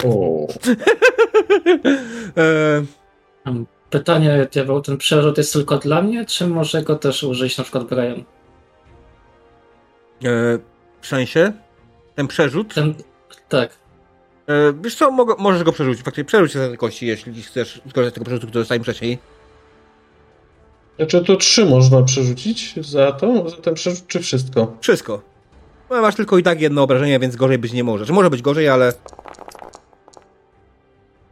C: O,
A: e,
B: Mam Pytanie, Diabeł, ten przerzut jest tylko dla mnie, czy może go też użyć na przykład Brian?
A: e, w sensie? Ten przerzut?
B: Ten, tak.
A: E, wiesz co, mogę, możesz go przerzucić. Faktycznie przerzuć się za te kości, jeśli chcesz skorzystać z tego przerzutu, który dostałem wcześniej.
C: Znaczy to trzy można przerzucić za to, za ten przerzut, czy wszystko?
A: Wszystko. No, masz tylko i tak jedno obrażenie, więc gorzej być nie może. Czy może być gorzej, ale...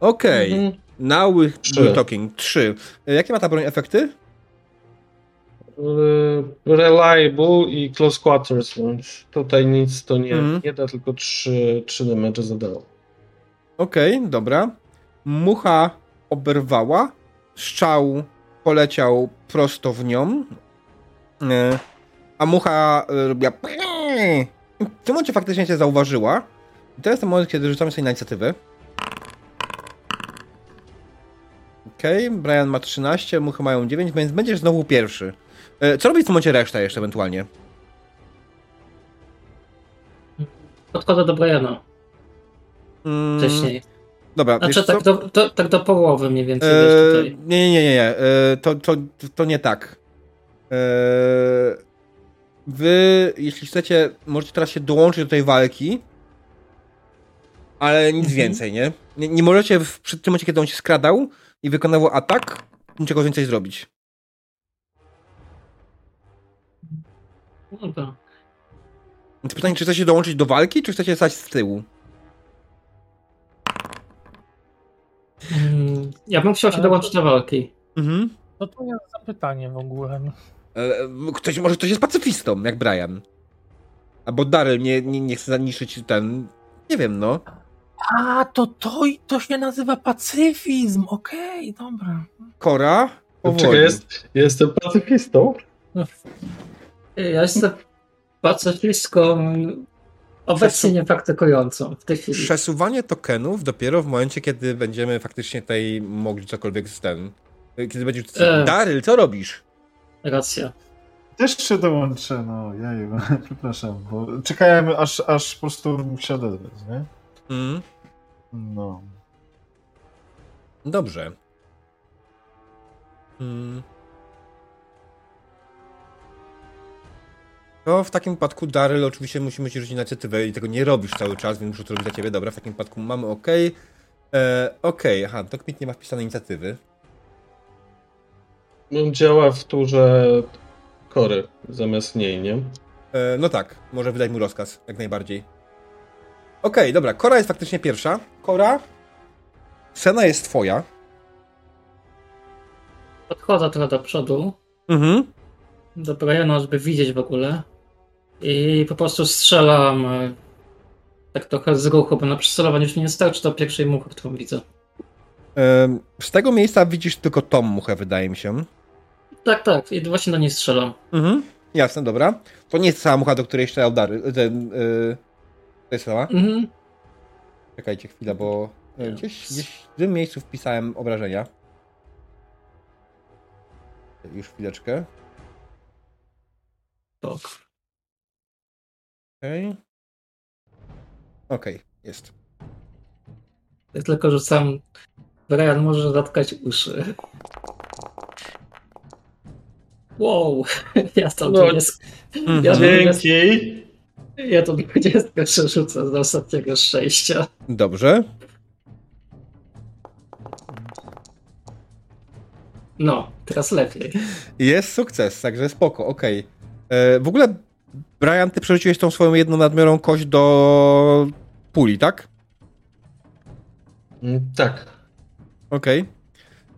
A: Okej.
C: Mhm.
A: Now we're
C: Trzy.
A: talking. Trzy. E, Jakie ma ta broń efekty?
C: Y, Reliable i Close Quarters, tutaj nic to nie,
A: Mhm.
C: nie da, tylko trzy, trzy damage zadało.
A: Okej, dobra. Mucha oberwała. Szczał poleciał prosto w nią. E, A mucha e, robiła... W tym momencie faktycznie cię zauważyła. I to jest ten moment, kiedy rzucamy sobie na inicjatywę. Okej, Brian ma 13, muchy mają 9, więc będziesz znowu pierwszy. E, Co robi w tym momencie reszta jeszcze ewentualnie?
B: Podchodzę do Briana
A: Mm,
B: wcześniej.
A: Dobra,
B: Znaczy tak do, do, tak do połowy mniej więcej
A: Eee, nie, nie, nie, nie. Eee, to, to, to nie tak. Eee, wy, jeśli chcecie, możecie teraz się dołączyć do tej walki, ale nic
B: Mhm.
A: więcej, nie? nie? Nie możecie w, przy tym momencie, kiedy on się skradał i wykonywał atak, niczego więcej zrobić.
B: Dobra.
A: Więc pytanie, czy chcecie dołączyć do walki, czy chcecie stać z tyłu?
B: Ja bym chciał się
E: Ale
B: dołączyć do walki.
A: Mhm.
E: To to jest zapytanie w ogóle.
A: Ktoś, może ktoś jest pacyfistą, jak Brian. Albo Daryl nie, nie, nie chce zaniszczyć ten... Nie wiem, no.
E: A, to to, to się nazywa pacyfizm. Okej, dobra.
A: Kora.
C: Czekaj, jest, jestem pacyfistą?
B: Ja jestem pacyfistką obecnie niepraktykującą w tej chwili.
A: Przesuwanie tokenów dopiero w momencie, kiedy będziemy faktycznie tutaj mogli cokolwiek z ten. Kiedy będzie.
B: E.
A: Daryl, co robisz?
B: Racja.
D: Też się dołączę, no jaju, przepraszam, bo czekałem aż, aż po prostu mógł się odezwać, nie?
A: Mm,
D: No.
A: dobrze. Mm. To w takim wypadku Daryl oczywiście musimy ci rzucić inicjatywę i tego nie robisz cały czas, więc muszę to robić dla ciebie. Dobra, w takim wypadku mamy OK. E, OK, aha, Dokmit nie ma wpisanej inicjatywy.
C: On działa w turze kory zamiast niej, nie?
A: E, no tak, może wydać mu rozkaz, jak najbardziej. Okej, dobra, Kora jest faktycznie pierwsza. Kora, scena jest twoja.
B: Podchodzę trochę do przodu,
A: Mhm.
B: do Briana, żeby widzieć w ogóle. I po prostu strzelam e, tak trochę z ruchu, bo na przycelowanie już mi nie starczy do pierwszej muchy, którą widzę.
A: Z tego miejsca widzisz tylko tą muchę, wydaje mi się.
B: Tak, tak, i właśnie do niej strzelam.
A: Mhm. Jasne, dobra. To nie jest cała mucha, do której strzelał Dary. Ten, yy, to jest cała?
B: Mhm.
A: Czekajcie chwilę, bo e, gdzieś, gdzieś w tym miejscu wpisałem obrażenia. Już chwileczkę.
B: Tak.
A: Okej. Okej, jest.
B: Ja tylko rzucam. Brian może zatkać uszy. Wow, ja to
C: No.
A: Mhm.
B: ja.
C: Dzięki.
B: ja to 20 przerzucę z ostatniego szczęścia.
A: Dobrze.
B: No, teraz lepiej.
A: Jest sukces, także spoko, okej. E, W ogóle, Brian, ty przerzuciłeś tą swoją jedną nadmiarą kość do puli, tak?
C: Mm, Tak.
A: Okej.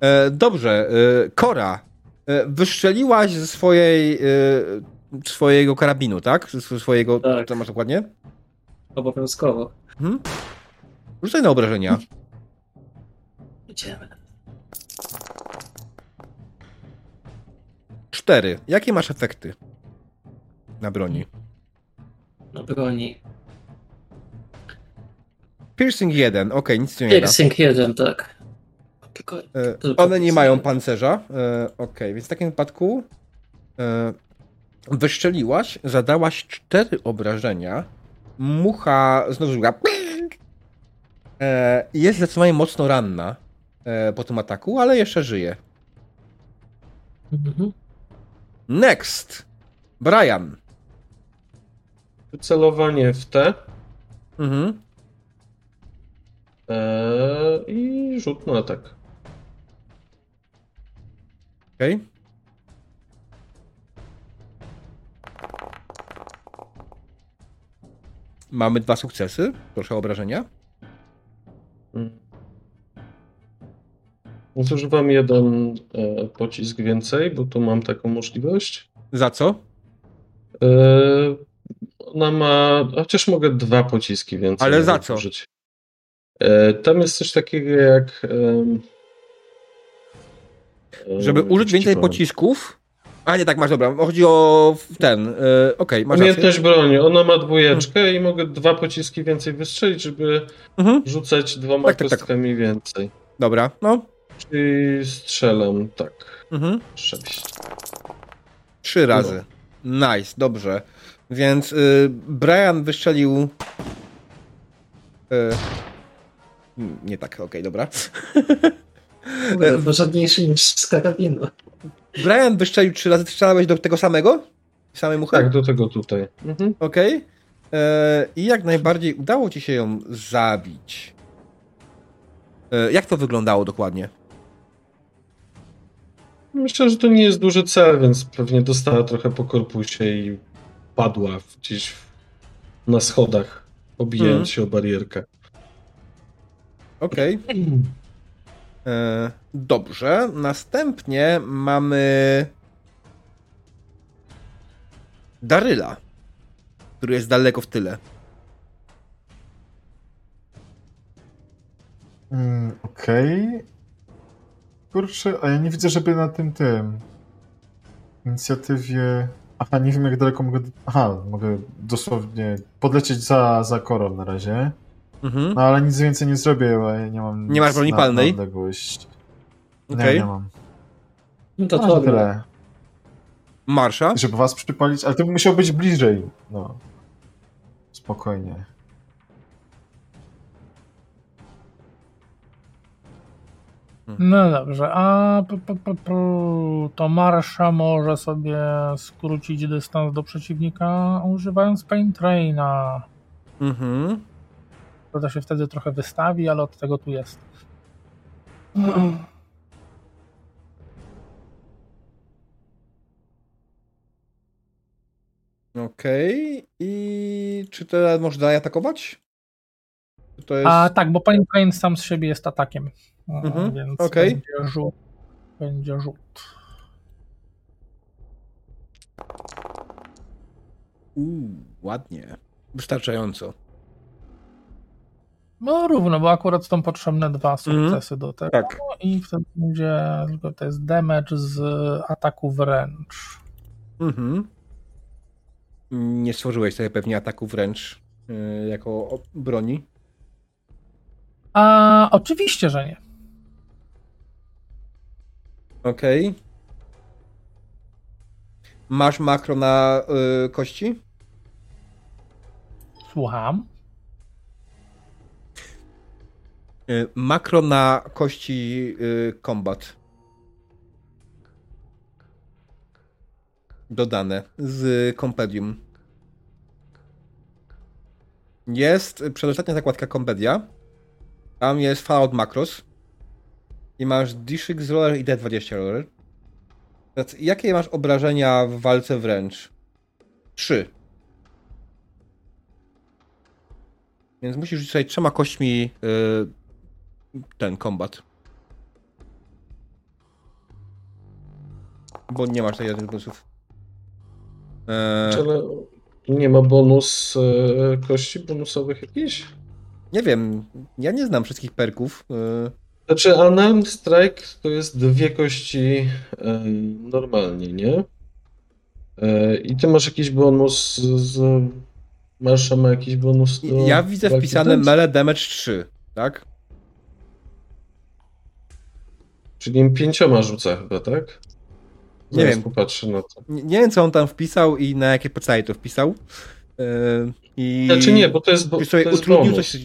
A: E, Dobrze. e, Kora, e, wystrzeliłaś ze swojej, e, swojego karabinu, tak? Ze swojego,
B: Tak.
A: co masz dokładnie?
B: Obowiązkowo.
A: Mhm. Rzucaj na obrażenia.
B: Idziemy.
A: Cztery. Jakie masz efekty na broni?
B: Na broni.
A: Piercing 1, okej, nic ci nie da.
B: Piercing jeden, tak. Tylko
A: E,
B: Tylko
A: One nie
B: piercing.
A: mają pancerza. E, Okej, więc w takim wypadku e, wystrzeliłaś, zadałaś cztery obrażenia. Mucha znowu e, Jest zdecydowanie mocno ranna e, po tym ataku, ale jeszcze żyje.
B: Mhm.
A: Next! Brian.
C: Wycelowanie w T
A: Mhm.
C: e, i rzut na atak.
A: Okej. Mamy dwa sukcesy. Proszę o obrażenia.
C: Mm. Zużywam jeden e, pocisk więcej, bo tu mam taką możliwość.
A: Za co?
C: E, ona ma. Chociaż mogę dwa pociski więcej.
A: Ale za co?
C: użyć. E, tam jest coś takiego jak.
A: Żeby użyć
C: już ci
A: więcej
C: powiem.
A: pocisków. A nie, tak, masz, dobra. Chodzi o ten. E, Okej, masz rację.
C: Umiejętność broni. Ona ma dwójeczkę i mogę dwa pociski więcej wystrzelić, żeby
A: Mhm.
C: rzucać dwoma
A: Tak, tak, tak.
C: kostkami więcej.
A: Dobra, no.
C: Czyli strzelam tak.
A: Mhm.
C: Sześć.
A: Trzy razy. Nice, dobrze. Więc y, Brian wystrzelił. Y, nie tak, okej, dobra.
B: Kurde, Porządniejszy niż z karabinu.
A: Brian wystrzelił trzy razy. Strzelałeś do tego samego? Samej muchy?
C: Tak, do tego tutaj. Mhm.
A: Okej. E, I jak najbardziej udało ci się ją zabić. E, jak to wyglądało dokładnie?
C: Myślę, że to nie jest duży cel, więc pewnie dostała trochę po korpusie i padła gdzieś w- na schodach, obijając
A: Mhm.
C: się o barierkę.
A: Okej. E, Dobrze. Następnie mamy Daryla, który jest daleko w tyle.
D: Mm, Okej. Kurczę, a ja nie widzę, żeby na tym tym inicjatywie. Aha, nie wiem jak daleko mogę. Aha, mogę dosłownie podlecieć za, za korą na razie.
A: Mhm.
D: No ale nic więcej nie zrobię, bo ja nie mam.
A: Nie masz broni
D: na-
A: palnej?
D: Na odległość.
A: Okej.
D: Nie, nie mam.
B: No to
D: To
B: to
D: tyle.
A: Marsza?
D: Żeby was przypalić, ale to by musiał być bliżej. No. Spokojnie.
E: No dobrze, a p, p, p, p, to Marsza może sobie skrócić dystans do przeciwnika używając Pain Traina.
A: Mhm.
E: To się wtedy trochę wystawi, ale od tego tu jest.
A: Okej. I czy teraz dalej atakować? Jest...
E: A tak, bo Pain Train sam z siebie jest atakiem.
A: Mhm,
E: Więc
A: okej.
E: będzie rzut. Będzie rzut.
A: Uuu, ładnie. Wystarczająco.
E: No równo, bo akurat są potrzebne dwa sukcesy do tego.
A: Tak.
E: I wtedy będzie, tylko to jest damage z ataku wręcz.
A: Mhm. Nie stworzyłeś sobie pewnie ataku wręcz yy, jako broni.
E: A oczywiście, że nie.
A: Okej. Masz makro na y, kości?
E: Słucham.
A: Y, makro na kości y, combat. Dodane z Compedium. Jest przedostatnia zakładka Compedia. Tam jest Fallout Macros. I masz D6 roller i D20 roller. Jakie masz obrażenia w walce wręcz? Trzy. Więc musisz rzucić sobie trzema kośćmi y, ten kombat. Bo nie masz tutaj żadnych bonusów. Eee,
C: Ale nie ma bonus e, kości bonusowych jakichś?
A: nie wiem, ja nie znam wszystkich perków. Eee,
C: Znaczy, Unarmed Strike to jest dwie kości e, normalnie, nie? E, I ty masz jakiś bonus z... Marsza ma jakiś bonus do
A: ja widzę wpisane melee damage 3, tak?
C: Czyli pięcioma rzuca chyba, tak?
A: Nie
C: Zaraz
A: wiem.
C: popatrzę na to.
A: Nie, nie wiem, co on tam wpisał i na jakie podstawie to wpisał. Eee, I
C: Znaczy nie, bo to jest, bo, to jest
A: utrudnił
C: bonus.
A: coś.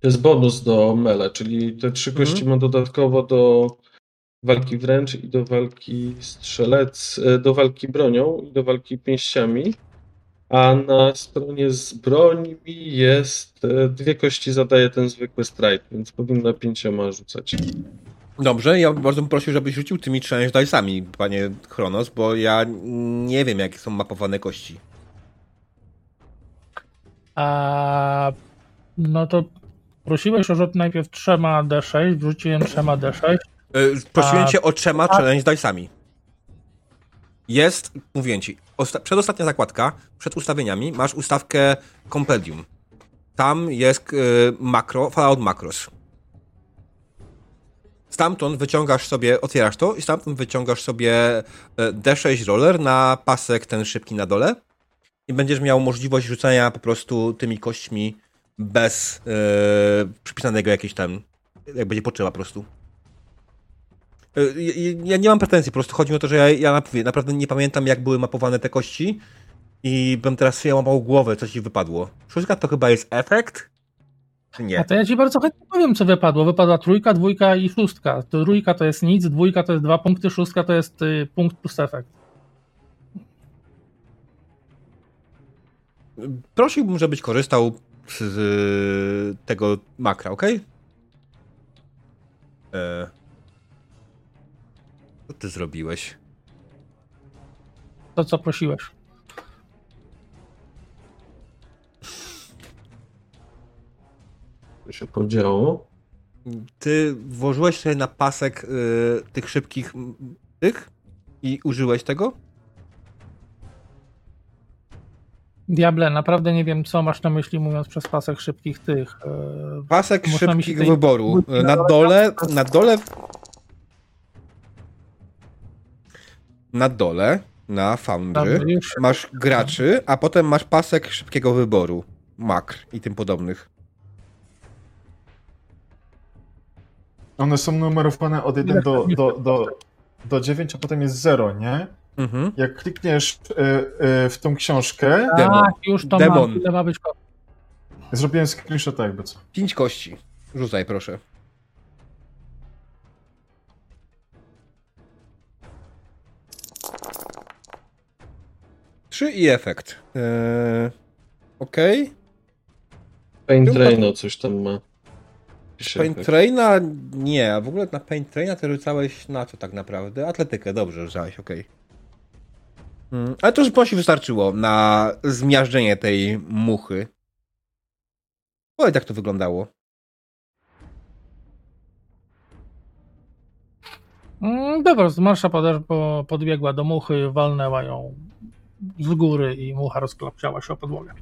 C: To jest bonus do mele, czyli te trzy
A: Mhm.
C: kości ma dodatkowo do walki wręcz i do walki strzelec, e, do walki bronią i do walki pięściami. A na stronie z brońmi jest e, dwie kości zadaje ten zwykły strike, więc powinna pięcioma rzucać.
A: Dobrze, ja bardzo bym prosił, żebyś rzucił tymi trzema dice'ami, panie Chronos, bo ja nie wiem, jakie są mapowane kości.
E: A, no to prosiłeś o rzut najpierw trzema D6, wrzuciłem trzema D6.
A: Yy, prosiłem
E: A-
A: cię o trzema
E: a-
A: challenge dice'ami. Jest, mówię ci, osta- przedostatnia zakładka, przed ustawieniami masz ustawkę Compendium. Tam jest yy, makro, Fallout Macros. Stamtąd wyciągasz sobie, otwierasz to i stamtąd wyciągasz sobie e, D6 roller na pasek ten szybki na dole i będziesz miał możliwość rzucania po prostu tymi kośćmi bez e, przypisanego jakieś tam, jak będzie potrzeba po prostu. E, ja- nie mam pretensji, po prostu chodzi mi o to, że ja, ja naprawdę- nie pamiętam, jak były mapowane te kości i bym teraz sobie łamał głowę, co ci wypadło. Szóstka to chyba jest efekt? Czy
E: A
A: nie?
E: to ja ci bardzo chętnie powiem, co wypadło. Wypadła trójka, dwójka i szóstka. Trójka to jest nic, dwójka to jest dwa punkty, szóstka to jest y, punkt plus efekt.
A: Prosiłbym, żebyś korzystał tego makra, ok? E... Co ty zrobiłeś?
E: To, co prosiłeś.
C: To się podziało.
A: Ty włożyłeś sobie na pasek y, tych szybkich tych i użyłeś tego?
E: Diable, naprawdę nie wiem, co masz na myśli, mówiąc przez pasek szybkich tych. y,
A: Pasek szybkich
E: tej-
A: wyboru. Y, Na dole, na dole na dole, na Foundry, masz graczy, a potem masz pasek szybkiego wyboru. Makr i tym podobnych.
D: One są numerowane od 1 do, do, do, do 9, a potem jest 0, nie?
A: Mhm.
D: Jak klikniesz y, y, w tą książkę,
A: Demon.
E: Tak, już to
A: Demon.
E: mam. Ile ma być
D: zrobiłem screenshota jakby co.
A: Pięć kości. Rzucaj, proszę. Trzy i efekt. Eee, Okej.
C: Pain
A: Chyba-
C: Traino coś tam ma. Efekt.
A: Traina nie, a w ogóle na Paint Traina ty rzucałeś na co tak naprawdę? Atletykę, dobrze rzucałeś, okej. Mm, Ale to już prosi wystarczyło na zmiażdżenie tej muchy. Oj, tak to wyglądało.
E: Mm, Dobra, z marsza podesz- po- podbiegła do muchy, walnęła ją z góry i mucha rozklapciała się o podłogę.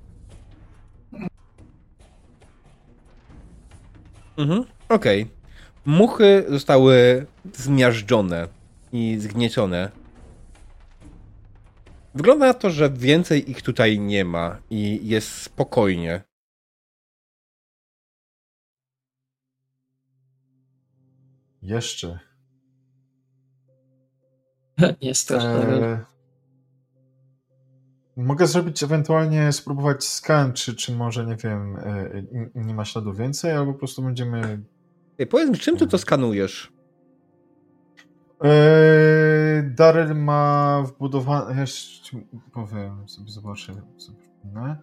A: Mhm. Okej. Muchy zostały zmiażdżone i zgniecione. Wygląda na to, że więcej ich tutaj nie ma i jest spokojnie.
D: Jeszcze.
B: Nie straszne.
D: Mogę zrobić ewentualnie, spróbować skan, czy, czy może, nie wiem, e, nie ma śladu więcej, albo po prostu będziemy...
A: Ej, powiedz mi, czym ty to skanujesz?
D: Eee, Daryl ma wbudowane. Jeszcze powiem sobie, zobaczę. Sobie.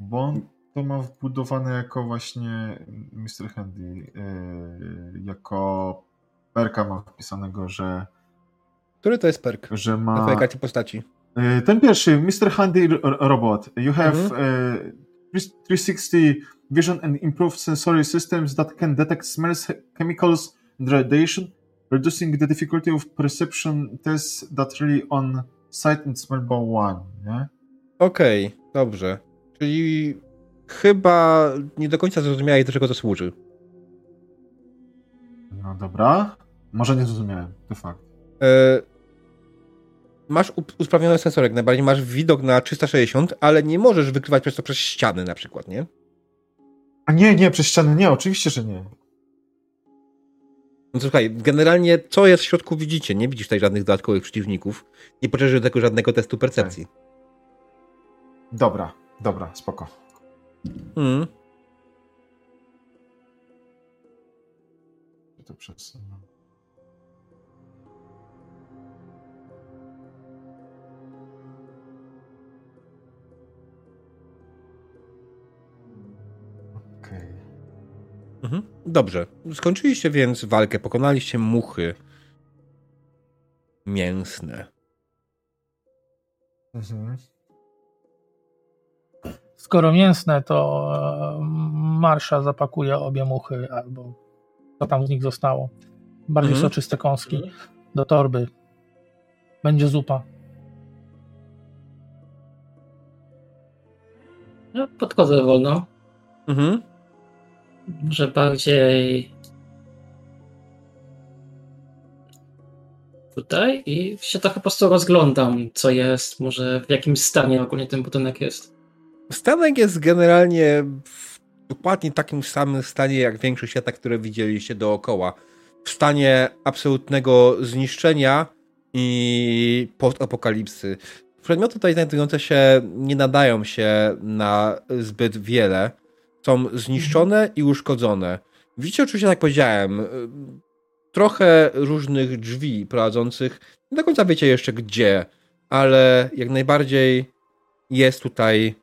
D: Bo on to ma wbudowane jako właśnie Mr. Handy. Eee, jako perka ma wpisanego, że.
A: Który to jest perk?
D: Że
A: Na
D: ma.
A: twojej karcie postaci.
D: Eee, ten pierwszy, Mr. Handy Robot. You have
A: Mhm.
D: eee, 360 vision and improved sensory systems that can detect smells, chemicals, and radiation reducing the difficulty of perception tests that really on sight and smell by one, nie?
A: Okej, dobrze. Czyli chyba nie do końca zrozumiałeś, do czego to służy.
D: No dobra. Może nie zrozumiałem, to fakt.
A: E, masz usprawniony sensorek, najbardziej masz widok na 360, ale nie możesz wykrywać przez to przez ściany na przykład, nie?
D: A nie, nie, przez ściany nie, oczywiście, że nie.
A: No to słuchaj, generalnie co jest w środku widzicie, nie widzisz tutaj żadnych dodatkowych przeciwników, nie potrzebujesz do tego żadnego testu percepcji.
D: Dobra, dobra, spoko.
A: Mm.
D: To przez... no. Okej.
A: Mhm. Dobrze. Skończyliście więc walkę, pokonaliście muchy mięsne.
D: Mhm.
E: Skoro mięsne, to e, Marsza zapakuje obie muchy, albo co tam z nich zostało. Bardziej
A: Mhm.
E: soczyste kąski do torby. Będzie zupa.
B: Ja podchodzę wolno,
A: Mhm.
B: Że bardziej tutaj i się trochę po prostu rozglądam, co jest, może w jakim stanie ogólnie ten budynek jest.
A: Stanek jest generalnie w dokładnie takim samym stanie jak większość świata, które widzieliście dookoła. W stanie absolutnego zniszczenia i postapokalipsy. Przedmioty tutaj znajdujące się nie nadają się na zbyt wiele. Są zniszczone i uszkodzone. Widzicie oczywiście, tak powiedziałem, y, trochę różnych drzwi prowadzących. Nie do końca wiecie jeszcze gdzie, ale jak najbardziej jest tutaj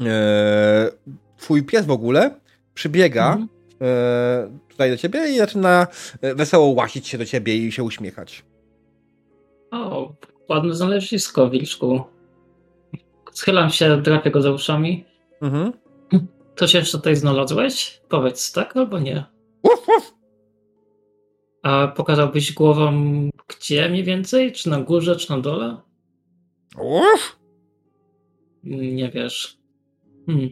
A: e, twój pies w ogóle przybiega
B: Mhm.
A: e, tutaj do ciebie i zaczyna e, wesoło łasić się do ciebie i się uśmiechać.
B: O, ładne znalezisko, wilczku. Schylam się, drapię go za uszami.
A: Mhm.
B: Coś jeszcze tutaj znalazłeś? Powiedz tak albo nie.
A: Uf, uf.
B: A pokazałbyś głową gdzie mniej więcej? Czy na górze, czy na dole?
A: Uf.
B: Nie wiesz. Hmm.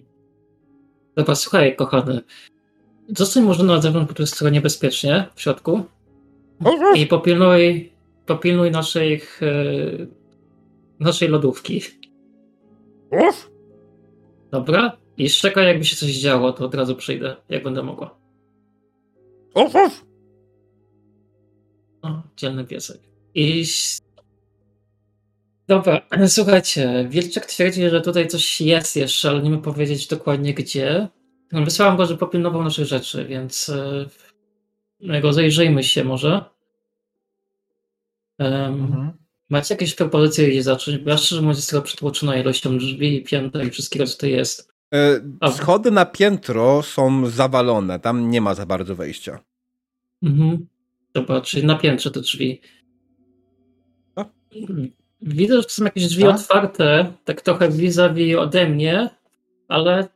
B: Dobra, słuchaj, kochany. Zostań może na zewnątrz, bo jest trochę niebezpiecznie w środku.
A: Uf.
B: I popilnuj, popilnuj naszej, naszej lodówki. Dobra? I czekaj, jakby się coś działo, to od razu przyjdę, jak będę mogła.
A: Uf, uf.
B: O, dzielny piesek. I... Dobra, słuchajcie, Wilczek twierdzi, że tutaj coś jest jeszcze, ale nie mógł powiedzieć dokładnie gdzie. Wysłałam go, że popilnował naszych rzeczy, więc e, rozejrzyjmy się może. Em,
D: Mhm.
B: Macie jakieś propozycje, gdzie zacząć? Bo ja szczerze mówiąc jestem przytłoczona ilością drzwi i pięter i wszystkiego, co tutaj jest.
A: E,
B: A-
A: Schody na piętro są zawalone, tam nie ma za bardzo wejścia.
B: Mhm. Dobra, czyli na piętrze te drzwi.
A: A?
B: Widzę, że są jakieś drzwi
D: A?
B: otwarte, tak trochę vis-a-vis ode mnie, ale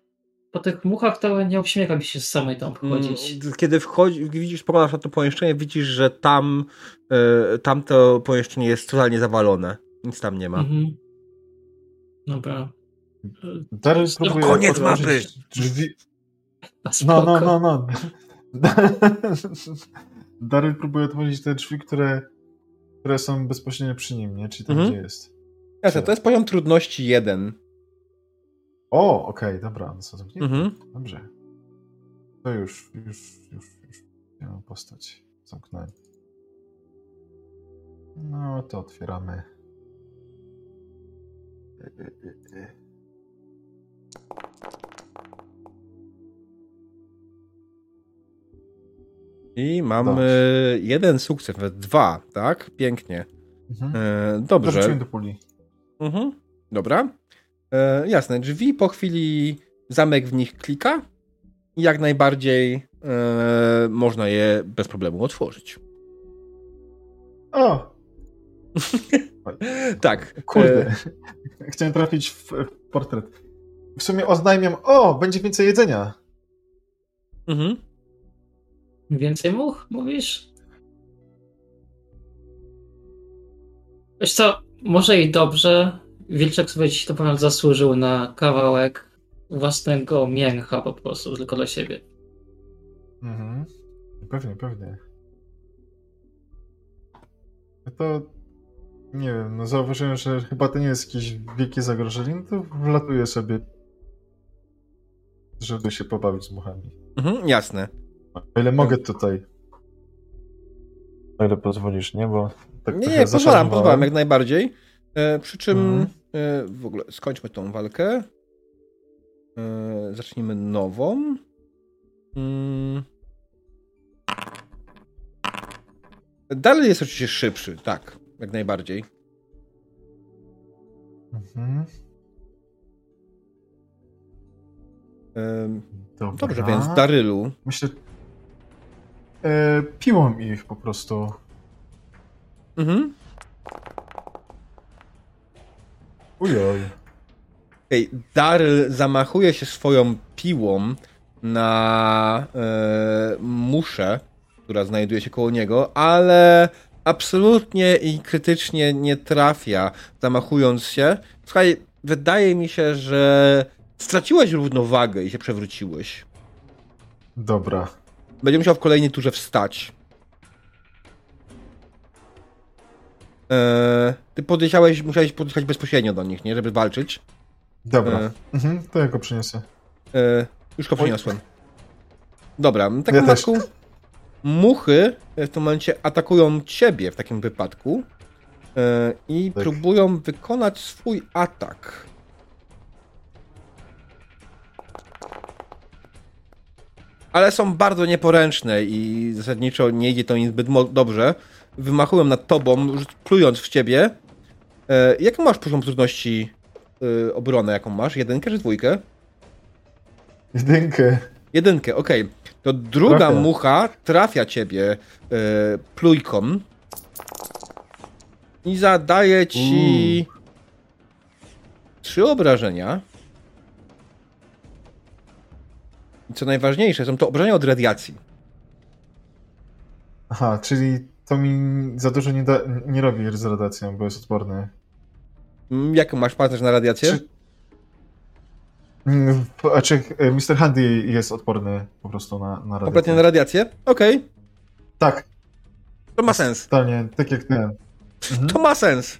B: po tych muchach to nie uśmiecha mi się z samej tam wchodzić.
A: Mm, Kiedy wchodzi, widzisz, spoglądasz na to pomieszczenie, widzisz, że tam e, tamto pomieszczenie jest totalnie zawalone. Nic tam nie ma.
B: Mhm. Dobra.
D: Daryl
B: No
D: próbuje
A: koniec
D: otworzyć
A: mapy.
D: Drzwi... No, no, no, no. Daryl próbuje otworzyć te drzwi, które, które są bezpośrednio przy nim, nie? Czyli tam,
A: Mhm.
D: gdzie jest.
A: Jasne, to jest poziom trudności jeden.
D: O, okej, dobra, no co zamknięte.
A: Mhm.
D: Dobrze. To już, już, już, już. Mam postać. Zamknąłem. No, to otwieramy.
A: I mamy
D: Dobrze.
A: jeden sukces, nawet dwa, tak? Pięknie.
D: Mhm.
A: E, dobrze.
D: Do puli.
A: Mhm. Dobra. E, jasne, drzwi po chwili zamek w nich klika i jak najbardziej e, można je bez problemu otworzyć.
D: O!
A: Tak.
D: Kurde.
A: E,
D: Chciałem trafić w portret. W sumie oznajmiam, o, będzie więcej jedzenia.
A: mhm.
B: Więcej much, mówisz? Wiesz co, może i dobrze. Wilczek sobie dziś to pewnie zasłużył na kawałek własnego mięcha po prostu, tylko dla siebie.
D: Mhm. Pewnie, pewnie. No to nie wiem, no zauważyłem, że chyba to nie jest jakieś wielkie zagrożenie, no to wlatuję sobie, żeby się pobawić z muchami.
A: Mhm, jasne.
D: O ile mogę tutaj. O ile pozwolisz, nie? Bo tak
A: Nie, nie, pozwalam, pozwalam jak najbardziej. E, przy czym
D: Mhm.
A: e, w ogóle skończmy tą walkę. E, zacznijmy nową. Mm. Dalej jest oczywiście szybszy, tak, jak najbardziej.
D: Mhm. Dobra.
A: dobrze, więc Darylu.
D: Myślę... E, piłą ich po prostu.
A: Mhm.
D: Ujoj.
A: Okej, Daryl zamachuje się swoją piłą na e, muszę, która znajduje się koło niego, ale absolutnie i krytycznie nie trafia, zamachując się. Słuchaj, wydaje mi się, że straciłeś równowagę i się przewróciłeś.
D: Dobra.
A: Będzie musiał w kolejnej turze wstać. E, ty podjechałeś, musiałeś podjechać bezpośrednio do nich, nie? Żeby walczyć.
D: Dobra.
A: E,
D: Mhm, to ja go przyniosę.
A: E, już go przyniosłem. Dobra, w takim
D: Ja też.
A: wypadku muchy w tym momencie atakują ciebie w takim wypadku e, i
D: Tak.
A: próbują wykonać swój atak. Ale są bardzo nieporęczne i zasadniczo nie idzie to im zbyt dobrze. Wymachują nad tobą, plując w ciebie. E, jaką masz poziom trudności e, obronę, jaką masz? Jedynkę czy dwójkę?
D: Jedynkę.
A: Jedynkę, okej. To druga
D: Trafia.
A: mucha trafia ciebie e, plujką i zadaje ci trzy obrażenia. Co najważniejsze, są to obrażenia od radiacji.
D: Aha, czyli to mi za dużo nie, da, nie robi z radiacją, bo jest odporny.
A: Mm, Jaką masz pancerz na radiację?
D: Czy- Mm, A czy e, Mr. Handy jest odporny po prostu na, na radiację?
A: Kompletnie na radiację? Okej,
D: Tak,
A: to ma sens.
D: totalnie, tak jak ten. Mhm.
A: To ma sens.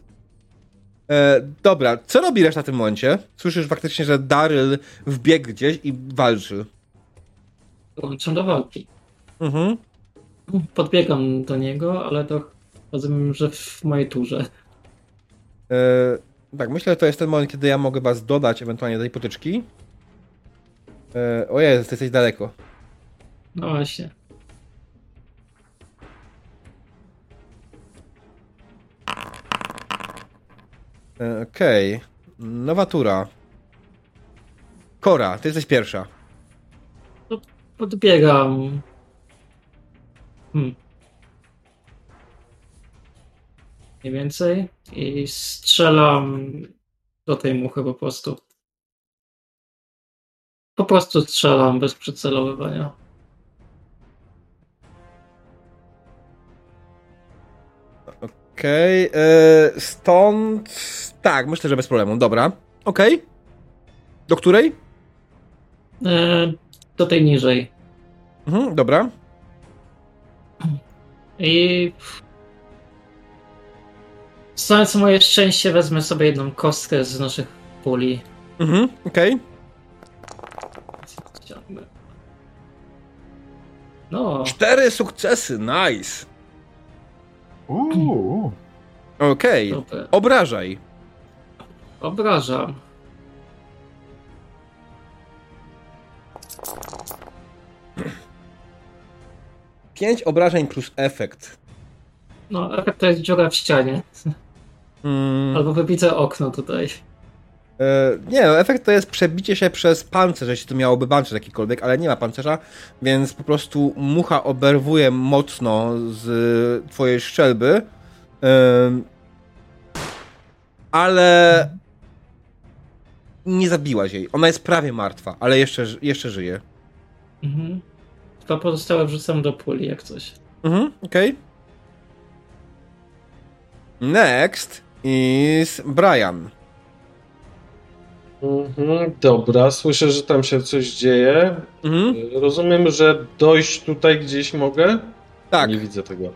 A: E, dobra, co robi reszta w tym momencie? Słyszysz faktycznie, że Daryl wbiegł gdzieś i walczy.
B: Dołączam do walki.
A: Mhm.
B: Podbiegam do niego, ale to rozumiem, że w mojej turze.
A: E, tak, myślę, że to jest ten moment, kiedy ja mogę was dodać ewentualnie do tej potyczki. E, o Jezu, ty jesteś daleko.
B: No właśnie.
A: E, Okej. Nowa tura. Kora, ty jesteś pierwsza.
B: Podbiegam. Hmm. Mniej więcej. I strzelam do tej muchy po prostu. Po prostu strzelam bez przycelowywania.
A: Okej, e, stąd... Tak, myślę, że bez problemu. Dobra. Okej. Do której?
B: E, do tej niżej.
A: Mhm, dobra.
B: I. Znając moje szczęście, wezmę sobie jedną kostkę z naszych puli.
A: Mhm, okej.
B: Ściągnę. No,
A: Cztery sukcesy, nice.
D: Uuu,
A: Okej,
B: super.
A: obrażaj.
B: Obrażam.
A: 5 obrażeń plus efekt.
B: No, efekt to jest dziura w ścianie.
A: Mm,
B: Albo wybite okno tutaj.
A: e, nie, no, efekt to jest przebicie się przez pancerz, jeśli to miałoby pancerz jakikolwiek, ale nie ma pancerza, więc po prostu mucha oberwuje mocno z twojej szczelby. Ym, ale nie zabiłaś jej. Ona jest prawie martwa, ale jeszcze, jeszcze żyje.
B: Mhm. Dwa pozostałe wrzucam do puli, jak coś.
A: Mhm, okej. Next is Brian.
C: Mhm, dobra, słyszę, że tam się coś dzieje.
A: Mhm,
C: Rozumiem, że dojść tutaj gdzieś mogę?
A: tak.
C: Nie widzę tego.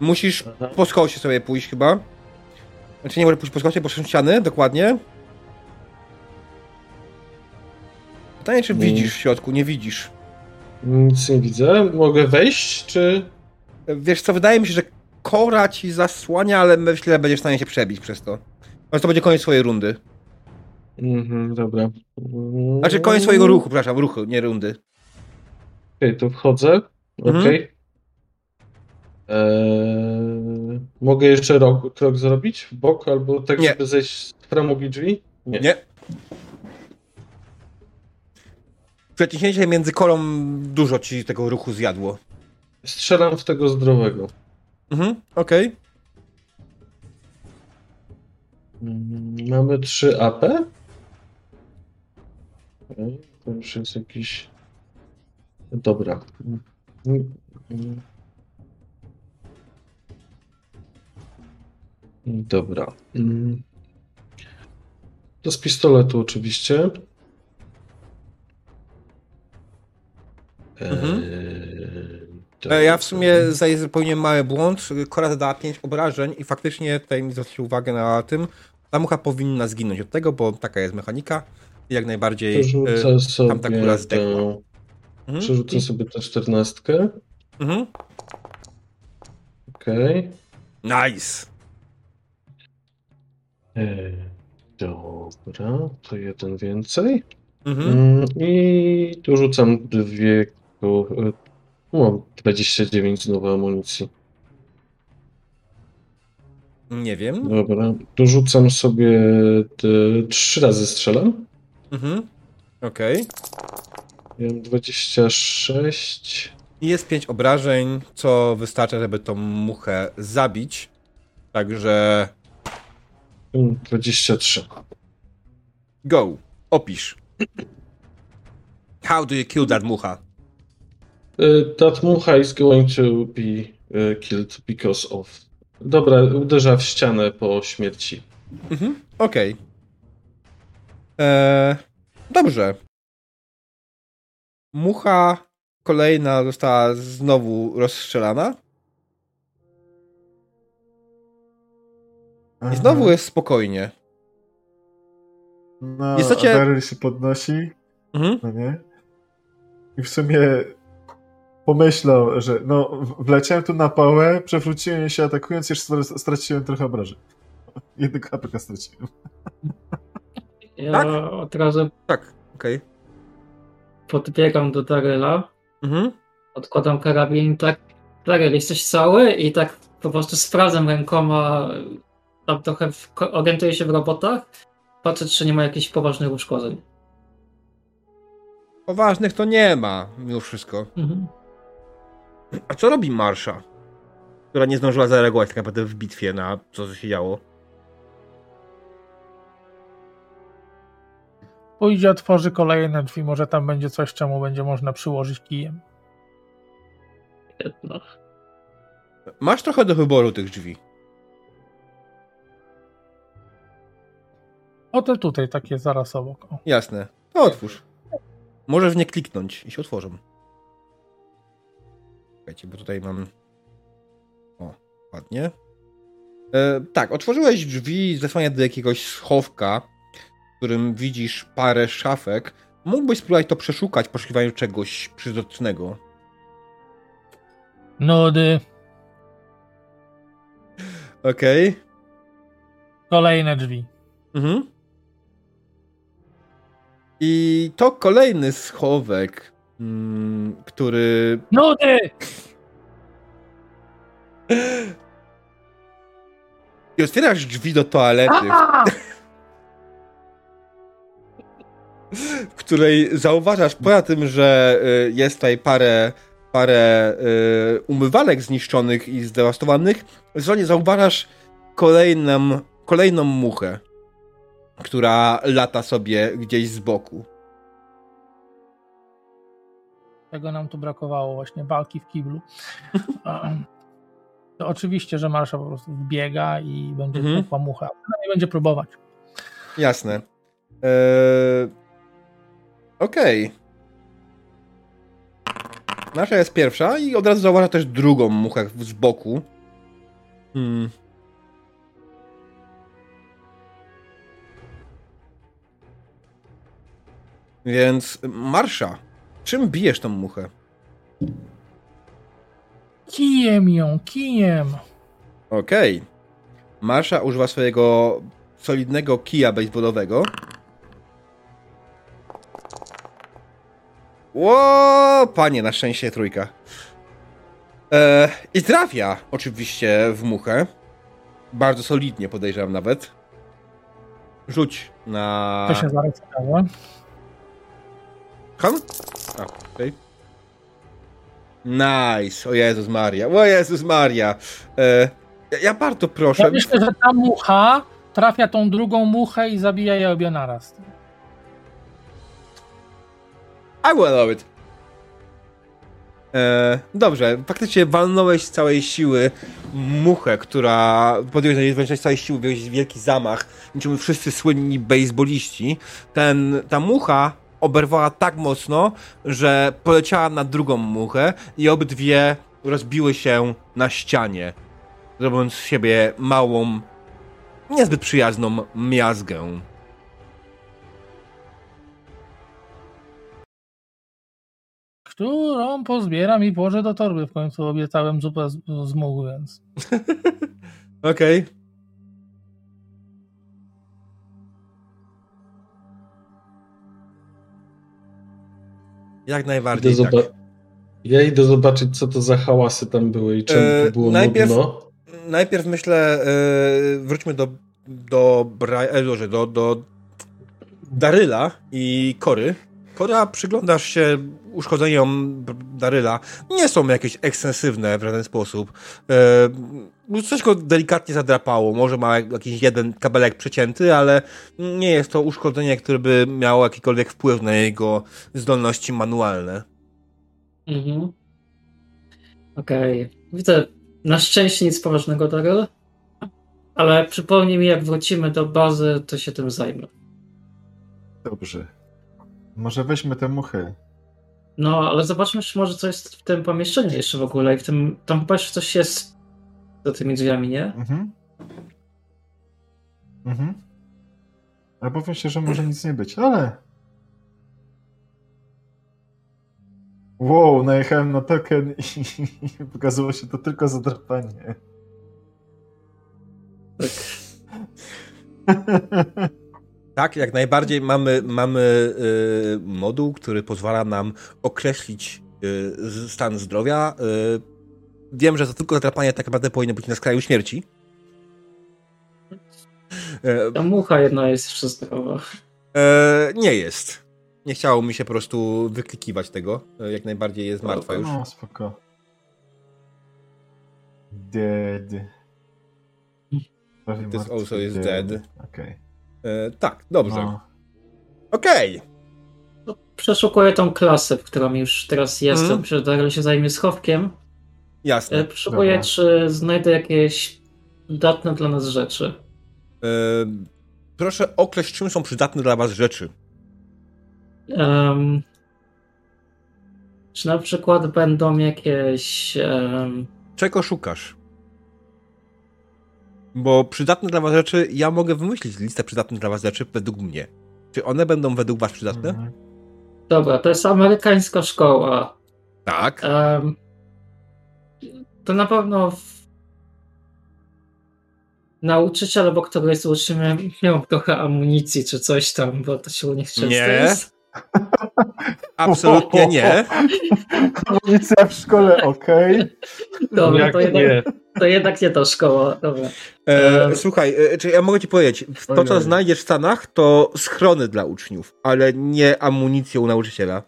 A: Musisz
C: Aha.
A: po skosie sobie pójść chyba. Znaczy nie może pójść po skosie, są ściany, dokładnie. Pytanie, czy widzisz w środku? Nie widzisz.
C: Nic nie widzę. Mogę wejść, czy...
A: Wiesz co, wydaje mi się, że kora ci zasłania, ale myślę, że będziesz w stanie się przebić przez to. Ale to będzie koniec swojej rundy.
C: Mhm, dobra.
A: Znaczy koniec swojego ruchu, przepraszam, ruchu, nie rundy.
C: Okej, to wchodzę.
A: Mhm.
C: Okej. Eee, mogę jeszcze rok, krok zrobić w bok, albo tak,
A: Nie.
C: żeby zejść z drzwi? Nie.
A: Nie. Przeciśnięcie między kolą dużo ci tego ruchu zjadło.
C: Strzelam w tego zdrowego.
A: Mhm, okej.
C: Mm, Mamy 3 AP. Okej, To już jest jakiś. Dobra. Dobra. Mm. To z pistoletu oczywiście.
A: Mhm.
C: Eee,
A: E, Ja w sumie zdaję zupełnie mały błąd. Kora zadała 5 obrażeń i faktycznie tutaj mi zwrócił uwagę na tym. Ta mucha powinna zginąć od tego, bo taka jest mechanika. I jak najbardziej. e,
C: Przerzucę sobie
A: tamta kula zdechła.
C: tę-
A: mhm.
C: Przerzucę sobie tę czternastkę.
A: Mhm.
C: Okej.
A: Nice.
C: Eee, Dobra, to jeden więcej.
A: Mhm.
C: Mm, I tu rzucam dwie. Ko- e, Mam 29 znowu amunicji.
A: Nie wiem.
C: Dobra, dorzucam sobie te, trzy razy strzelam.
A: Mhm. Okej.
C: Ja mam 26.
A: I Jest 5 obrażeń, co wystarcza, żeby tą muchę zabić. Także
C: mm, 23.
A: go. Opisz. How do you kill that mucha?
C: E, That mucha is going to be e, killed because of. Dobra, uderza w ścianę po śmierci.
A: Mhm. Okej. Eee, Dobrze. Mucha kolejna została znowu rozstrzelana. I znowu jest spokojnie.
D: No,
A: istocie-
D: Daryl się podnosi,
A: Mhm.
D: no nie? I w sumie pomyślał, że no, wleciałem tu na pałę, przewróciłem się atakując, jeszcze str- straciłem trochę obrażeń. Jednego APK straciłem.
B: Ja
A: Tak?
B: od razu
A: Tak, okej.
B: podbiegam do Daryla,
A: Mhm.
B: odkładam karabin, tak, Daryl, jesteś cały? I tak po prostu sprawdzam rękoma, tam trochę w, orientuję się w robotach, patrzę, czy nie ma jakichś poważnych uszkodzeń.
A: Poważnych to nie ma, mimo wszystko.
B: Mhm.
A: A co robi Marsza? Która nie zdążyła zareagować tak naprawdę w bitwie na co się działo.
E: Pójdzie, otworzy kolejne drzwi, może tam będzie coś, czemu będzie można przyłożyć kijem.
B: Jedno.
A: Masz trochę do wyboru tych drzwi.
E: O te tutaj, takie zaraz obok. O.
A: Jasne. No otwórz. Możesz w nie kliknąć i się otworzą. Czekajcie, bo tutaj mam... O, ładnie. E, tak, otworzyłeś drzwi, zesłania do jakiegoś schowka, w którym widzisz parę szafek. Mógłbyś spróbować to przeszukać w poszukiwaniu czegoś przydatnego.
E: Nudy.
A: Okej.
E: Kolejne drzwi.
A: Mhm. I to kolejny schowek mm, który
E: Nudy!
A: I otwierasz drzwi do toalety, w której zauważasz, poza tym, że y, jest tutaj parę, parę y, umywalek zniszczonych i zdewastowanych, w zauważasz kolejną, kolejną muchę, która lata sobie gdzieś z boku.
E: Tego nam tu brakowało, właśnie walki w kiblu. To oczywiście, że Marsza po prostu wbiega i będzie
A: Mhm.
E: mhm. mucha. Przynajmniej będzie próbować.
A: Jasne. Eee... Okej. Nasza jest pierwsza i od razu zauważa też drugą muchę z boku. Hmm. Więc Marsza, czym bijesz tą muchę?
E: Kijem ją, kijem.
A: Okej. Marsza używa swojego solidnego kija baseballowego. Ło, panie, na szczęście trójka. E, I trafia oczywiście w muchę. Bardzo solidnie podejrzewam nawet. Rzuć na...
E: To się zarejestrowało.
A: Ham? A, okej. Nice. O Jezus Maria. O Jezus Maria. E, ja- bardzo proszę.
E: Ja myślę, że ta mucha trafia tą drugą muchę i zabija je obie naraz.
A: I will allow it. E, dobrze, faktycznie walnąłeś z całej siły muchę, która podjąłeś na z całej siły, wielki zamach, niczym wszyscy słynni baseballiści. Ten, ta mucha oberwała tak mocno, że poleciała na drugą muchę i obydwie rozbiły się na ścianie, robiąc z siebie małą, niezbyt przyjazną miazgę.
E: Którą pozbieram i włożę do torby. W końcu obiecałem zupę z, z więc.
A: Okej. Jak najbardziej.
C: Idę
A: Tak.
C: Ja idę zobaczyć, co to za hałasy tam były i czemu
A: E,
C: to było
A: najpierw-
C: nudno.
A: Najpierw myślę, e, wróćmy do, do, Bra- e, do, do Daryla i Kory. Kora, przyglądasz się uszkodzeniom Daryla. Nie są jakieś ekstensywne w żaden sposób. E, coś go delikatnie zadrapało. Może ma jakiś jeden kabelek przecięty, ale nie jest to uszkodzenie, które by miało jakikolwiek wpływ na jego zdolności manualne.
B: Mhm. Okej. Widzę, na szczęście nic poważnego, Daryl. Ale przypomnij mi, jak wrócimy do bazy, to się tym zajmę.
D: Dobrze. Może weźmy te muchy.
B: No, ale zobaczmy, czy może co jest w tym pomieszczeniu jeszcze w ogóle. I w tym, tam chyba jeszcze coś jest za tymi drzwiami, nie?
D: Mhm. Mhm. Obawiam się, że może nic nie być, ale... Wow, najechałem na token i, pokazało się to tylko zadrapanie.
B: Tak.
A: Tak, jak najbardziej mamy, mamy y, moduł, który pozwala nam określić y, stan zdrowia. Y, wiem, że to tylko zatrapanie tak naprawdę powinno być na skraju śmierci. E,
B: Ta mucha jedna jest zdrowa.
A: e, nie jest. Nie chciało mi się po prostu wyklikiwać tego. E, jak najbardziej jest martwa już.
D: No, spoko. Dead.
A: This also is dead.
D: Okej.
A: E, tak, dobrze.
D: No.
A: Okej.
B: No, Przeszukuję tą klasę, w którą już teraz jestem. Mm. Daryl się zajmie schowkiem.
A: Jasne.
B: E,
D: Dobra.
B: czy znajdę jakieś przydatne dla nas rzeczy.
A: E, proszę określić, czym są przydatne dla was rzeczy.
B: Czy na przykład będą jakieś.
A: Czego szukasz? Bo przydatne dla was rzeczy, ja mogę wymyślić listę przydatnych dla was rzeczy według mnie. Czy one będą według was przydatne?
D: Mhm.
B: Dobra, to jest amerykańska szkoła.
A: Tak.
B: To na pewno w... nauczyciel albo któryś z uczniów miał trochę amunicji czy coś tam, bo to się u nich często
A: Nie.
B: jest.
A: Absolutnie nie.
D: Amunicja w szkole, okej.
B: Dobra,
C: Jak
B: to jednak,
C: nie?
B: to jednak nie to szkoła. Dobra.
A: E,
B: Eee.
A: słuchaj, e, czy ja mogę ci powiedzieć, to co znajdziesz w Stanach, to schrony dla uczniów, ale nie amunicję u nauczyciela.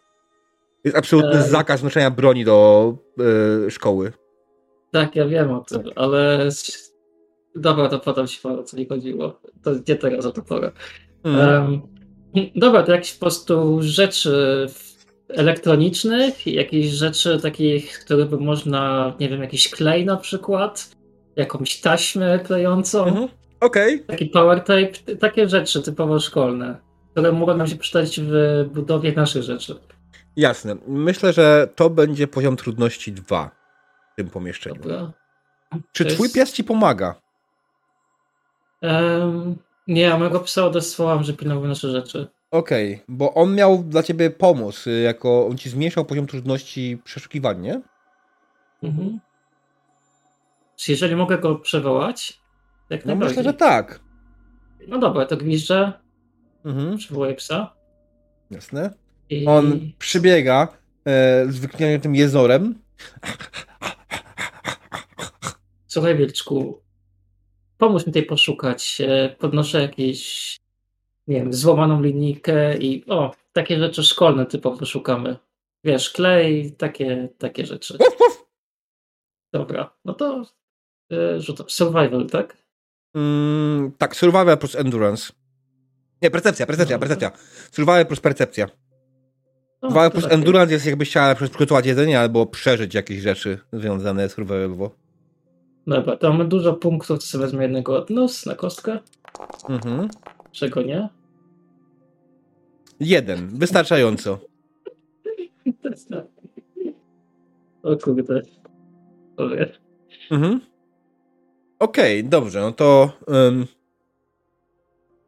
A: Jest absolutny
B: Eee.
A: zakaz noszenia broni do e, szkoły.
B: Tak, ja wiem o tym, ale. Dobra, to podam ci o co mi chodziło. To nie teraz o to porę.
A: Mm.
B: Em, dobra, to jakieś po prostu rzeczy elektronicznych, jakieś rzeczy takich, które by można, nie wiem, jakiś klej na przykład, jakąś taśmę klejącą,
A: Mhm. Okej.
B: taki power tape, takie rzeczy typowo szkolne, które mogą nam się przydać w budowie naszych rzeczy.
A: Jasne. Myślę, że to będzie poziom trudności 2 w tym pomieszczeniu.
B: Dobra.
A: Czy
B: To
A: twój
B: jest-
A: pies ci pomaga?
B: Em, nie, ja mojego psa odesłałam, że pilnował nasze rzeczy.
A: Okej, bo on miał dla ciebie pomóc, y, jako on ci zmniejszał poziom trudności przeszukiwań, nie?
B: Mhm. Czy jeżeli mogę go przywołać? Jak
A: No myślę, że tak.
B: No dobra, to gwizdżę,
A: Mhm.
B: przywołuję psa.
A: Jasne.
B: I...
A: On przybiega e, z wykniętym jezorem.
B: Słuchaj, Wilczku, pomóż mi tutaj poszukać. E, Podnoszę jakieś, nie wiem, złamaną linijkę i o, takie rzeczy szkolne typowo szukamy. Wiesz, klej, takie, takie rzeczy. Dobra, no to e, rzucam. Survival, tak?
A: Mm, tak, survival plus endurance. Nie, percepcja, percepcja,
B: Dobra.
A: percepcja. Survival plus percepcja.
B: O,
A: Survival plus endurance jest jakbyś chciała przygotować jedzenie albo przeżyć jakieś rzeczy związane z survivalowo.
B: Dobra, to mamy dużo punktów, to sobie wezmę jednego odnos na kostkę.
A: Mhm.
B: Czego nie?
A: Jeden, wystarczająco.
B: To jest tak. O kurde.
A: Mhm. Okej, dobrze, no to um,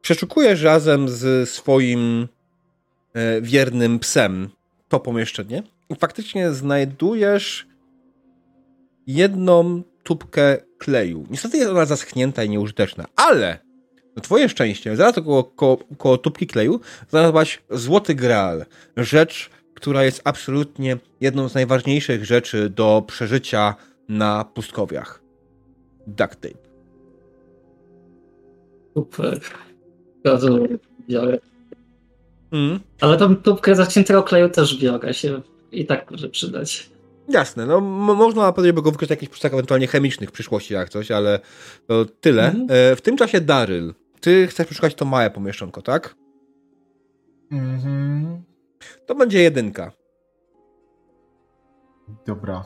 A: przeszukujesz razem z swoim e, wiernym psem to pomieszczenie i faktycznie znajdujesz jedną tubkę kleju. Niestety jest ona zaschnięta i nieużyteczna, ale na twoje szczęście, zaraz koło, koło, koło tubki kleju znalazłaś złoty graal. Rzecz, która jest absolutnie jedną z najważniejszych rzeczy do przeżycia na pustkowiach. Duct tape.
B: Super. Bardzo biorę.
A: Mm.
B: Ale tą tubkę zaciętego kleju też biorę się i tak może przydać.
A: Jasne, no można powiedzieć, by go wykorzystać jakichś pustach ewentualnie chemicznych w przyszłości jak coś, ale to tyle.
B: Mhm.
A: E, w tym czasie Daryl, ty chcesz przeszukać to małe pomieszczonko, tak?
D: Mhm.
A: To będzie jedynka.
D: Dobra.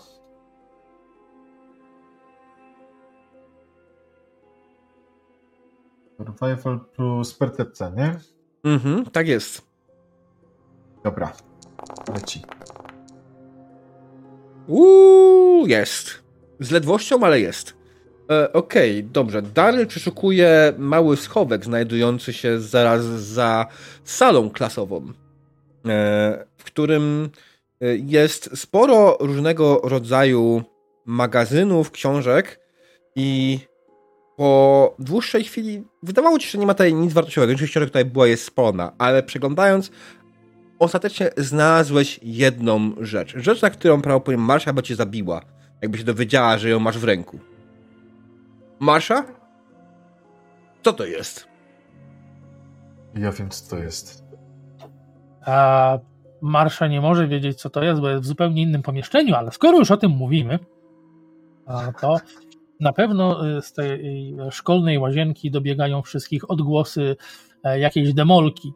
D: Survival plus percepcja, nie?
A: Mhm, tak jest.
D: Dobra. Leci.
A: Uuu, jest. Z ledwością, ale jest. E, Okej, dobrze. Daryl przeszukuje mały schowek znajdujący się zaraz za salą klasową, e, w którym e, jest sporo różnego rodzaju magazynów, książek i po dłuższej chwili wydawało ci się, że nie ma tutaj nic wartościowego. Większość książek tutaj była jest spolona, ale przeglądając ostatecznie znalazłeś jedną rzecz. Rzecz, na którą prawdopodobnie Marsza by cię zabiła, jakby się dowiedziała, że ją masz w ręku. Marsza? Co to jest?
D: Ja wiem, co to jest.
E: A Marsza nie może wiedzieć, co to jest, bo jest w zupełnie innym pomieszczeniu, ale skoro już o tym mówimy, a to na pewno y, z tej szkolnej łazienki dobiegają wszystkich odgłosy e, jakiejś demolki.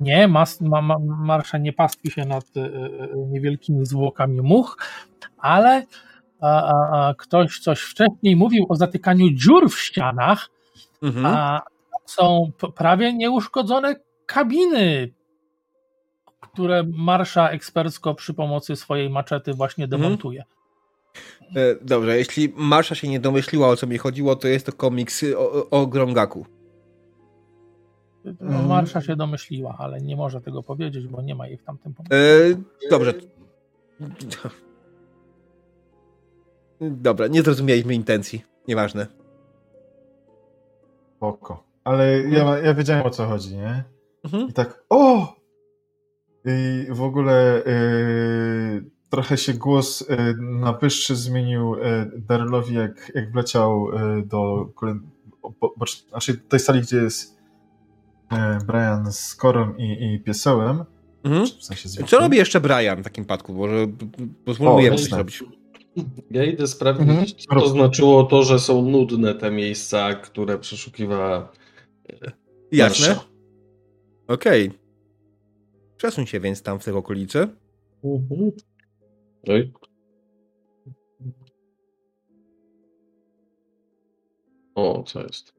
E: Nie, mas, ma, ma, Marsza nie pastwi się nad e, e, niewielkimi zwłokami much, ale a, a, a ktoś coś wcześniej mówił o zatykaniu dziur w ścianach,
A: Mhm.
E: a są prawie nieuszkodzone kabiny, które Marsza ekspercko przy pomocy swojej maczety właśnie demontuje.
A: E, Dobrze, jeśli Marsza się nie domyśliła, o co mi chodziło, to jest to komiks o, o- Grongaku.
E: No,
D: Mhm.
E: Marsza się domyśliła, ale nie może tego powiedzieć, bo nie ma jej w tamtym punkcie.
A: E, dobrze. Dobra, nie zrozumieliśmy intencji. Nieważne.
D: Spoko. Ale ja, ja wiedziałem, o co chodzi, nie?
A: Mhm.
D: I tak, o! I w ogóle yy, trochę się głos yy, na wyższy zmienił yy, Darylowi, jak, jak wleciał yy, do bo, bo, znaczy tej sali, gdzie jest Brian z Korą i, i Piesełem.
A: Mhm. W sensie Co robi jeszcze Brian w takim przypadku? Może pozwólmy jemu coś zrobić.
C: Ja idę sprawdzić, mhm. co to znaczyło to, że są nudne te miejsca, które przeszukiwała
A: e, Jasne. Okej. Okay. Przesuń się więc tam w tych okolicy. Mhm. Oj.
C: O, co jest?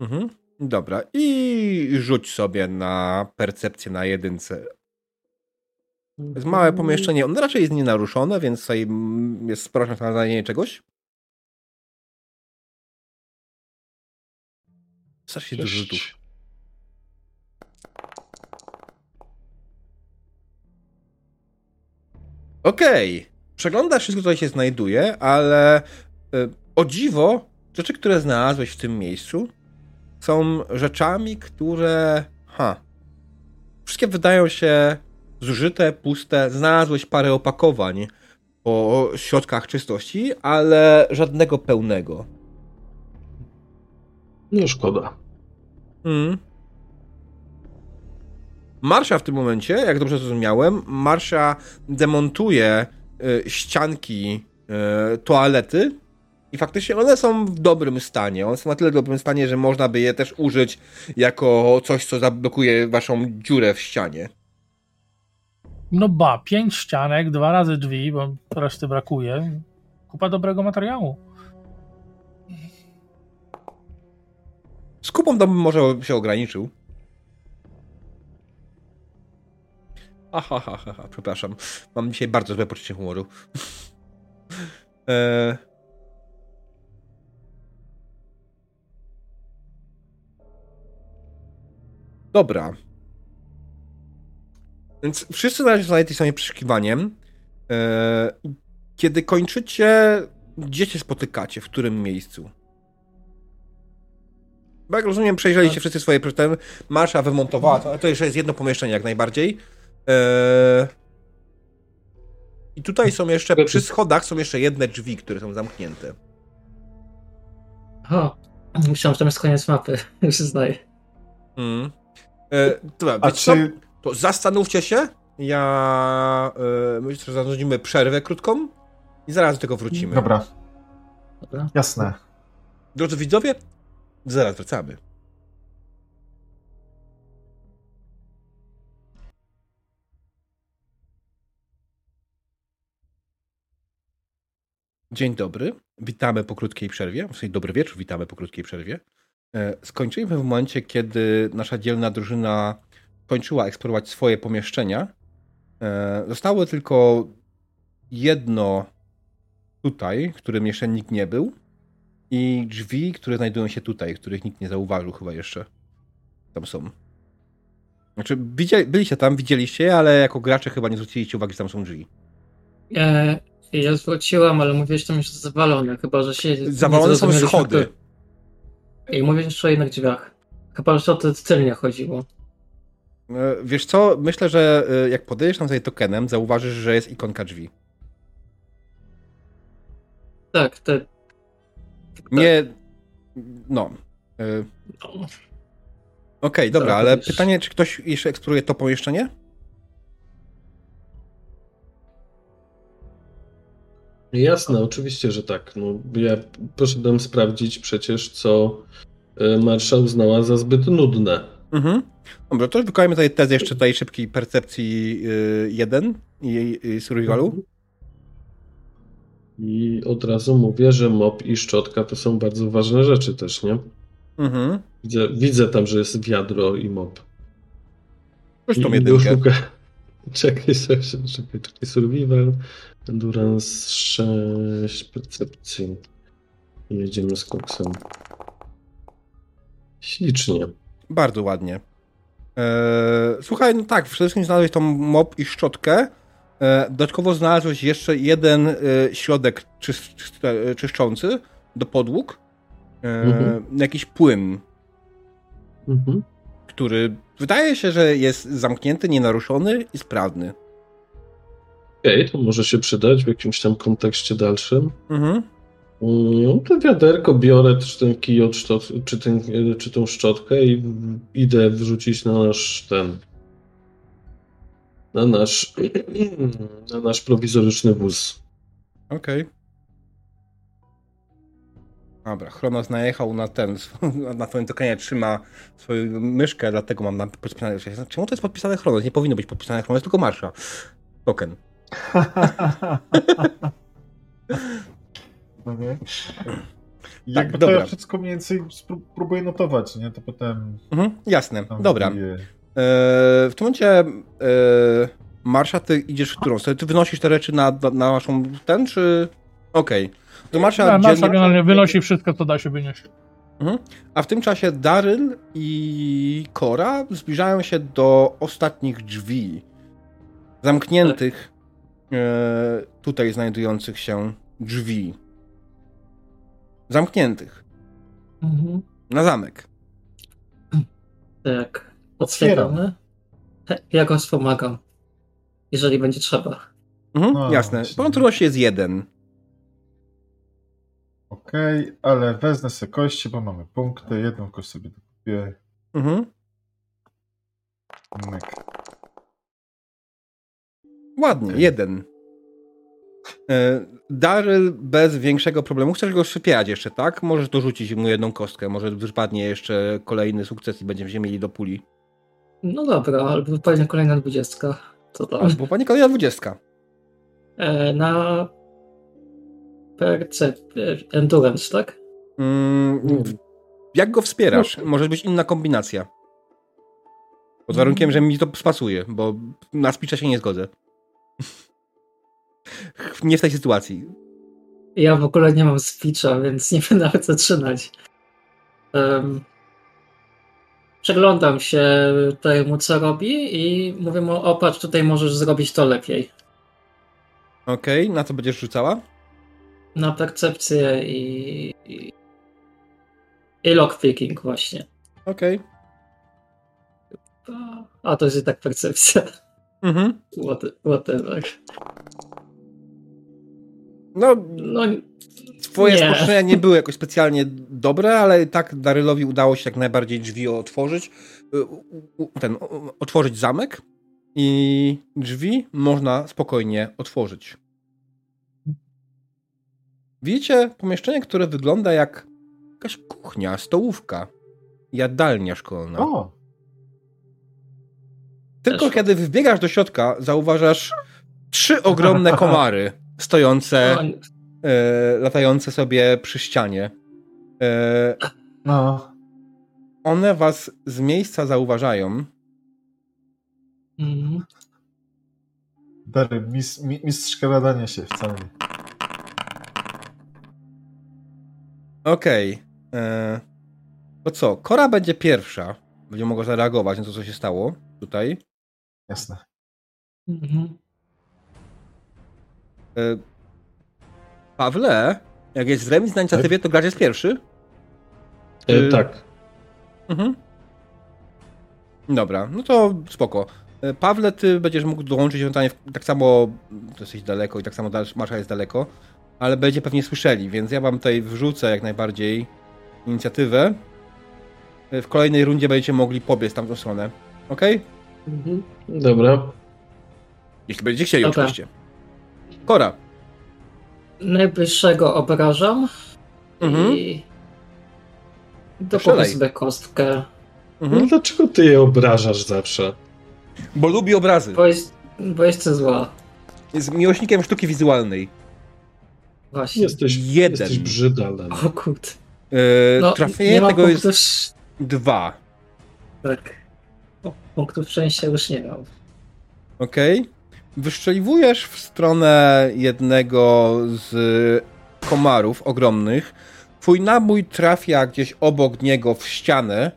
A: Mhm. Dobra. I rzuć sobie na percepcję na jedynce. Jest małe pomieszczenie. On raczej jest nienaruszone, więc tutaj jest sporo na znalezienie czegoś. Strasznie dużo rzutów. Okej. Okay. Przeglądasz wszystko, co się znajduje, ale y, o dziwo, rzeczy, które znalazłeś w tym miejscu, są rzeczami, które. Ha. Wszystkie wydają się zużyte, puste. Znalazłeś parę opakowań po środkach czystości, ale żadnego pełnego.
C: Nie szkoda. Hmm.
A: Marsza w tym momencie, jak dobrze zrozumiałem, Marsza demontuje y, ścianki y, toalety i faktycznie one są w dobrym stanie. One są na tyle dobrym stanie, że można by je też użyć jako coś, co zablokuje waszą dziurę w ścianie.
E: No ba, pięć ścianek, dwa razy drzwi, bo reszty brakuje. Kupa dobrego materiału.
A: Z kupą bym może się ograniczył. Aha, ha, ha, ha, przepraszam. Mam dzisiaj bardzo złe poczucie humoru. eee... Dobra. Więc wszyscy na razie są tej samej przeszukiwaniem. Eee, kiedy kończycie, gdzie się spotykacie? W którym miejscu? Bo jak rozumiem, przejrzeliście tak. wszyscy swoje problemy. Marsza wymontowała, to, to jeszcze jest jedno pomieszczenie jak najbardziej. Eee... I tutaj są jeszcze, przy schodach są jeszcze jedne drzwi, które są zamknięte.
B: O, myślałem, że tam jest koniec mapy, przyznaję. Mm.
A: Eee, dobra, A czy... to zastanówcie się. Ja e, myślę, że zanudzimy przerwę krótką i zaraz do tego wrócimy.
D: Dobra. Dobra. Jasne.
A: Drodzy widzowie, zaraz wracamy. Dzień dobry, witamy po krótkiej przerwie, w sensie dobry wieczór, witamy po krótkiej przerwie. E, skończyliśmy w momencie, kiedy nasza dzielna drużyna kończyła eksplorować swoje pomieszczenia. E, zostało tylko jedno tutaj, w którym jeszcze nikt nie był i drzwi, które znajdują się tutaj, których nikt nie zauważył chyba jeszcze. Tam są. Znaczy, byliście tam, widzieliście ale jako gracze chyba nie zwróciliście uwagi, że tam są drzwi.
B: E, ja zwróciłam, ale mówiłeś, że tam jest zawalone, chyba, że się...
A: Zawalone są schody.
B: I mówię jeszcze o jednych drzwiach. Chyba, że o te celnie chodziło.
A: E, wiesz co, myślę, że e, jak podejdziesz tam sobie tokenem, zauważysz, że jest ikonka drzwi.
B: Tak, te...
A: Nie... No. E, no. Okej, okay, dobra, ale pytanie, czy ktoś jeszcze eksploruje to pomieszczenie?
C: Jasne, oczywiście, że tak. No, ja poszedłem sprawdzić przecież, co e, Marsza uznała za zbyt nudne. Mhm.
A: Dobra, to wykonajmy tutaj tezę jeszcze tej szybkiej percepcji 1 y, i, i survivalu. Mhm.
C: I od razu mówię, że mop i szczotka to są bardzo ważne rzeczy też, nie? Mhm. Widzę, widzę tam, że jest wiadro i mop.
A: Już tą jedynkę.
C: Czekaj, czekaj, czekaj, czekaj, survival. Endurance 6, percepcji. Jedziemy z koksem. Ślicznie.
A: Bardzo ładnie. Eee, słuchaj, no tak, przede wszystkim znalazłeś tą mop i szczotkę. Eee, dodatkowo znalazłeś jeszcze jeden e, środek czysz, czyszczący do podłóg. Eee, mhm. Jakiś płyn. Mhm. który wydaje się, że jest zamknięty, nienaruszony i sprawny.
C: Okej, okay, to może się przydać w jakimś tam kontekście dalszym.
A: Mhm.
C: No, to wiaderko biorę, czy ten kij, czy, ten, czy tą szczotkę i idę wrzucić na nasz ten. Na nasz, na nasz prowizoryczny wóz.
A: Okej. Okay. Dobra, Chronos najechał na ten, na twoim tokenie trzyma swoją myszkę, dlatego mam na podpisane. Czemu to jest podpisane Chronos? Nie powinno być podpisane Chronos, tylko Marsza. Token.
D: Okay. Tak, to dobra. ja wszystko mniej więcej próbuję notować, nie? To potem...
A: Mhm, jasne, dobra. E, w tym momencie e, Marsza, ty idziesz w którą stronę? Ty wynosisz te rzeczy na, na, na naszą ten, czy... Okej. Okay. To Marsza,
E: ja, Marsza generalnie wynosi wszystko, co da się wynieść.
A: Mhm. A w tym czasie Daryl i Kora zbliżają się do ostatnich drzwi zamkniętych tutaj znajdujących się drzwi. Zamkniętych. Mhm. Na zamek.
B: Tak. Otwieramy. Ja go wspomagam. Jeżeli będzie trzeba.
A: Mhm, no, jasne. Trudności jest jeden.
D: Okej, okay, ale wezmę sobie kości, bo mamy punkty. Jedną kość sobie dokupię. Mhm.
A: Ładnie, okay. jeden. E, Daryl bez większego problemu. Chcesz go szybierać jeszcze, tak? Możesz dorzucić mu jedną kostkę. Może wypadnie jeszcze kolejny sukces i będziemy się mieli do puli.
B: No dobra, albo wypadnie kolejna dwudziestka. Co to?
A: Albo wypadnie kolejna dwudziestka.
B: E, na percep... endurance, tak? Mm,
A: jak go wspierasz? No. Może być inna kombinacja. Pod warunkiem, że mi to spasuje, bo na spicza się nie zgodzę. Nie w tej sytuacji.
B: Ja w ogóle nie mam speecha, więc nie będę nawet zaczynać. Um, przeglądam się temu, co robi i mówię mu, opatrz, tutaj możesz zrobić to lepiej.
A: Okej, okay, na co będziesz rzucała?
B: Na percepcję i... i, i lockpicking właśnie.
A: Okej.
B: Okay. A to jest i tak percepcja. Mhm. What, whatever.
A: No, no twoje nie. spostrzeżenia nie były jakoś specjalnie dobre, ale tak Darylowi udało się jak najbardziej drzwi otworzyć, y, ten, otworzyć zamek i drzwi można spokojnie otworzyć. Widzicie pomieszczenie, które wygląda jak jakaś kuchnia, stołówka, jadalnia szkolna. O. Tylko Też. kiedy wbiegasz do środka, zauważasz trzy ogromne komary stojące, e, latające sobie przy ścianie. E, no. One was z miejsca zauważają. Mhm.
D: Dary, mis, mistrz radania się wcale nie.
A: Okej. Okay. E, to co? Kora będzie pierwsza. Będzie mogła zareagować na to, co się stało tutaj.
D: Jasne. Mhm.
A: E, Pawle, jak jest remis na inicjatywie, to gracz jest pierwszy?
C: E, tak. Mhm.
A: Dobra, no to spoko. E, Pawle, ty będziesz mógł dołączyć ewentualnie tak samo, dosyć daleko i tak samo Marsza jest daleko, ale będzie pewnie słyszeli, więc ja wam tutaj wrzucę jak najbardziej inicjatywę. W kolejnej rundzie będziecie mogli pobiec tamtą stronę. Ok?
C: Mhm. Dobra.
A: Jeśli będziecie chcieli, Dobra. oczywiście. Kora.
B: Najbliższego obrażam mhm. i dokupię sobie kostkę.
C: Mhm. No dlaczego ty je obrażasz zawsze?
A: Bo lubi obrazy.
B: Bo jest, bo jest zła.
A: Jest miłośnikiem sztuki wizualnej.
C: Właśnie. Jesteś, Jeden. jesteś brzydalem.
B: O kurde.
A: Yy, no, trafienie tego jest też... dwa.
B: Tak. O, punktów szczęścia już nie mam.
A: Okej. Okay wyszczeliwujesz w stronę jednego z komarów ogromnych. Twój nabój trafia gdzieś obok niego w ścianę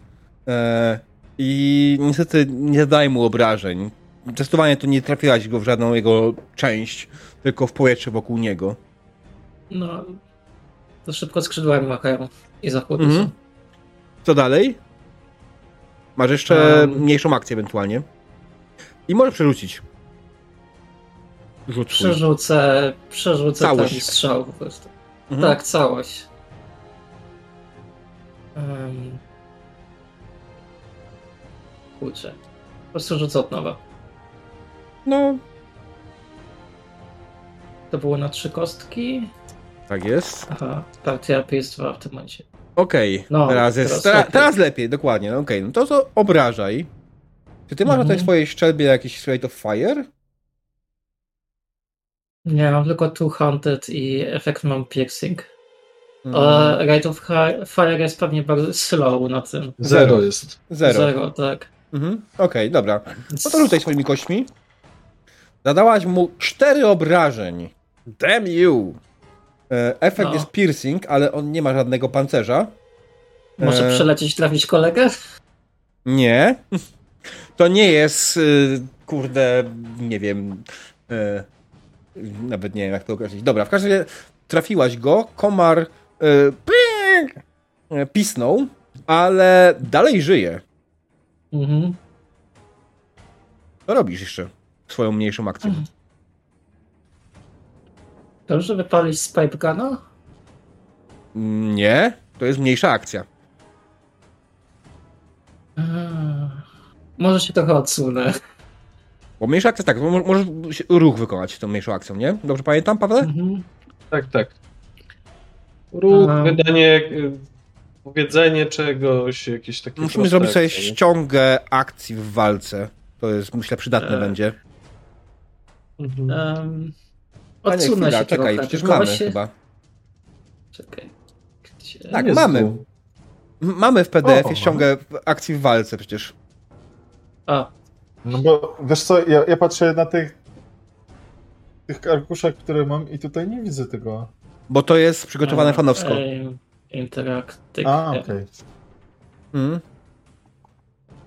A: e, i niestety nie zadaje mu obrażeń. Testowanie to nie trafiłaś go w żadną jego część, tylko w powietrze wokół niego.
B: No, to szybko skrzydłami makają i zachodzą. Mhm.
A: Co dalej? Masz jeszcze
B: Um.
A: mniejszą akcję ewentualnie. I możesz przerzucić. Rzut.
B: Przerzucę, przerzucę
A: Całość.
B: ten strzał po prostu.
A: Mhm.
B: Tak, całość. Um... Kurczę. Po prostu rzucę od nowa.
A: No,
B: To było na trzy kostki.
A: tak jest.
B: Aha, partia PS2 w tym momencie.
A: Okej,
B: No,
A: teraz jest.
B: teraz lepiej.
A: teraz lepiej, dokładnie. no Okej, no to co obrażaj. Czy ty masz na tej
B: Mhm.
A: swojej szczelbie jakiś Rate of Fire?
B: Nie, mam tylko Two Hunted i efekt mam piercing.
A: Mm,
B: Ale Rate of Fire jest pewnie bardzo slow na tym.
C: Zero jest.
A: Zero.
B: Zero, tak.
A: Mhm. Okej, dobra. No to rzucaj swoimi kośćmi. Zadałaś mu cztery obrażeń. Damn you! E, Efekt
B: No.
A: jest piercing, ale on nie ma żadnego pancerza.
B: Może
A: E,
B: przelecieć, trafić kolegę?
A: Nie. To nie jest, y, kurde, nie wiem, y, nawet nie wiem jak to określić. Dobra, w każdym razie trafiłaś go, komar y, pisnął, ale dalej żyje.
B: Mhm.
A: Co robisz jeszcze swoją mniejszą akcją?
B: Mhm. Dobrze wypalić z pipe guna?
A: Nie, to jest mniejsza akcja.
B: Eee, Może się trochę odsunę.
A: Bo mniejsza akcja tak, mo- możesz ruch wykonać tą mniejszą akcją, nie? Dobrze pamiętam, Paweł?
B: Mhm.
C: Tak, tak. Ruch,
B: Aha.
C: wydanie, y, powiedzenie czegoś, jakieś takie.
A: Musimy zrobić sobie
C: akcje, nie?
A: ściągę akcji w walce. To jest, myślę, przydatne
B: E,
A: będzie.
C: Mhm.
B: Em,
A: A
B: odsunę
A: chwila,
B: się
A: czekaj,
B: trochę.
A: przecież mamy
B: właśnie-
A: chyba.
B: Czekaj. Gdzie?
A: Tak,
C: Jest
A: mamy. Mamy w PDF-ie ściągę w- akcji w walce przecież.
B: A,
D: No bo wiesz co, ja, ja patrzę na tych tych arkuszach, które mam i tutaj nie widzę tego.
A: Bo to jest przygotowane
B: e,
A: fanowsko.
B: em, Interaktyw.
D: A, okej.
A: Mhm.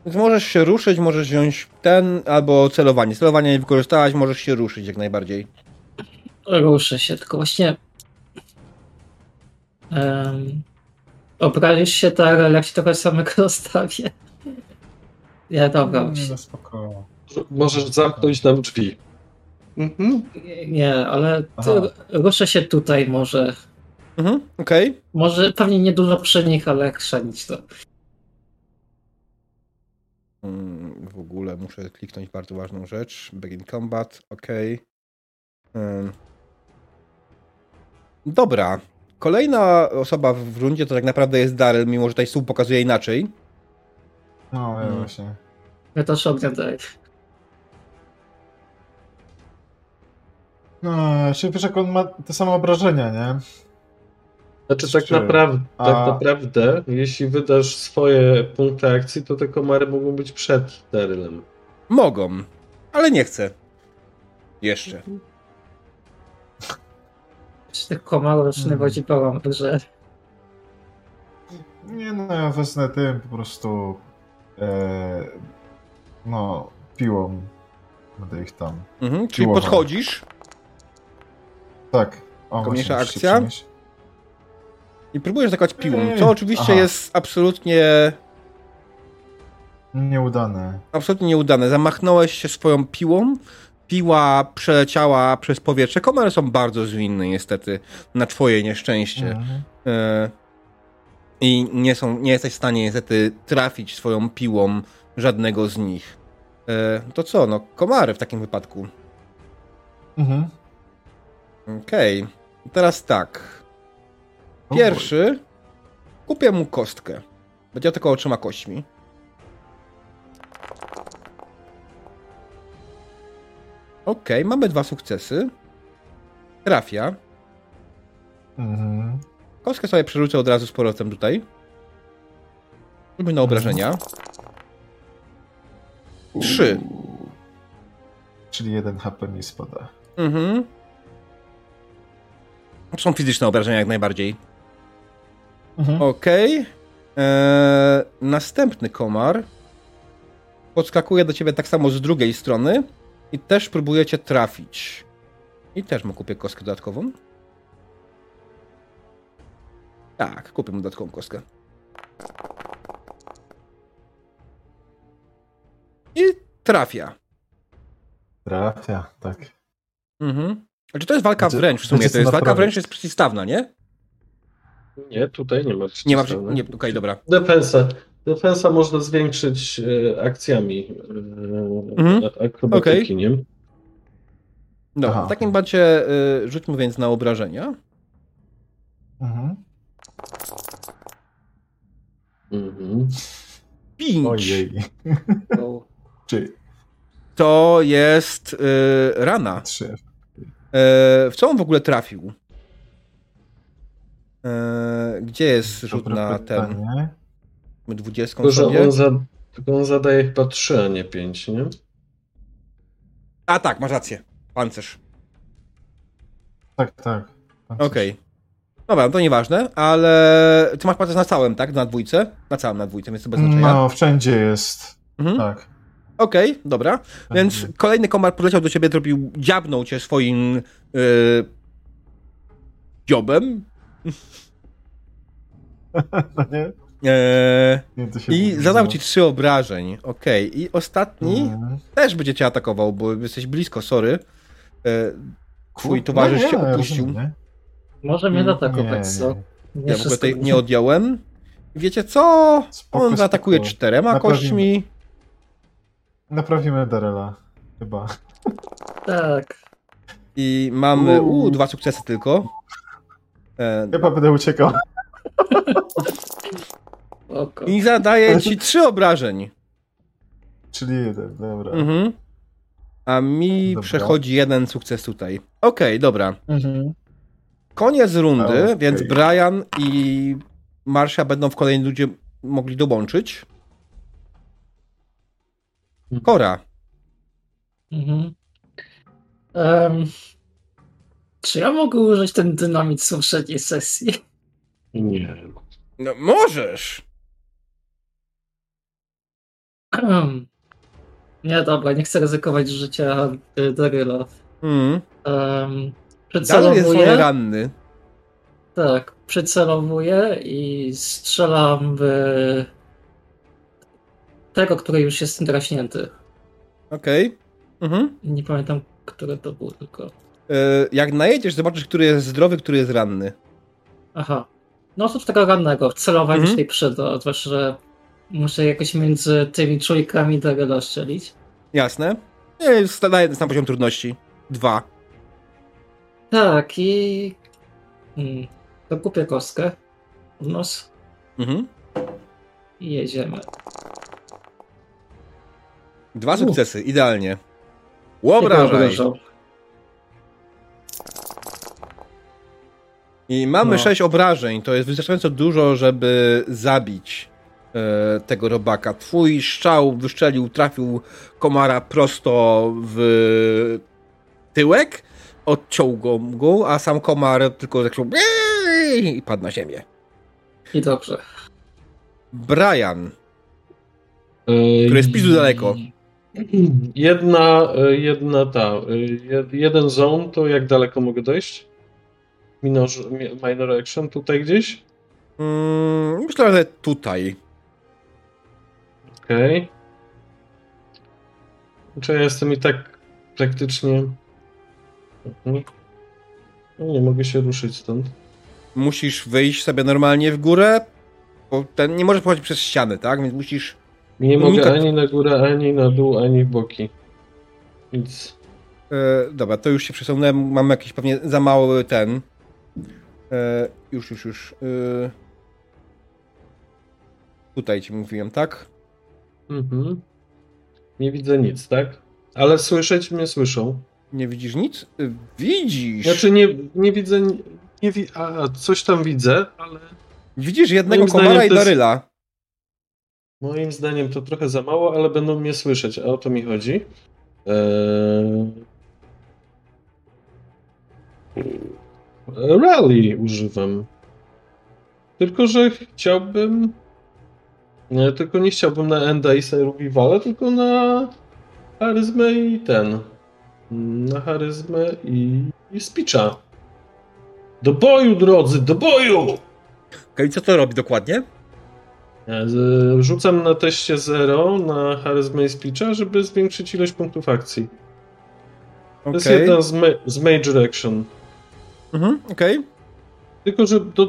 A: Więc możesz się ruszyć, możesz wziąć ten albo celowanie. Celowanie nie wykorzystałaś, możesz się ruszyć jak najbardziej.
B: Ruszę się, tylko właśnie. Um, obrazisz się tak, ale jak się trochę samego zostawię. Ja dobra.
D: Nie, no spoko.
C: Możesz zamknąć nam drzwi. Mhm.
B: Nie, ale ruszę się tutaj może.
A: Mhm, okej.
B: Może pewnie nie dużo przy nich, ale chrzanić to.
A: Mm, W ogóle muszę kliknąć bardzo ważną rzecz. Begin combat, okej. Ym. Dobra. Kolejna osoba w rundzie to tak naprawdę jest Daryl, mimo że tutaj stół pokazuje inaczej.
D: No, ja
A: Hmm.
D: właśnie.
B: Ja też ognia daję.
D: No, czy wiesz, jak on ma te same obrażenia, nie?
C: Znaczy tak
D: Czy-
C: naprawdę,
D: a-
C: tak naprawdę, jeśli wydasz swoje punkty akcji, to te komary mogą być przed Darylem.
A: Mogą, ale nie chcę. Jeszcze.
B: Z tych komarów
D: Hmm.
B: chodzi pełam, że
D: Nie no, ja wezmę tym po prostu e, no, piłą będę ich tam.
A: Mhm, czyli podchodzisz
D: Tak. O,
A: akcja? i próbujesz atakować piłą, co oczywiście
D: aha.
A: jest absolutnie
D: Nieudane.
A: absolutnie nieudane. Zamachnąłeś się swoją piłą, piła przeleciała przez powietrze. Komary są bardzo zwinne niestety, na twoje nieszczęście.
D: Mhm.
A: E, I nie, są, nie jesteś w stanie niestety trafić swoją piłą żadnego z nich. E, to co, no komary w takim wypadku.
D: Mhm.
A: Okej, teraz tak. Pierwszy kupię mu kostkę. Będzie tylko trzema kośćmi. Okej, mamy dwa sukcesy. Trafia.
D: Mhm.
A: Kostkę sobie przerzucę od razu z powrotem tutaj. Żeby na obrażenia. Trzy.
D: Czyli jeden HP mi spada.
A: Mhm. To są fizyczne obrażenia jak najbardziej.
D: Mhm.
A: Okej. Eee, następny komar podskakuje do ciebie tak samo z drugiej strony i też próbuje cię trafić. I też mu kupię kostkę dodatkową. Tak, kupię mu dodatkową kostkę. trafia.
D: Trafia, tak.
A: Mhm. Znaczy to jest walka
D: Znaczy-
A: wręcz w sumie,
D: znaczy,
A: to jest walka
D: naprawdę?
A: wręcz jest przeciwstawna, nie?
C: Nie, tutaj nie ma.
A: Nie ma, nie, okej, dobra.
C: Defensa. Defensa można zwiększyć e, akcjami e,
A: Mhm.
C: akrobatyki,
A: Okej.
C: nie?
A: No,
D: Aha.
A: w takim bacie y, rzućmy więc na obrażenia.
D: Mhm.
C: Mhm.
A: Pięć.
D: Ojej.
B: No,
D: Czy
A: To jest y, rana.
D: trzy.
A: E, w co on w ogóle trafił? E, gdzie jest rzut
D: Dobre
A: na ten? Dwudziestką
C: Tylko,
A: sobie?
C: on, za, tylko on zadaje chyba 3, a nie 5, nie?
A: A tak, masz rację. Pancerz.
D: Tak, tak.
A: Okej. Dobra, to nieważne, ale ty masz pancerz na całym, tak? Na dwójce? Na całym na dwójce, więc to bez znaczenia.
D: No, wszędzie jest.
A: Mhm.
D: Tak.
A: Okej, dobra. Więc
D: Wszędzie.
A: kolejny komar podleciał do ciebie, zrobił, dziabnął cię swoim yy, dziobem
D: No nie?
A: E,
D: nie się
A: i zadał
D: no.
A: ci trzy obrażeń. Okej, i ostatni
D: Mhm.
A: też będzie cię atakował, bo jesteś blisko, sorry. E, twój towarzysz
D: nie,
A: się
D: no,
A: opuścił.
D: rozumiem,
B: Może mnie
A: Mm,
B: zaatakować, co?
D: nie.
B: Nie
A: Ja w ogóle tej nie odjąłem. Wiecie co?
D: Spoko,
A: On zaatakuje
D: spoko.
A: czterema
D: Naprawimy.
A: kośćmi.
D: Naprawimy Darela. Chyba.
B: Tak.
A: I mamy u, dwa sukcesy tylko. E,
D: Chyba będę uciekał.
B: Oko.
A: I zadaje ci trzy obrażeń.
D: Czyli jeden, dobra.
A: Mhm. A mi
D: Dobra.
A: przechodzi jeden sukces tutaj. Okej, dobra.
B: Mhm.
A: Koniec rundy,
D: Okej.
A: więc Brian i Marsha będą w kolejnym ludzie mogli dołączyć. Kora.
B: Mhm. Em, czy ja mogę użyć ten dynamit z poprzedniej sesji?
C: Nie.
A: No możesz.
B: Nie, dobra, nie chcę ryzykować życia y, Daryla.
A: Mm.
B: Um,
A: Dalej jest ranny.
B: Tak, przycelowuję i strzelam w tego, który już jest draśnięty.
A: Okej. Mhm.
B: Nie pamiętam, który to był tylko.
A: E, jak najedziesz, zobaczysz, który jest zdrowy, który jest ranny.
B: Aha. No to tego rannego. Celować
A: Mhm.
B: się przyda, zwłaszcza, że muszę jakoś między tymi czujkami Daryla strzelić.
A: Jasne. Nie, daję na sam poziom trudności. Dwa.
B: Tak, i... Hmm, to kupię kostkę. Nos
A: Mhm.
B: i jedziemy.
A: Dwa sukcesy, idealnie.
B: Tylko
A: Łobrażaj. I mamy
D: No.
A: sześć obrażeń. To jest wystarczająco dużo, żeby zabić tego robaka. Twój strzał wyszczelił, trafił komara prosto w tyłek, odciął go, go a sam komar tylko zaczął i padł na ziemię.
B: I dobrze.
A: Brian,
C: E,
A: który jest pizdu daleko.
C: Jedna, e, jedna ta, e, jed- jeden zone, to jak daleko mogę dojść? Minor, mi- minor action tutaj gdzieś?
A: Mm, myślę, że tutaj.
C: Okej. Czy ja jestem i tak praktycznie... Mhm. No nie mogę się ruszyć stąd.
A: Musisz wyjść sobie normalnie w górę, bo ten nie możesz pochodzić przez ściany, tak? Więc musisz
C: Nie
A: No,
C: mogę ani na górę, ani na dół, ani w boki. Nic.
A: E, dobra, to już się przesunąłem. Mam jakiś pewnie za mały ten. E, już, już, już. E, tutaj ci mówiłem, tak?
C: Mhm. Nie widzę nic, tak? Ale słyszeć mnie słyszą.
A: Nie widzisz nic? E, widzisz!
C: Znaczy nie, nie widzę. Nie, wi- a, coś tam widzę, ale
A: widzisz jednego komara i
C: jest-
A: Daryla.
C: moim zdaniem to trochę za mało, ale będą mnie słyszeć, a o to mi chodzi. Eee... Rally używam. Tylko, że chciałbym. Nie, tylko nie chciałbym na Enda i Survivala, tylko na charyzmę i ten. Na charyzmę i, i speecha. Do boju, drodzy, do boju!
A: Okej, co to robi dokładnie?
C: E, Rzucam na teście 0 na Charisma i Speecha, żeby zwiększyć ilość punktów akcji. To jest jedna z, ma z Major Action.
A: Mhm, okej.
C: Tylko, że do, e,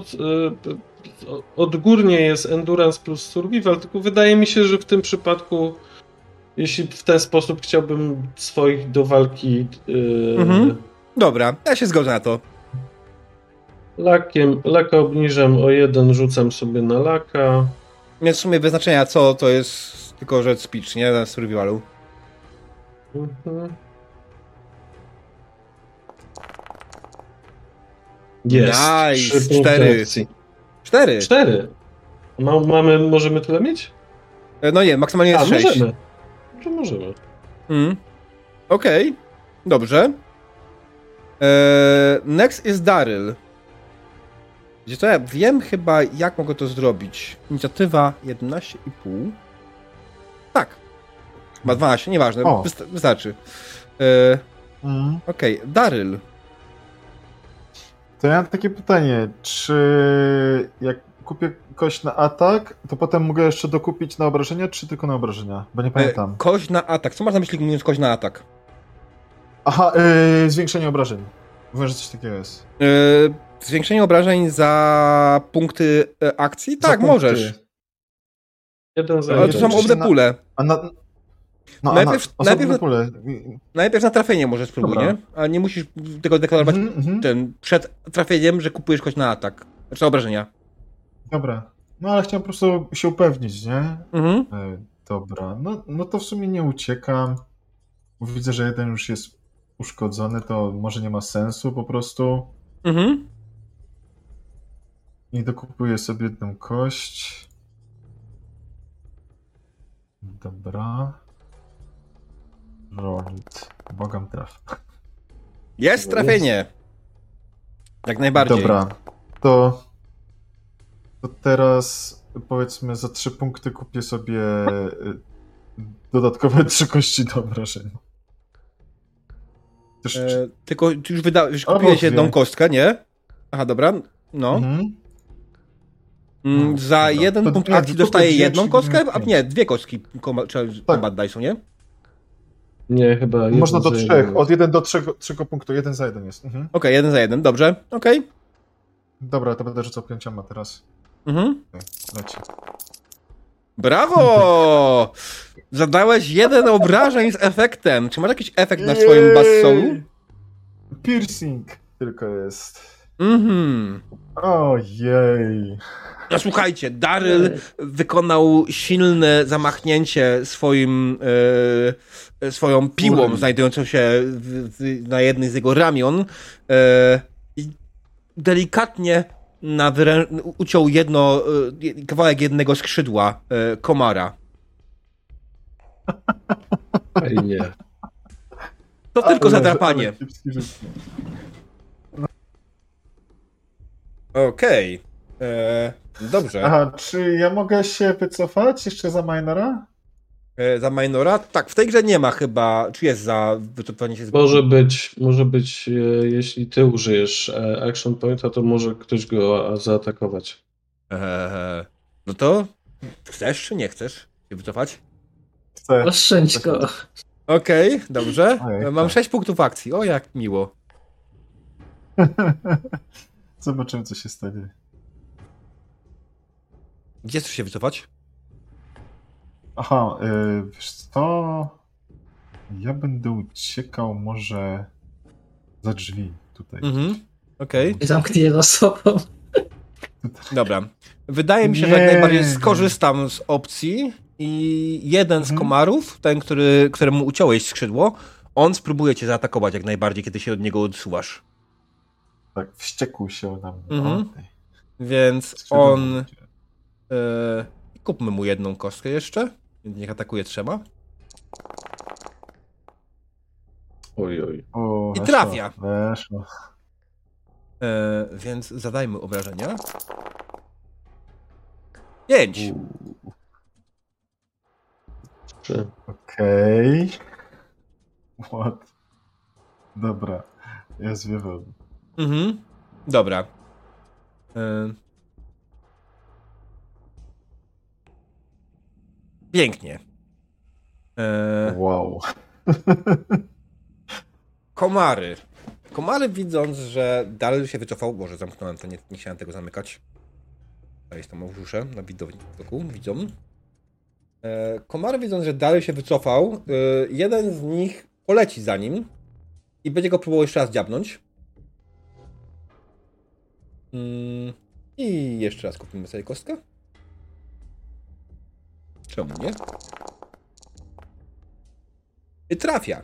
C: odgórnie jest Endurance plus Survival, tylko wydaje mi się, że w tym przypadku, jeśli w ten sposób chciałbym swoich do walki e,
A: Mhm. Dobra, ja się zgodzę na to.
C: lakiem, laka obniżam o jeden, rzucam sobie na laka.
A: Więc w sumie wyznaczenia co to jest tylko rzecz speech, nie? Na survivalu.
C: Mhm. Jest.
A: Nice, cztery. Cztery.
C: Cztery. Ma, mamy, możemy tyle mieć?
A: E, No nie, maksymalnie jest
C: A,
A: sześć.
C: możemy. To możemy.
A: Mm. Okej, dobrze. Eee, next is Daryl. Gdzie to ja wiem chyba, jak mogę to zrobić. Inicjatywa 11,5. Tak. Ma 12, nieważne,
D: O.
A: wysta- wystarczy. Eee,
D: Mhm.
A: Okej, Daryl.
D: To ja mam takie pytanie, czy jak kupię kość na atak, to potem mogę jeszcze dokupić na obrażenia, czy tylko na obrażenia? Bo nie
A: E,
D: pamiętam.
A: kość na atak. Co masz na myśli mówiąc kość na atak?
D: Aha, yy, zwiększenie obrażeń. Mówię, że coś takiego jest.
A: Eee, zwiększenie obrażeń za punkty e, akcji?
D: Za
A: Tak,
D: punkty.
A: możesz.
C: Jeden za
A: Ale to są
D: na-
A: pule.
D: A na... No,
A: Najpierw-
D: na,
A: najpierw-
D: pole.
A: Najpierw na trafienie może spróbuj,
D: Dobra.
A: nie? A nie musisz tego deklarować
D: Mhm, mhm.
A: ten, przed trafieniem, że kupujesz kość na atak. Znaczy na obrażenia.
D: Dobra. No ale chciałem po prostu się upewnić, nie?
A: Mhm.
D: E, dobra, no, no to w sumie nie uciekam. Widzę, że jeden już jest uszkodzony, to może nie ma sensu po prostu.
A: Mhm.
D: I dokupuję sobie jedną kość. Dobra. Rolit. Bogam traf.
A: Jest trafienie. Jak najbardziej.
D: Dobra. To, to teraz powiedzmy za trzy punkty kupię sobie y, dodatkowe trzy kości do obrażeń. Też,
A: E, tylko ty już, wyda- już kupiłeś
D: dwie.
A: jedną kostkę, nie? Aha, dobra. No.
D: Mhm.
A: Mm,
D: No,
A: za
D: dobra.
A: jeden
D: To
A: punkt akcji
D: dwie,
A: jedną kostkę? A nie, dwie kostki czy combat dice'u, nie?
C: Nie, chyba
D: Można do trzech.
C: jeden.
D: Od jeden do trzech, trzech punktu. Jeden za jeden jest. Mhm.
A: Okej, jeden za jeden, dobrze. Okej.
D: Dobra, to będę rzucał pięcioma teraz.
A: Mhm.
D: Leci.
A: Brawo! Zadałeś jeden obrażeń z efektem. Czy masz jakiś efekt na swoim bass soulu?
D: Piercing tylko jest.
A: Mhm.
D: Ojej.
A: No słuchajcie, Daryl wykonał silne zamachnięcie swoim, e, swoją piłą znajdującą się w, w, na jednej z jego ramion e, i delikatnie na wyrę... uciął jedno, e, kawałek jednego skrzydła e, komara.
C: Ej, nie.
A: To tylko zadrapanie.
D: ale kiepski
A: E, Dobrze.
D: Aha, czy ja mogę się wycofać jeszcze za minora?
A: E, Za minora? Tak, w tej grze nie ma chyba. Czy jest za wycofanie się z
C: Może być, może być, e, jeśli ty użyjesz e, action pointa, to może ktoś go a, zaatakować.
A: Eee, no to chcesz czy nie chcesz się wycofać?
D: Chcę.
B: Oszczędź go.
A: Okej, dobrze.
D: Ojej,
A: Mam
D: tak.
A: 6 punktów akcji. O, jak miło.
D: Zobaczymy, co się stanie.
A: Gdzie chcesz się wycofać?
D: Aha, y, wiesz co? Ja będę uciekał może za drzwi tutaj.
A: Mhm. Okej,
B: I zamknij za sobą.
A: dobra. Wydaje mi się, że jak
D: Nie.
A: najbardziej skorzystam z opcji i jeden z
D: Mhm.
A: komarów, ten, który, któremu uciąłeś skrzydło, on spróbuje cię zaatakować jak najbardziej, kiedy się od niego odsuwasz.
D: Tak, wściekł się na mnie.
A: Mhm. Więc
D: Skrzydło
A: on... E, kupmy mu jedną kostkę jeszcze. Niech atakuje trzema.
C: Oj, oj.
D: O,
A: I trafia.
D: Weszło.
A: E, więc zadajmy obrażenia. Pięć.
C: Trzy.
D: Okej. What? Dobra. Ja zwiewam.
A: Mhm. Dobra. E, Pięknie. E,
D: Wow.
A: komary. Komary widząc, że Daryl się wycofał, może zamknąłem to, nie, nie chciałem tego zamykać. To jest tam użuszę na widoku, widzą. E, komary widząc, że Daryl się wycofał, e, jeden z nich poleci za nim i będzie go próbował jeszcze raz dziabnąć. Mm, I jeszcze raz kupimy sobie kostkę. Czemu nie? I trafia.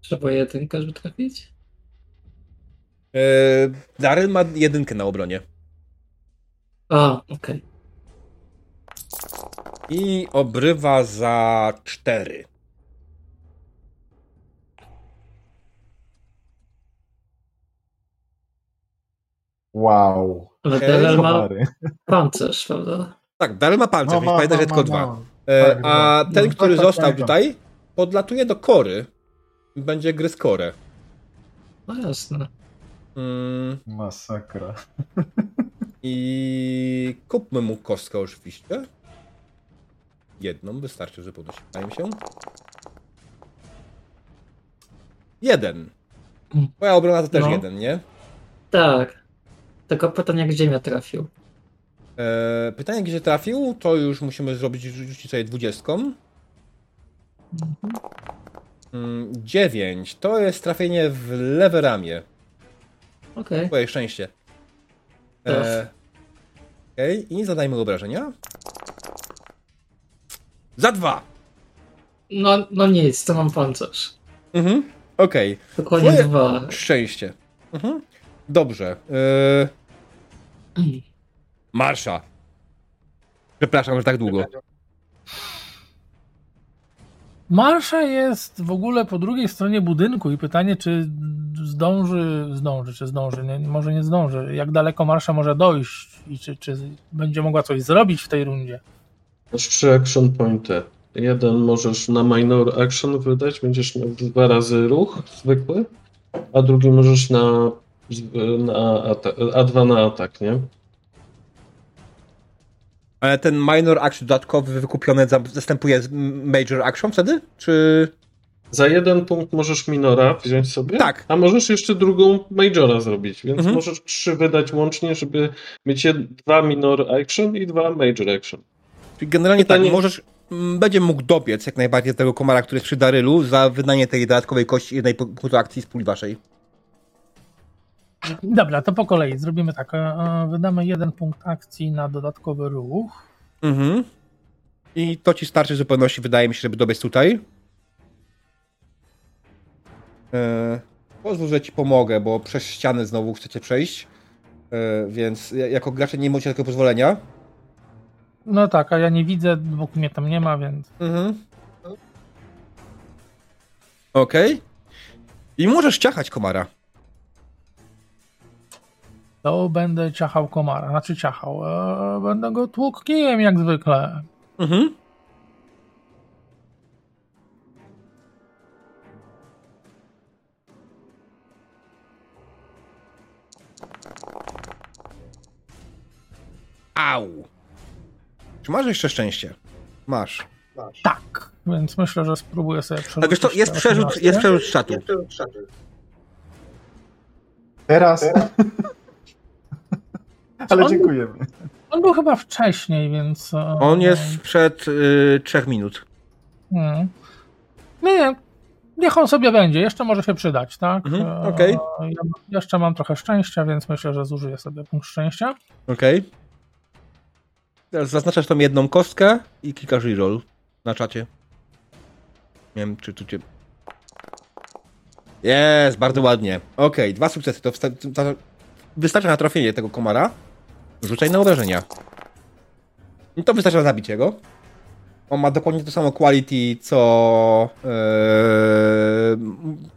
B: Trzeba jedynkę, żeby trafić?
A: E, Daryl ma jedynkę na obronie.
B: A, okej.
A: I obrywa za cztery.
D: Wow.
B: Ale. Delel ma pancerz, prawda?
A: Tak, Daryl ma pancerz,
D: No, ma,
A: pamiętaj, że tylko
D: ma,
A: dwa.
D: ma.
A: E,
D: Tak,
A: a ten,
D: No,
A: który
D: tak, tak,
A: został tutaj, podlatuje do kory. Będzie gryz korę.
B: No jasne.
A: Mm,
D: Masakra.
A: I kupmy mu kostkę oczywiście. Jedną, wystarczy, że podnosi. Wydaje mi się. Jeden.
B: Mm.
A: Twoja obrona to też
B: No.
A: jeden, nie?
B: Tak. Tylko pytanie, jak ziemia trafił.
A: E, pytanie, gdzie trafił, to już musimy zrobić, rzucić sobie dwudziestką. Mm, Dziewięć. To jest trafienie w lewe ramię.
B: Okej.
A: Twoje szczęście. E, Okej, i zadajmy obrażenia. Za dwa!
B: No, no nic, to mam pancerz.
A: Mhm. Okej,
B: Dokładnie
A: Twoje-
B: dwa.
A: szczęście. Mhm. Dobrze. E, marsza. Przepraszam, że tak długo.
E: Marsza jest w ogóle po drugiej stronie budynku i pytanie, czy zdąży, zdąży, czy zdąży, nie, może nie zdąży. Jak daleko Marsza może dojść i czy, czy będzie mogła coś zrobić w tej rundzie?
C: Masz trzy action pointy. Jeden możesz na minor action wydać, będziesz miał dwa razy ruch zwykły, a drugi możesz na, na ata- A2 na atak, nie?
A: Ale ten minor action dodatkowy wykupiony za- zastępuje major action wtedy? Czy...
C: Za jeden punkt możesz minora wziąć sobie,
A: Tak.
C: a możesz jeszcze drugą majora zrobić, więc
A: Mhm.
C: możesz trzy wydać łącznie, żeby mieć dwa minor action i dwa major action.
A: Czyli generalnie
C: Pytanie-
A: tak, możesz... Będzie mógł dobiec jak najbardziej tego komara, który jest przy Darylu za wydanie tej dodatkowej kości jednej pu- punktu akcji z puli waszej.
E: Dobra, to po kolei zrobimy tak. e, e, Wydamy jeden punkt akcji na dodatkowy ruch.
A: Mhm. I to ci starczy w zupełności, wydaje mi się, żeby dobiec tutaj. E, pozwól, że ci pomogę, bo przez ścianę znowu chcecie przejść. E, więc ja- jako gracze nie macie takiego pozwolenia.
E: No tak, a ja nie widzę, dopóki mnie tam nie ma, więc
A: Mhm. Okej. I możesz ciachać komara.
E: To będę ciachał komara. Znaczy ciachał. E, będę go tłukł kijem jak zwykle.
A: Mhm. Au. Czy masz jeszcze szczęście? Masz.
E: Tak, więc myślę, że spróbuję sobie przerzucić.
A: Tak, wiesz to jest przerzut,
E: 18.
A: jest przerzut z czatu.
D: Teraz. Ale
E: On-
D: dziękujemy.
E: On był chyba wcześniej, więc. e,
A: On jest przed y, trzech minut.
E: Hmm. Nie, nie. Niech on sobie będzie, jeszcze może się przydać, tak?
A: Mhm,
E: E,
A: okej.
E: Ja jeszcze mam trochę szczęścia, więc myślę, że zużyję sobie punkt szczęścia.
A: Okej. Teraz zaznaczasz tam jedną kostkę i klikasz reroll na czacie. Nie wiem, czy tu cię... Jest, bardzo ładnie. Okej, dwa sukcesy. To, wsta- wystarcza na trafienie tego komara. Rzucaj na obrażenia. I to wystarcza na zabicie go. On ma dokładnie to samo quality, co e,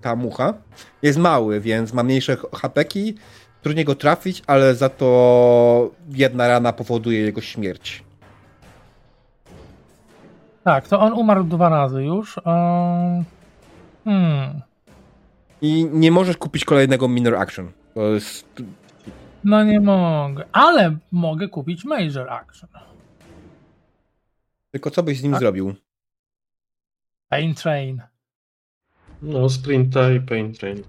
A: ta mucha. Jest mały, więc ma mniejsze hapeki. Trudniej go trafić, ale za to jedna rana powoduje jego śmierć.
E: Tak, to on umarł dwa razy już. E, Hmm.
A: I nie możesz kupić kolejnego minor action. To jest...
E: No nie mogę, ale mogę kupić Major Action.
A: Tylko co byś z nim
E: Tak.
A: zrobił?
E: Pain Train.
C: No, sprinta i pain train.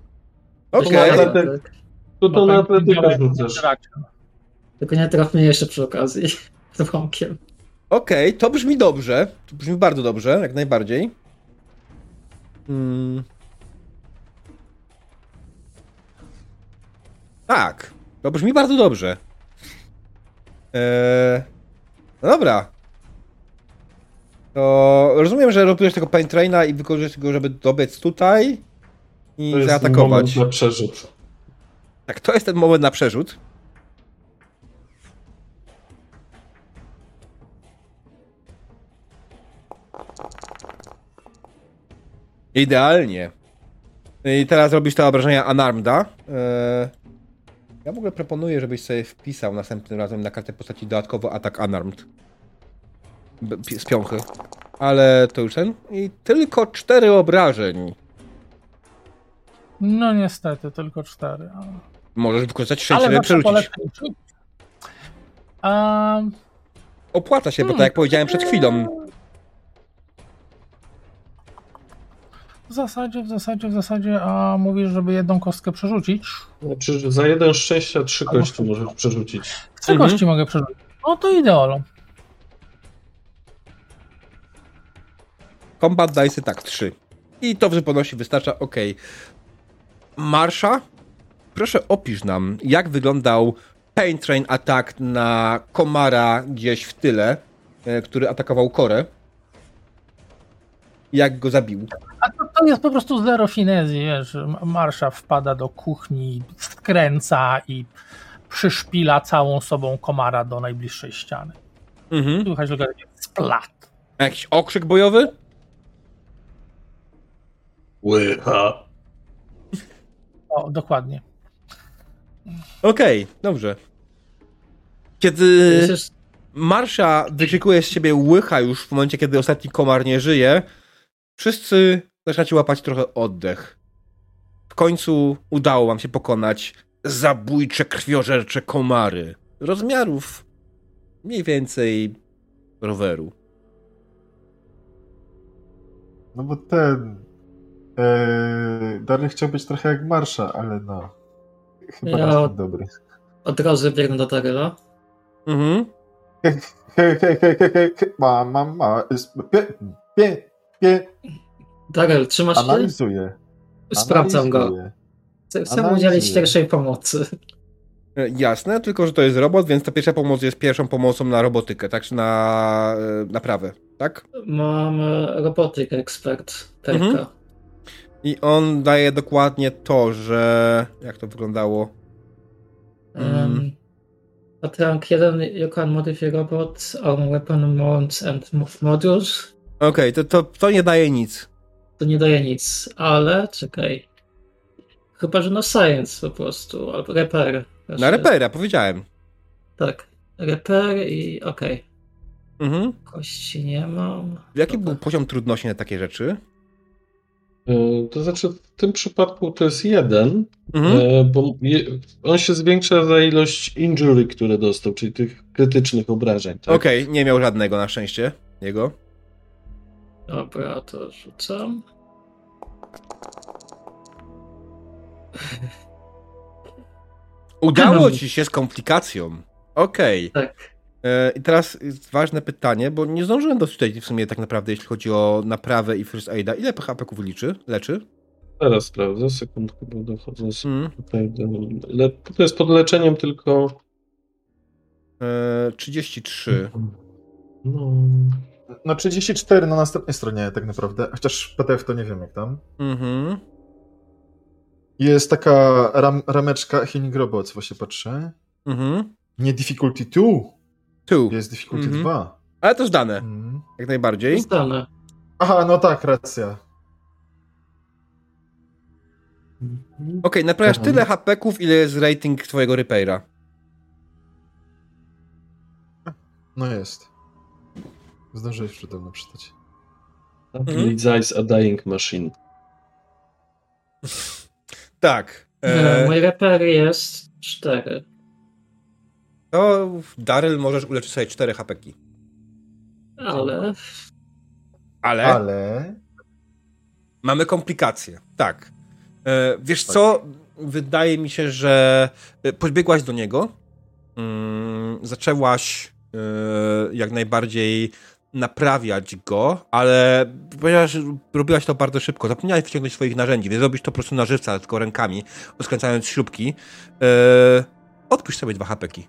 A: Okej.
B: Tak.
C: To to na atletykę rzucasz.
B: Tylko nie traf mnie jeszcze przy okazji. Z wąkiem.
A: Okej, to brzmi dobrze. To brzmi bardzo dobrze, jak najbardziej. Hmm. Tak, to brzmi bardzo dobrze. Eee, no dobra. To rozumiem, że robisz tego pain traina i wykorzystujesz go, żeby dobiec tutaj i
C: To jest
A: zaatakować.
C: moment na przerzut.
A: Tak, to jest ten moment na przerzut. Idealnie. I teraz robisz te obrażenia Unarmeda. Eee, Ja w ogóle proponuję, żebyś sobie wpisał następnym razem na kartę postaci dodatkowo atak Unarmed. B- Z piąchy. Ale to już ten. I tylko cztery obrażeń.
E: No niestety, tylko cztery. ale-
A: Możesz wykorzystać sześć, żeby przerzucić.
E: A,
A: Opłaca się, bo
E: Hmm.
A: tak jak powiedziałem przed chwilą.
E: W zasadzie, w zasadzie, w zasadzie, a mówisz, żeby jedną kostkę przerzucić.
C: Znaczy, że za jeden szczęścia trzy
E: Albo
C: kości
E: trzy.
C: możesz przerzucić.
E: Trzy
A: Mhm.
E: kości mogę przerzucić. No to ideolo.
A: Combat Dice tak, 3. I to w zupełności wystarcza, ok. Marsza, proszę opisz nam, jak wyglądał Pain Train atak na Komara gdzieś w tyle, e, który atakował Korę. Jak go zabił.
E: A to, to jest po prostu zero finezji, wiesz. Marsza wpada do kuchni, skręca i przyszpila całą sobą komara do najbliższej ściany.
A: Mhm.
E: Słychać tylko splat.
A: Jakiś okrzyk bojowy?
C: Łycha.
E: O, dokładnie.
A: Okej, dobrze. Kiedy Marsza wykrzykuje z siebie łycha już w momencie, kiedy ostatni komar nie żyje, wszyscy zaczynacie łapać trochę oddech. W końcu udało wam się pokonać zabójcze, krwiożercze komary. Rozmiarów mniej więcej roweru.
D: No bo ten. E, Darny chciał być trochę jak Marsza, ale no. Chyba
B: Ja-
D: jest dobry.
B: od razu biegnę do Daryla.
A: Mhm.
D: He, he, he, he, he, he, he, ma, ma, ma, pie, pie, pie,
B: Daryl, trzymasz się?
D: analizuję.
B: Sprawdzam go.
D: analizuję.
B: Chcę, chcę
D: Analizuję.
B: udzielić pierwszej pomocy.
A: E, Jasne, tylko że to jest robot, więc ta pierwsza pomoc jest pierwszą pomocą na robotykę, tak? Czy na e, naprawę, tak?
B: Mam e, robotyk ekspert. Perka.
A: Mhm. I on daje dokładnie to, że. Jak to wyglądało?
B: Um, at rank 1 you can modify robot, arm weapon mounts and mo- modules.
A: Okej, to, to, to nie daje nic.
B: To nie daje nic, ale czekaj. Chyba, że na science po prostu, albo repair.
A: Na repera, powiedziałem.
B: Tak. Repair i okej.
A: Mhm.
B: Kości nie mam.
A: Jaki
B: Dobra.
A: był poziom trudności na takie rzeczy?
C: E, To znaczy, w tym przypadku to jest jeden,
A: Mhm.
C: e, bo on się zwiększa za ilość injury, które dostał, czyli tych krytycznych obrażeń. Tak?
A: Okej, nie miał żadnego na szczęście. Jego.
B: Dobra, to rzucam.
A: Udało ci się z komplikacją. Okej.
B: Tak.
A: E, I teraz jest ważne pytanie, bo nie zdążyłem doczytać w sumie tak naprawdę, jeśli chodzi o naprawę i first aida. Ile HP-ków liczy? Leczy?
C: Teraz sprawdzę, sekundkę, bo dochodzę z-
A: Mm.
C: tutaj do... Le, to jest pod leczeniem tylko...
A: E, 33.
C: No,
D: No 34 na następnej stronie tak naprawdę, chociaż PDF to nie wiem jak tam.
A: Mhm.
D: Jest taka ram, rameczka Healing Robots, właśnie patrzę.
A: Mhm.
D: Nie difficulty 2,
A: Tu.
D: jest difficulty
A: Mhm.
D: 2.
A: Ale to zdane,
D: Mhm.
A: jak najbardziej.
B: Zdane.
D: Aha, no tak, racja.
A: Okej, naprawiasz
D: Mhm.
A: tyle HP-ków, ile jest rating twojego repaira.
D: No jest. Zdążyłeś przede mną przeczytać.
C: Bleeds Eyes a Dying Machine.
A: Tak.
B: E... Mój repair jest 4.
A: to Daryl możesz uleczyć sobie 4 HP-ki.
B: Ale
A: Ale,
D: Ale...
A: mamy komplikacje. Tak. E, wiesz co? Wydaje mi się, że e, podbiegłaś do niego. Mm, zaczęłaś e, jak najbardziej naprawiać go, ale ponieważ robiłaś to bardzo szybko, zapomniałaś wyciągnąć swoich narzędzi, więc robisz to po prostu na żywca, tylko rękami, rozkręcając śrubki. E, odpuść sobie dwa hapeki.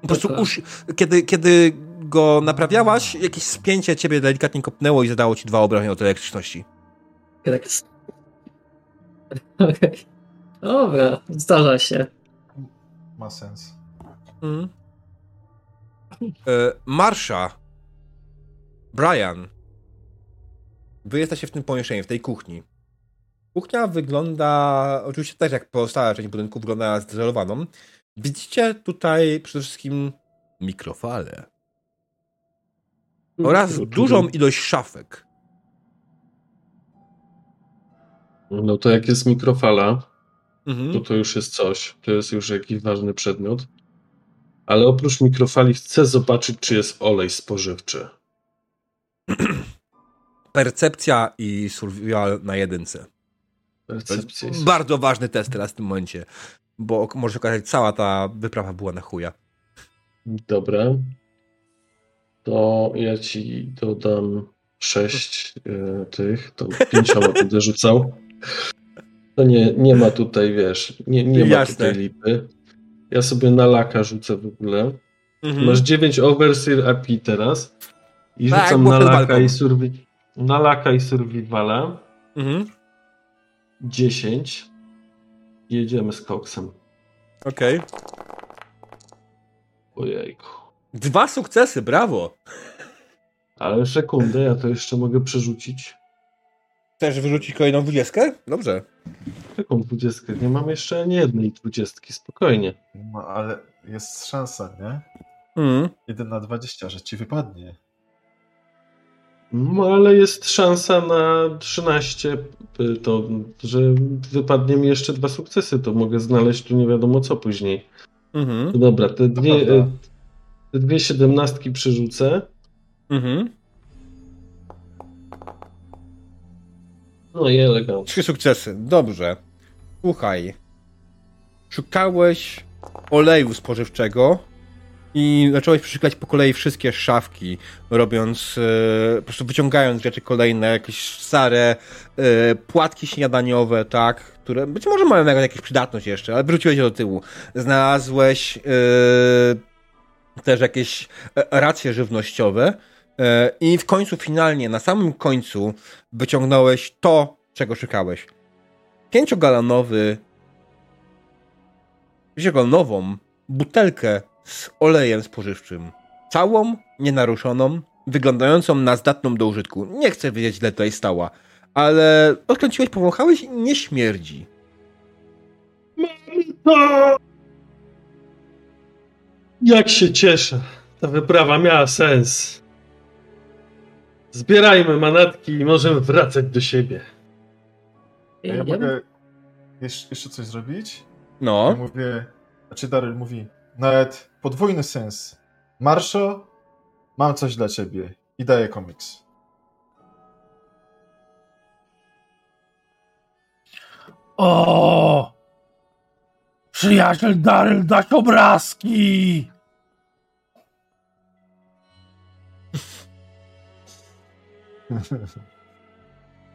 A: Po prostu uż, kiedy, kiedy go naprawiałaś, jakieś spięcie ciebie delikatnie kopnęło i zadało ci dwa obrażenia od elektryczności.
B: tak jest. Okej. Dobra, zdarza się.
D: Ma sens.
A: Mhm. E, Marsha, Brian, wy jesteście w tym pomieszczeniu, w tej kuchni. Kuchnia wygląda, oczywiście też jak pozostała część budynku, wygląda zdezelowaną. Widzicie tutaj przede wszystkim mikrofale oraz dużą ilość szafek.
C: No to jak jest mikrofala,
A: Mhm.
C: to to już jest coś. To jest już jakiś ważny przedmiot. Ale oprócz mikrofali chcę zobaczyć, czy jest olej spożywczy.
A: Percepcja i survival na jedynce.
C: Percepcja
A: bardzo ważny test teraz w tym momencie, bo może się okazać, cała ta wyprawa była na chuja.
C: Dobra. To ja ci dodam sześć e, tych, to pięcioma będę rzucał. To nie, nie ma tutaj, wiesz, nie, nie ma
A: Jasne.
C: tutaj lipy. Ja sobie na laka rzucę w ogóle.
A: Mhm.
C: Masz 9 overseer AP teraz. I
A: Tak,
C: rzucam na laka i, survi- na laka i survivala.
A: Mhm.
C: 10. Jedziemy z koksem.
A: Okej.
C: Ojejku.
A: Dwa sukcesy, brawo!
C: Ale sekundę, ja to jeszcze mogę przerzucić.
A: Chcesz wyrzucić kolejną dwudziestkę? Dobrze.
C: Jaką dwudziestkę? Nie mam jeszcze ani jednej dwudziestki, spokojnie.
D: No, ale jest szansa, nie?
A: Mhm.
D: 1 na 20, że ci wypadnie.
C: No ale jest szansa na 13, y, to, że wypadnie mi jeszcze dwa sukcesy, to mogę znaleźć tu nie wiadomo co później.
A: Mhm.
C: No dobra, te dwie, y, te dwie siedemnastki przerzucę.
A: Mhm.
C: No i elegancko.
A: Trzy sukcesy, dobrze. Słuchaj. Szukałeś oleju spożywczego i zacząłeś przeszukać po kolei wszystkie szafki, robiąc, e, po prostu wyciągając rzeczy kolejne, jakieś stare e, płatki śniadaniowe, tak, które być może mają jakąś przydatność jeszcze, ale wróciłeś do tyłu. Znalazłeś e, też jakieś racje żywnościowe i w końcu, finalnie, na samym końcu wyciągnąłeś to, czego szukałeś. Pięciogalonowy pięciogalonową butelkę z olejem spożywczym. Całą, nienaruszoną, wyglądającą na zdatną do użytku. Nie chcę wiedzieć, ile tutaj stała, ale odkręciłeś, powąchałeś i nie śmierdzi.
C: No! Jak się cieszę. Ta wyprawa miała sens. Zbierajmy manatki i możemy wracać do siebie.
D: A ja
B: Ja
D: mogę jeszcze, jeszcze coś zrobić? Ja
A: No,
D: mówię, znaczy Daryl mówi, nawet podwójny sens. Marszo, mam coś dla ciebie i daję komiks.
E: O! Przyjaciel Daryl dać obrazki!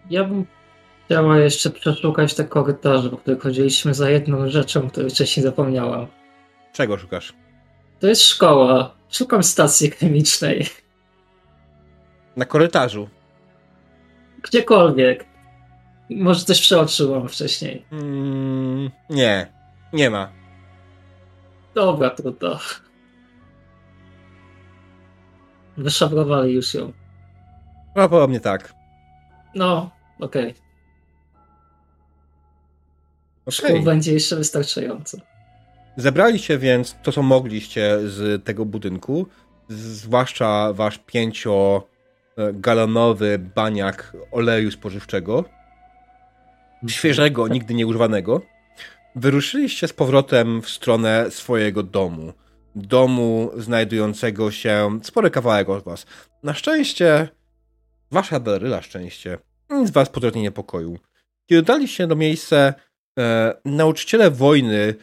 B: Ja bym chciała jeszcze przeszukać te korytarze, po których chodziliśmy za jedną rzeczą, której wcześniej zapomniałam.
A: czego szukasz?
B: To jest szkoła. Szukam stacji chemicznej.
A: Na korytarzu.
B: Gdziekolwiek. Może coś przeoczyłam wcześniej.
A: Mm, nie, nie ma.
B: Dobra, trudno. Wyszabrowali już ją.
A: Prawdopodobnie tak.
B: No, okej. Szkół
A: Okej.
B: będzie jeszcze wystarczająco.
A: Zebraliście więc to, co mogliście z tego budynku, zwłaszcza wasz pięciogalonowy baniak oleju spożywczego, świeżego, nigdy nieużywanego. Wyruszyliście z powrotem w stronę swojego domu. domu znajdującego się spory kawałek od was. Na szczęście, wasza Beryla szczęście, nic was podrobnie niepokoił. Kiedy daliście do miejsca, e, nauczyciele wojny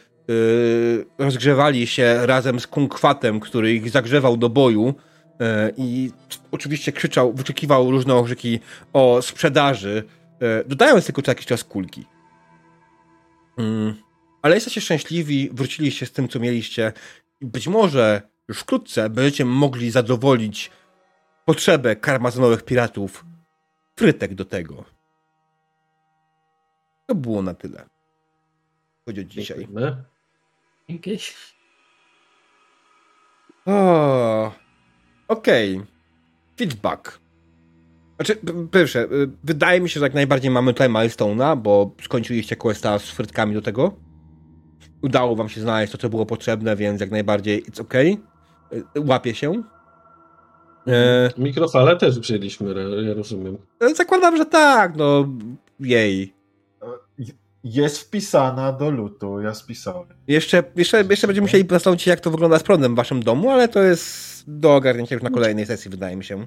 A: rozgrzewali się razem z kunkwatem, który ich zagrzewał do boju e, i oczywiście krzyczał, wyczekiwał różne okrzyki o sprzedaży, e, dodając tylko co jakiś czas kulki. Ale jesteście szczęśliwi, wróciliście z tym, co mieliście być może już wkrótce będziecie mogli zadowolić potrzebę karmazonowych piratów frytek do tego. To było na tyle. Chodzi o dzisiaj.
C: Dziękujemy.
B: Jakieś?
A: O, Okej. Feedback. Znaczy, pierwsze, y, wydaje mi się, że jak najbardziej mamy tutaj milestone'a, bo skończyliście questa z frytkami do tego. Udało wam się znaleźć to, co było potrzebne, więc jak najbardziej it's okay. Y, Łapie się. E,
C: Mikrofale też wzięliśmy, ja rozumiem.
A: zakładam, że tak, no jej.
D: Jest wpisana do lutu, ja spisałem.
A: Jeszcze, jeszcze, jeszcze będziemy musieli zastanowić się, jak to wygląda z prądem w waszym domu, ale to jest do ogarnięcia już na kolejnej sesji, wydaje mi się.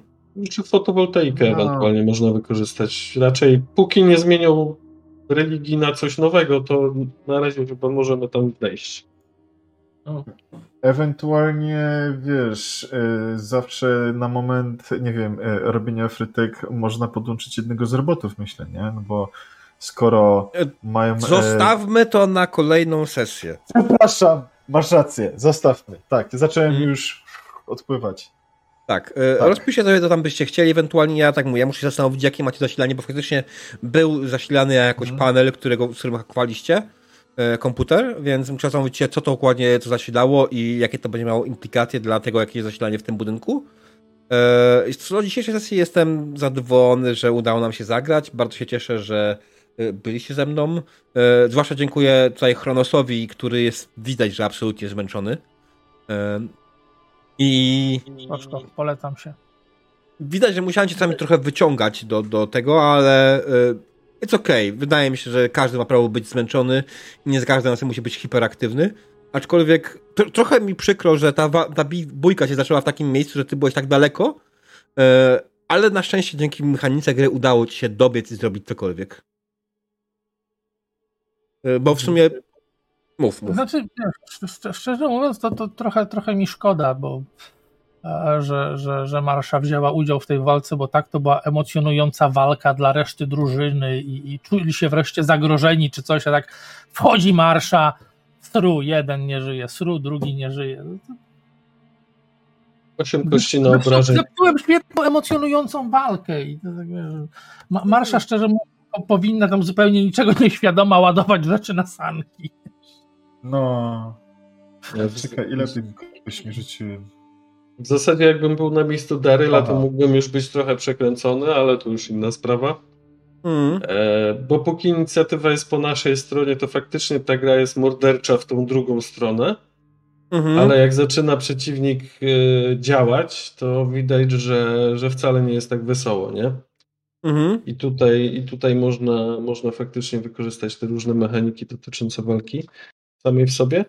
C: Czy fotowoltaikę
D: No.
C: ewentualnie można wykorzystać. Raczej póki nie zmienią religii na coś nowego, to na razie chyba możemy tam wejść.
D: Ewentualnie, wiesz, y, zawsze na moment, nie wiem, y, robienia frytek można podłączyć jednego z robotów, myślę, nie? No bo skoro
A: E,
D: mają... e,
A: Zostawmy to na kolejną sesję.
D: Przepraszam, masz rację, zostawmy. Tak, zacząłem
A: Mhm.
D: już odpływać.
A: Tak, e,
D: Tak.
A: rozpiszcie sobie, co tam byście chcieli, ewentualnie ja tak mówię, ja muszę się zastanowić, jakie macie zasilanie, bo faktycznie był zasilany jakoś
D: Mhm.
A: panel, którego, z którym hakowaliście komputer, więc muszę zastanowić się, co to dokładnie to zasilało i jakie to będzie miało implikacje dla tego, jakie jest zasilanie w tym budynku. Co do dzisiejszej sesji jestem zadowolony, że udało nam się zagrać. Bardzo się cieszę, że byliście ze mną. E, Zwłaszcza dziękuję tutaj Chronosowi, który jest, widać, że absolutnie zmęczony. E, I
E: Spoczko, polecam się.
A: Widać, że musiałem cię czasami trochę wyciągać do, do tego, ale it's okej. Wydaje mi się, że każdy ma prawo być zmęczony i nie z każdym razem musi być hiperaktywny. Aczkolwiek tro, trochę mi przykro, że ta, ta bójka się zaczęła w takim miejscu, że ty byłeś tak daleko, ale na szczęście dzięki mechanice gry udało ci się dobiec i zrobić cokolwiek. Y, bo w sumie... Mów, mów.
E: Znaczy, szczerze mówiąc, to, to trochę, trochę mi szkoda, bo e, że, że, że Marsza wzięła udział w tej walce, bo tak to była emocjonująca walka dla reszty drużyny i, i czuli się wreszcie zagrożeni czy coś, a tak wchodzi Marsza, Sru jeden nie żyje, Sru drugi nie żyje.
C: Osiem kości na obrażeń.
E: Zepsułem świetną, emocjonującą walkę i to tak, Marsza szczerze mówiąc powinna tam zupełnie niczego nieświadoma ładować rzeczy na sanki.
D: No,
C: Ja
D: czekaj, ile tych kości rzuciłem?
C: W zasadzie jakbym był na miejscu Daryla, to mógłbym już być trochę przekręcony, ale to już inna sprawa.
A: Mm.
C: E, bo póki inicjatywa jest po naszej stronie, to faktycznie ta gra jest mordercza w tą drugą stronę,
A: Mhm.
C: ale jak zaczyna przeciwnik e, działać, to widać, że, że wcale nie jest tak wesoło, nie?
A: Mhm.
C: I tutaj, i tutaj można, można faktycznie wykorzystać te różne mechaniki dotyczące walki samej w sobie.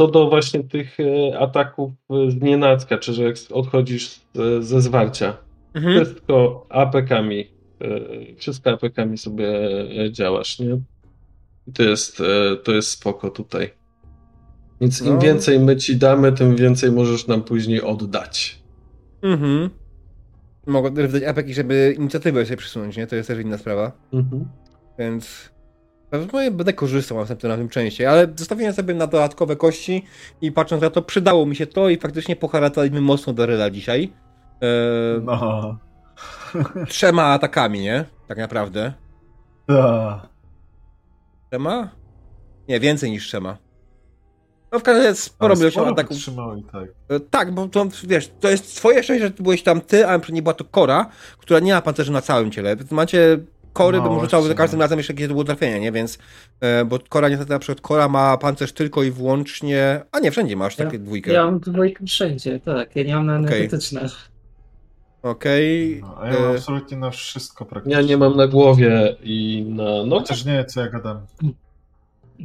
C: Co do właśnie tych e, ataków e, z nienacka, czy że jak odchodzisz z, ze zwarcia,
A: Mhm.
C: wszystko APK-ami, e, wszystko APK-ami sobie e, działasz, nie? I To jest, e, to jest spoko tutaj. Więc im
A: No.
C: więcej my ci damy, tym więcej możesz nam później oddać.
A: Mhm. Mogę wydać apeki, żeby inicjatywę sobie przesunąć, nie? To jest też inna sprawa.
C: Mhm.
A: Więc pewnie będę korzystał następnym razem częściej, ale zostawiłem sobie na dodatkowe kości i patrząc na to, przydało mi się to i faktycznie poharataliśmy mocno do dzisiaj. E,
D: No.
A: Trzema atakami, nie? Tak naprawdę.
D: Da.
A: Trzema? Nie, więcej niż trzema. No w każdym razie sporo
D: Ale
A: ilością ataków.
D: tak.
A: E, Tak, bo to wiesz, to jest twoje szczęście, że ty byłeś tam ty, a nie była to Kora, która nie ma pancerzy na całym ciele. Macie Kory,
D: No
A: bym rzucał za każdym razem jeszcze jakieś było trafienie, nie? Więc, e, bo Kora niestety na przykład Kora ma pancerz tylko i wyłącznie, a nie, wszędzie masz takie dwójkę.
B: Ja mam dwójkę wszędzie, tak. Ja nie mam na
A: Okej.
B: energetyczne.
A: Okej.
D: No, a ja mam
A: e,
D: absolutnie na wszystko praktycznie.
C: Ja nie mam na głowie i na nogach.
D: Chociaż nie, co ja gadam.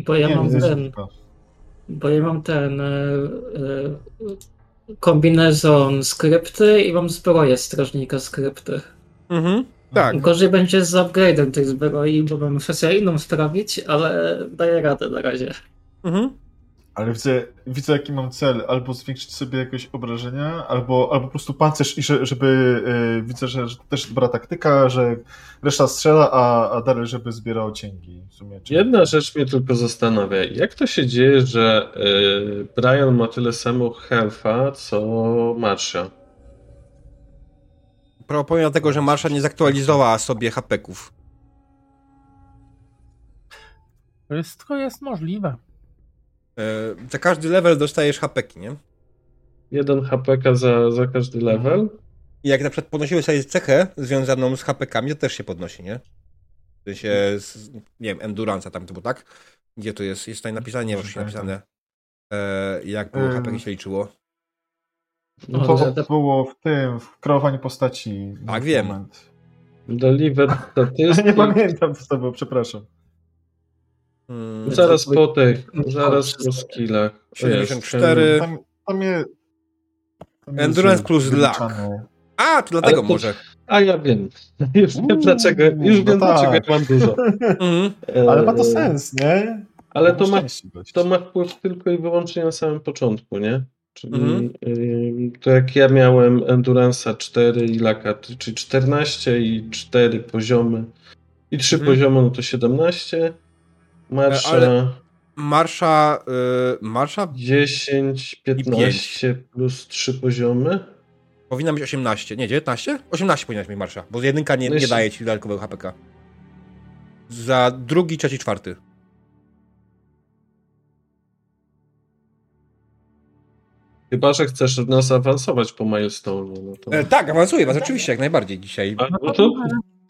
B: Bo ja
D: nie,
B: mam ten.
D: tylko.
B: Bo ja mam ten e, e, kombinezon skrypty i mam zbroję strażnika skrypty.
A: Mhm. Tak.
B: Gorzej będzie z upgrade'em tej zbroi, bo mam kwestię inną sprawić, ale daję radę na razie.
A: Mhm.
D: Ale widzę, widzę, jaki mam cel. Albo zwiększyć sobie jakieś obrażenia, albo, albo po prostu pancerz i że, żeby... y, widzę, że, że to też dobra taktyka, że reszta strzela, a, a dalej, żeby zbierał cięgi. W sumie, czy...
C: Jedna rzecz mnie tylko zastanawia. Jak to się dzieje, że y, Brian ma tyle samo health'a, co Marsha?
A: Pomimo tego, że Marsza nie zaktualizowała sobie hapeków.
E: Wszystko jest możliwe.
A: E, za każdy level dostajesz hapeki, nie?
C: Jeden HPK za, za każdy level?
A: I jak na przykład podnosiły sobie cechę związaną z hapekami, to też się podnosi, nie? W sensie, z, nie wiem, endurance'a tam to było, tak? Gdzie to jest? Jest tutaj napisane, nie wiem, czy napisane. E, jak było
D: Ym.
A: hapeki się liczyło.
D: No to
B: że-
D: było w tym, w kreowaniu postaci.
A: Tak, wiem.
D: Moment.
C: Deliver statystyk.
D: Nie pamiętam, co to było, przepraszam.
A: Hmm,
C: Zaraz po tych, zaraz po skillach. O,
A: 74.
C: jest.
D: Tam, tam je, tam jest,
A: Endurance plus
D: wyliczane.
A: A, to dlatego
C: to-
A: może.
C: A ja wiem. Już wiem
D: Uuu,
C: dlaczego. Już
D: no
C: wiem dlaczego
D: tak.
C: ja mam dużo.
A: Mhm.
D: Ale ma to sens, nie?
C: Ale to ma, to ma wpływ tylko i wyłącznie na samym początku, nie? Czyli
A: Mhm.
C: ym, to jak ja miałem Endurance'a 4 i laka, czyli 14 i 4 poziomy i 3
A: Mhm.
C: poziomy, no to 17. Marsza
A: ale- Marsza, y, Marsza
C: 10, 15 plus 3 poziomy.
A: powinna mieć 18. Nie, 19? 18 powinna mieć Marsza, bo jedynka nie,
C: No
A: nie daje ci dodatkowego HPK. Za drugi, trzeci, czwarty.
C: Chyba, że chcesz nas awansować po milestone. No to...
A: E, tak, awansuje was oczywiście, jak najbardziej dzisiaj.
C: A, no to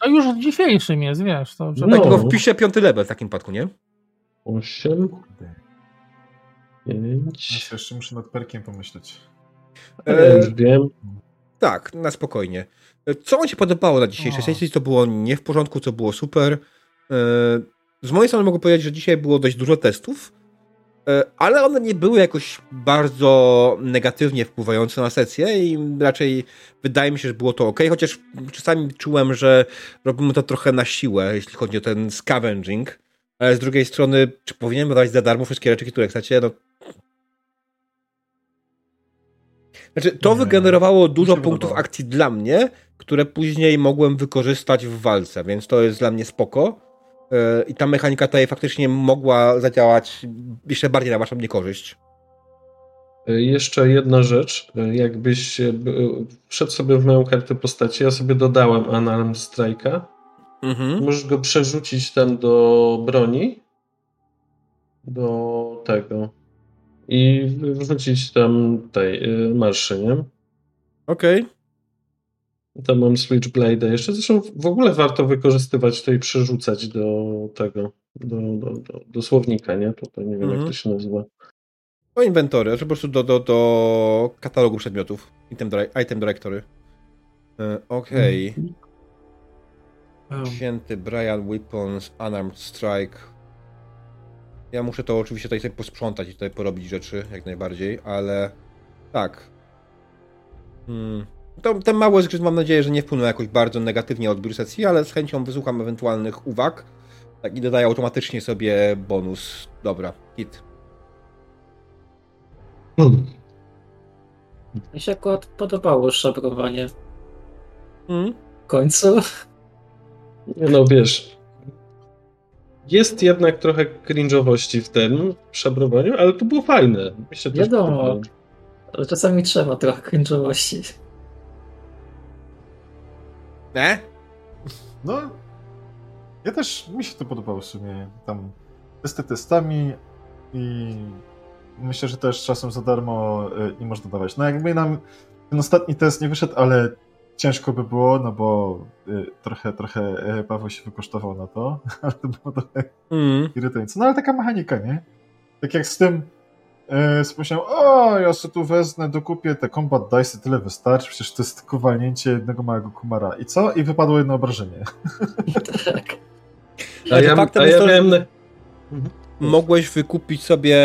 E: To już dzisiejszym jest, wiesz. To, że
C: No.
A: Tak, tylko wpiszę piąty level w takim przypadku, nie?
C: 8,
D: Ja
C: 5.
D: jeszcze muszę nad perkiem pomyśleć.
A: E,
C: wiem.
A: Tak, na spokojnie. E, Co wam się podobało na dzisiejszej
E: O.
A: sesji? Co było nie w porządku, co było super? E, Z mojej strony mogę powiedzieć, że dzisiaj było dość dużo testów, e, ale one nie były jakoś bardzo negatywnie wpływające na sesję i raczej wydaje mi się, że było to ok, chociaż czasami czułem, że robimy to trochę na siłę, jeśli chodzi o ten scavenging, ale z drugiej strony, czy powinienem dawać za darmo wszystkie rzeczy, które chcecie? No, Znaczy, to
D: Nie,
A: wygenerowało dużo punktów akcji dla mnie, które później mogłem wykorzystać w walce, więc to jest dla mnie spoko. Yy, I ta mechanika tutaj faktycznie mogła zadziałać jeszcze bardziej na waszą niekorzyść.
C: E, Jeszcze jedna rzecz. E, Jakbyś e, e, wszedł sobie w moją kartę postaci, ja sobie dodałem Unarmed Strike'a.
A: Mhm.
C: Możesz go przerzucić tam do broni. Do tego. I wrzucić tam tej y, marszy, nie?
A: Okej.
C: Tam mam Switchblade'a jeszcze. Zresztą w ogóle warto wykorzystywać to i przerzucać do tego, do, do, do, do słownika, nie? Tutaj nie wiem,
A: Mhm.
C: jak to się nazywa.
A: Do inwentory, znaczy po prostu do, do, do katalogu przedmiotów. Item, dire- item directory. Yy, Okej. Święty Brian Weapons, Unarmed Strike. Ja muszę to oczywiście tutaj sobie posprzątać i tutaj porobić rzeczy, jak najbardziej, ale tak. Hmm. To, ten mały zgrzyt mam nadzieję, że nie wpłynął jakoś bardzo negatywnie na odbiór sesji, ale z chęcią wysłucham ewentualnych uwag. Tak i dodaję automatycznie sobie bonus. Dobra, hit.
B: Mi się akurat podobało szabrowanie.
A: Hmm.
B: W końcu.
C: Nie No wiesz, jest jednak trochę cringe'owości w tym szabrowaniu, ale to było fajne. Mi się
B: Wiadomo.
C: podobało.
B: Ale czasami trzeba trochę cringe'owości.
A: Ne?
D: No, ja też, mi się to podobało w sumie. Tam testy testami i myślę, że też czasem za darmo y, nie można dawać. No jakby nam ten ostatni test nie wyszedł, ale ciężko by było, no bo y, trochę, trochę y, Paweł się wykosztował na to, ale to było trochę
A: Hmm.
D: irytujące. No ale taka mechanika, nie? Tak jak z tym e, spomniałem, o, ja sobie tu wezmę, dokupię te combat dice, tyle wystarczy, przecież to jest tylko walnięcie jednego małego kumara. I co? I wypadło jedno obrażenie.
B: tak.
C: A
A: Ale
C: ja, a ja miałem... Na...
A: mogłeś wykupić sobie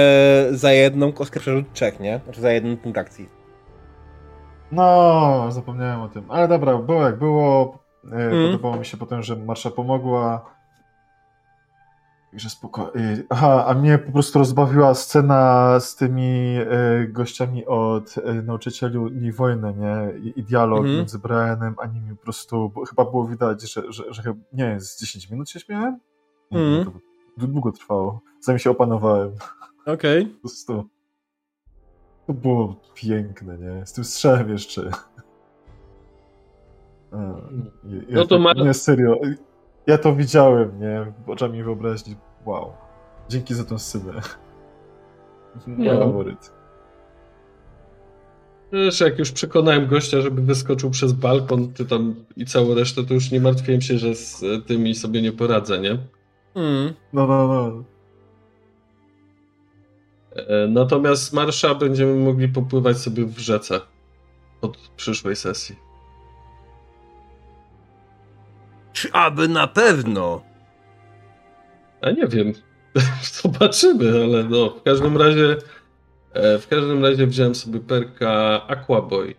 A: za jedną kostkę przerzut trzech, nie? Znaczy za jeden punkt akcji.
D: No, zapomniałem o tym. Ale dobra, było jak było.
A: Mm.
D: Podobało mi się potem, że Marsza pomogła. Także spoko. e, Aha, a mnie po prostu rozbawiła scena z tymi e, gościami od nauczycieli wojny, nie? I, i dialog
A: Mhm.
D: między Brianem a nimi po prostu, chyba było widać, że, że, że chyba, nie z 10 minut się śmiałem? To długo trwało, zanim się opanowałem.
A: Okej.
D: Po prostu. To było piękne, nie? Z tym strzałem jeszcze. Ja,
C: No to ma-
D: Nie, serio. Ja to widziałem, nie? Oczami wyobraźni. Wow. Dzięki za tą scenę. Mój
B: No.
D: faworyt.
C: Wiesz, jak już przekonałem gościa, żeby wyskoczył przez balkon, czy tam i całą resztę, to już nie martwiłem się, że z e, tymi sobie nie poradzę, nie?
A: Mm.
D: No, no, no.
C: E, Natomiast z marsza będziemy mogli popływać sobie w rzece od przyszłej sesji.
A: Czy aby na pewno?
C: A nie wiem. Zobaczymy, ale no, w każdym razie e, w każdym razie wziąłem sobie perka Aquaboy.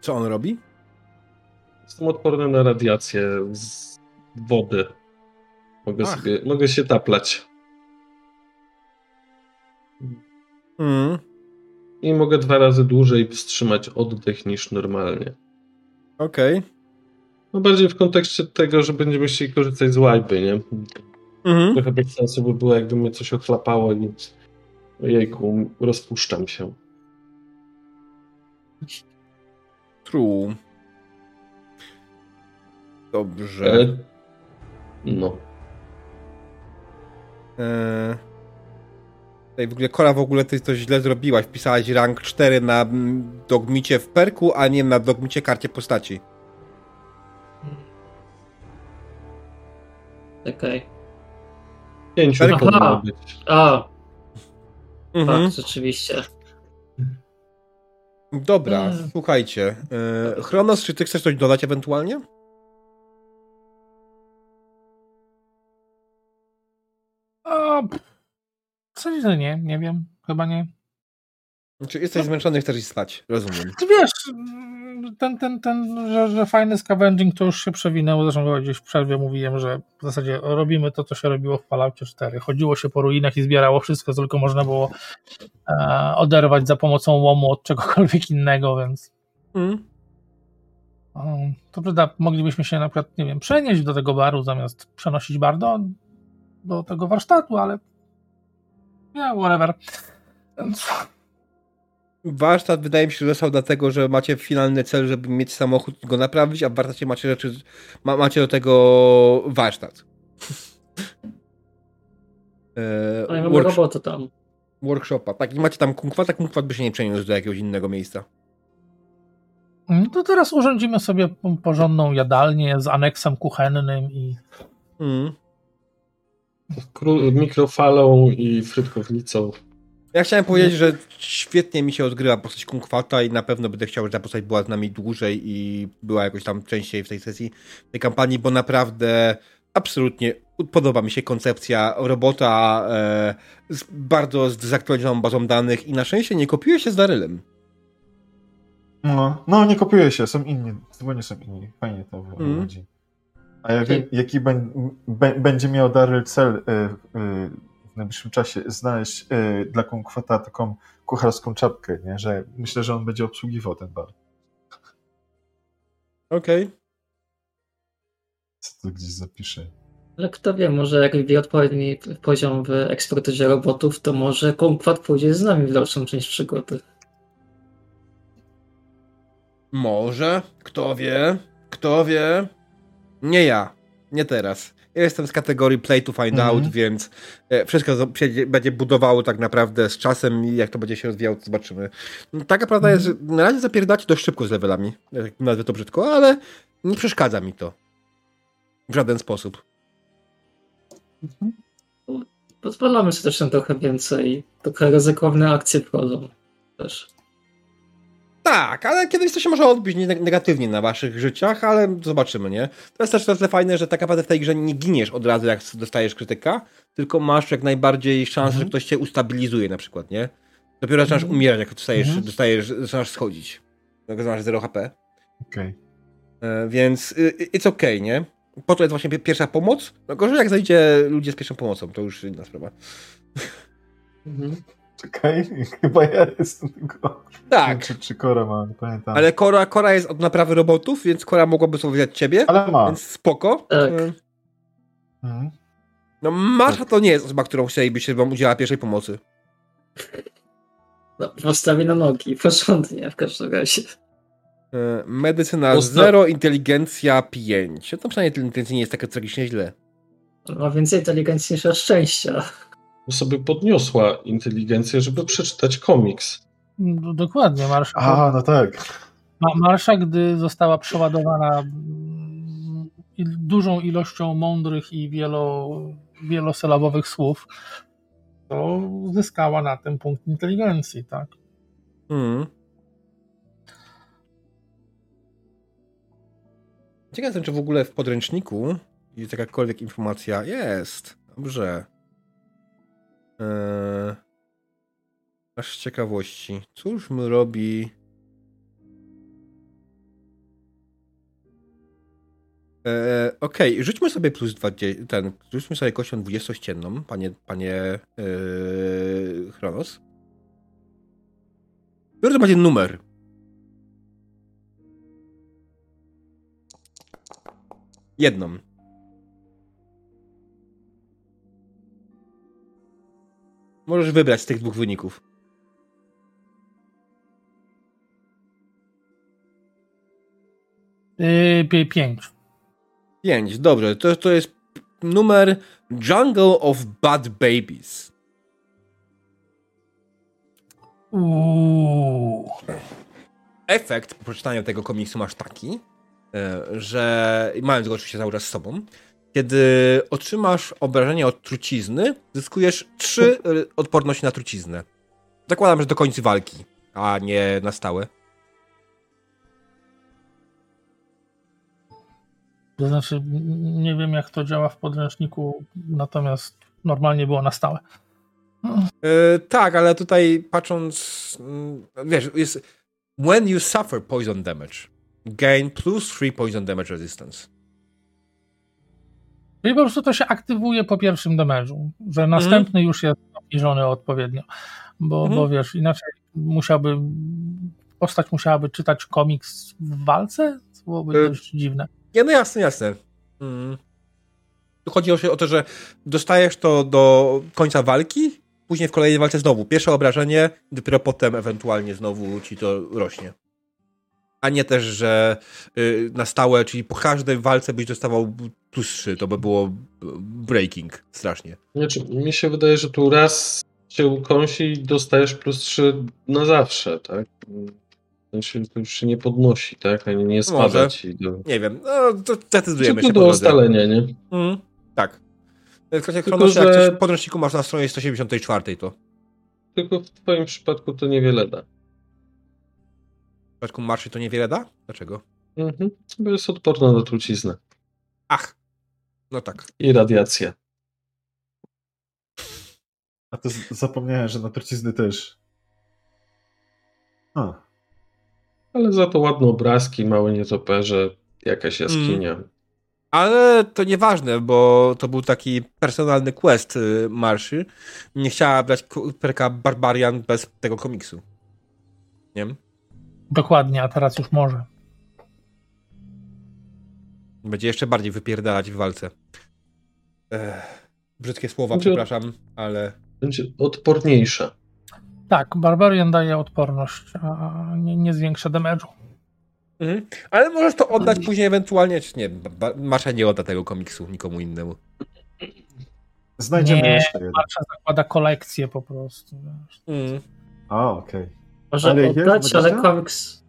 A: Co on robi?
C: Jestem odporny na radiację z wody. Mogę,
A: Ach.
C: sobie, mogę się taplać.
A: Mm.
C: I mogę dwa razy dłużej wstrzymać oddech niż normalnie.
A: Okej.
C: No bardziej w kontekście tego, że będziemy chcieli korzystać z łajby, nie?
A: Mhm.
C: Trochę bez sensu by było, jakby mnie coś ochlapało i jejku, rozpuszczam się.
A: True. Dobrze.
C: E, no.
A: Eee... Tutaj w ogóle Kola w ogóle ty to źle zrobiłaś. Wpisałaś rank 4 na dogmicie w perku, a nie na dogmicie karcie postaci.
B: Okej.
C: Pięciu
A: Aha.
C: powinno być.
B: A,
A: Mhm.
B: tak, rzeczywiście.
A: Dobra,
B: Mm.
A: słuchajcie. Eee, Chronos, czy ty chcesz coś dodać ewentualnie?
E: A, w że nie, nie wiem, chyba nie.
A: Czy jesteś zmęczony, chcesz iść spać? Rozumiem.
E: Ty wiesz, ten, ten, ten, że, że fajny scavenging to już się przewinęło, zresztą gdzieś w przerwie mówiłem, że w zasadzie robimy to, co się robiło w Falloutie 4. Chodziło się po ruinach i zbierało wszystko, co tylko można było e, oderwać za pomocą łomu od czegokolwiek innego, więc
A: Mm.
E: to prawda, moglibyśmy się na przykład, nie wiem, przenieść do tego baru zamiast przenosić bar do, do tego warsztatu, ale ja, whatever. Więc,
A: Warsztat wydaje mi się, że został dlatego, że macie finalny cel, żeby mieć samochód i go naprawić, a w warsztacie macie rzeczy, ma, macie do tego warsztat. Eee,
B: Ale mamy robotę tam.
A: workshopa. Tak, i macie tam kumkwata, kumkwat by się nie przeniósł do jakiegoś innego miejsca.
E: No to teraz urządzimy sobie porządną jadalnię z aneksem kuchennym i
A: Mm.
C: Mikrofalą i frytkownicą.
A: Ja chciałem powiedzieć, że świetnie mi się odgrywa postać kumkwata i na pewno będę chciał, żeby ta postać była z nami dłużej i była jakoś tam częściej w tej sesji, w tej kampanii, bo naprawdę absolutnie podoba mi się koncepcja robota e, z bardzo zdezaktualizowaną bazą danych i na szczęście nie kopiuje się z Darylem.
D: No, no, nie kopiuje się, są inni, zupełnie są inni. Fajnie to
A: Mm.
D: A ja wiem, jaki bę- będzie miał Daryl cel y, y, w najbliższym czasie, znaleźć y, dla Kunkwata taką kucharską czapkę, nie? że myślę, że on będzie obsługiwał ten bar.
A: Okej.
D: Co to gdzieś zapiszę.
B: Ale kto wie, może jak wbije odpowiedni poziom w ekspertyzie robotów, to może Konkwat pójdzie z nami w dalszą część przygody.
A: Może, kto wie, kto wie. Nie ja, nie teraz. Ja jestem z kategorii play to find
D: Mhm.
A: out, więc e, wszystko się będzie budowało tak naprawdę z czasem i jak to będzie się rozwijało, to zobaczymy. No, Taka prawda jest, że na razie zapierdacie dość szybko z levelami, jak nazwę to brzydko, ale nie przeszkadza mi to. W żaden sposób.
B: Pozwalamy sobie też na trochę więcej. Trochę ryzykowne akcje wchodzą też.
A: Tak, ale kiedyś to się może odbić negatywnie na waszych życiach, ale zobaczymy, nie? To jest też tyle fajne, że tak naprawdę w tej grze nie giniesz od razu, jak dostajesz krytyka, tylko masz jak najbardziej szansę, mhm. że ktoś cię ustabilizuje na przykład, nie? Dopiero zaczynasz mhm. umierać, jak dostajesz, mhm. dostajesz, zaczynasz schodzić. Jak masz 0 HP.
D: Okej.
A: Okay. E, więc y, y, it's okay, nie? Po to jest właśnie pierwsza pomoc. No gorzej jak zajdzie ludzie z pierwszą pomocą, to już inna sprawa.
D: Mhm. Czekaj, chyba ja jestem tylko.
A: Tak.
D: Czy, czy Kora ma, nie pamiętam.
A: Ale Kora, Kora jest od naprawy robotów, więc Kora mogłaby sobie wziąć ciebie.
D: Ale ma.
A: Więc spoko.
B: Tak. E,
A: mhm. No Masza to nie jest osoba, którą chcielibyście wam udzielała pierwszej pomocy.
B: No, postawię na nogi, porządnie w każdym razie.
A: E, medycyna Posta 0, inteligencja 5. To przynajmniej inteligencja nie jest taka tragicznie źle.
B: Ma więcej inteligencji niż szczęścia
C: sobie podniosła inteligencję, żeby przeczytać komiks.
E: No, dokładnie, Marsza.
D: A, no tak.
E: Marsza, gdy została przeładowana dużą ilością mądrych i wielo, wielosylabowych słów, to zyskała na tym punkt inteligencji, tak? Hmm.
A: Ciekaw jestem, czy w ogóle w podręczniku jest jakakolwiek informacja. Jest. Dobrze. Eee, aż z ciekawości. Cóż my robi... Eee, Okej, okay. rzućmy sobie plus 20, ten, rzućmy sobie kością 20-ścienną, panie, panie eee, Chronos. Który to będzie numer? Jedną. Możesz wybrać z tych dwóch wyników.
E: Yy, pięć.
A: Pięć, dobrze. To, to jest numer Jungle of Bad Babies.
E: Uuu.
A: Efekt po przeczytaniu tego komiksu masz taki, e, że mając go oczywiście cały czas z sobą, kiedy otrzymasz obrażenie od trucizny, zyskujesz 3 odporności na truciznę. Zakładam, że do końca walki, a nie na stałe.
E: To znaczy, nie wiem jak to działa w podręczniku, natomiast normalnie było na stałe.
A: Yy, tak, ale tutaj patrząc, yy, wiesz, jest when you suffer poison damage, gain plus 3 poison damage resistance.
E: Czyli po prostu to się aktywuje po pierwszym damage'u, że mhm. następny już jest obniżony odpowiednio, bo, mm. bo wiesz, inaczej musiałby, postać musiałaby czytać komiks w walce, co byłoby y dość dziwne.
A: Nie, no jasne, jasne. Mm. Chodzi o, o to, że dostajesz to do końca walki, później w kolejnej walce znowu. Pierwsze obrażenie, dopiero potem ewentualnie znowu ci to rośnie a nie też, że y, na stałe, czyli po każdej walce byś dostawał plus 3, to by było breaking strasznie.
C: Znaczy, mi się wydaje, że tu raz cię ukąsi i dostajesz plus 3 na zawsze, tak? Znaczy, to już się nie podnosi, tak? Ani nie spada ci. Do...
A: Nie wiem, no to zdecydujemy
C: się. do ustalenia, nie?
A: Mm, tak. Kwestii Tylko, że... jak coś w podręczniku masz na stronie 174, to...
C: Tylko w twoim przypadku to niewiele da.
A: W przypadku marszy to niewiele da? Dlaczego?
C: Mhm. Bo jest odporna na truciznę.
A: Ach, no tak.
C: I radiację.
D: A to zapomniałem, że na trucizny też. A.
C: Ale za to ładne obrazki, małe nietoperze, jakaś jaskinia. Mm.
A: Ale to nieważne, bo to był taki personalny quest y, marszy. Nie chciała brać perka Barbarian bez tego komiksu. Nie wiem.
E: Dokładnie, a teraz już może.
A: Będzie jeszcze bardziej wypierdalać w walce. Ech, brzydkie słowa, Będzie przepraszam, ale.
C: Będzie odporniejsza.
E: Tak, Barbarian daje odporność, a nie, nie zwiększa damage'u.
A: Mhm. Ale możesz to oddać później ewentualnie, czy nie, Masza nie odda tego komiksu nikomu innemu.
D: Znajdziemy
E: nie,
D: jeszcze jeden.
E: Masza zakłada kolekcję po prostu.
A: Mhm.
D: A, okej. Okay.
B: Może ale oddać, ale komiks...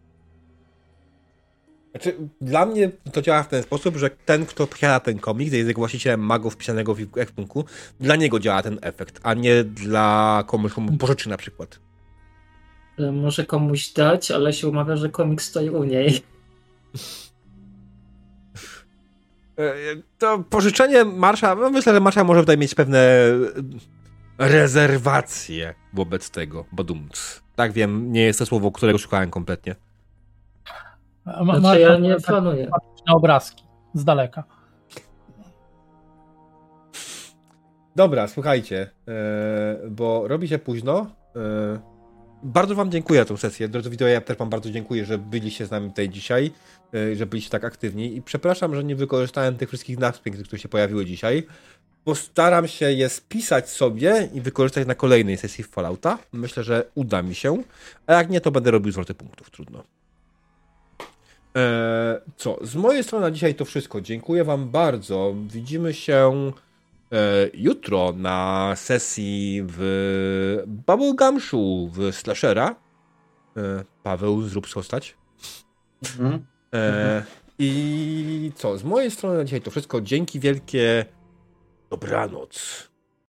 A: Znaczy, dla mnie to działa w ten sposób, że ten, kto posiada ten komiks, jest właścicielem magów wpisanego w ekwipunku, dla niego działa ten efekt, a nie dla komuś, komu pożyczy na przykład.
B: e, może komuś dać, ale się umawia, że komik stoi u niej.
A: E, To pożyczenie Marsza, no myślę, że Marsza może tutaj mieć pewne rezerwacje wobec tego, badumc. Tak wiem, nie jest to słowo, którego szukałem kompletnie.
B: Znaczy,
E: Marsza
B: ja nie
E: tak
B: planuję.
E: na obrazki z daleka.
A: Dobra, słuchajcie, e, bo robi się późno. E, bardzo wam dziękuję za tę sesję. Drodzy widzowie, ja też wam bardzo dziękuję, że byliście z nami tutaj dzisiaj, e, że byliście tak aktywni i przepraszam, że nie wykorzystałem tych wszystkich nazw pięknych, które się pojawiły dzisiaj. Postaram się je spisać sobie i wykorzystać na kolejnej sesji Fallouta. Myślę, że uda mi się, a jak nie, to będę robił zwroty punktów, trudno. E, co, z mojej strony na dzisiaj to wszystko. Dziękuję wam bardzo. Widzimy się e, jutro na sesji w Bubblegumshu w Slashera. E, Paweł, zrób postać.
C: Mhm.
A: E, I co, z mojej strony na dzisiaj to wszystko. Dzięki wielkie. Dobranoc.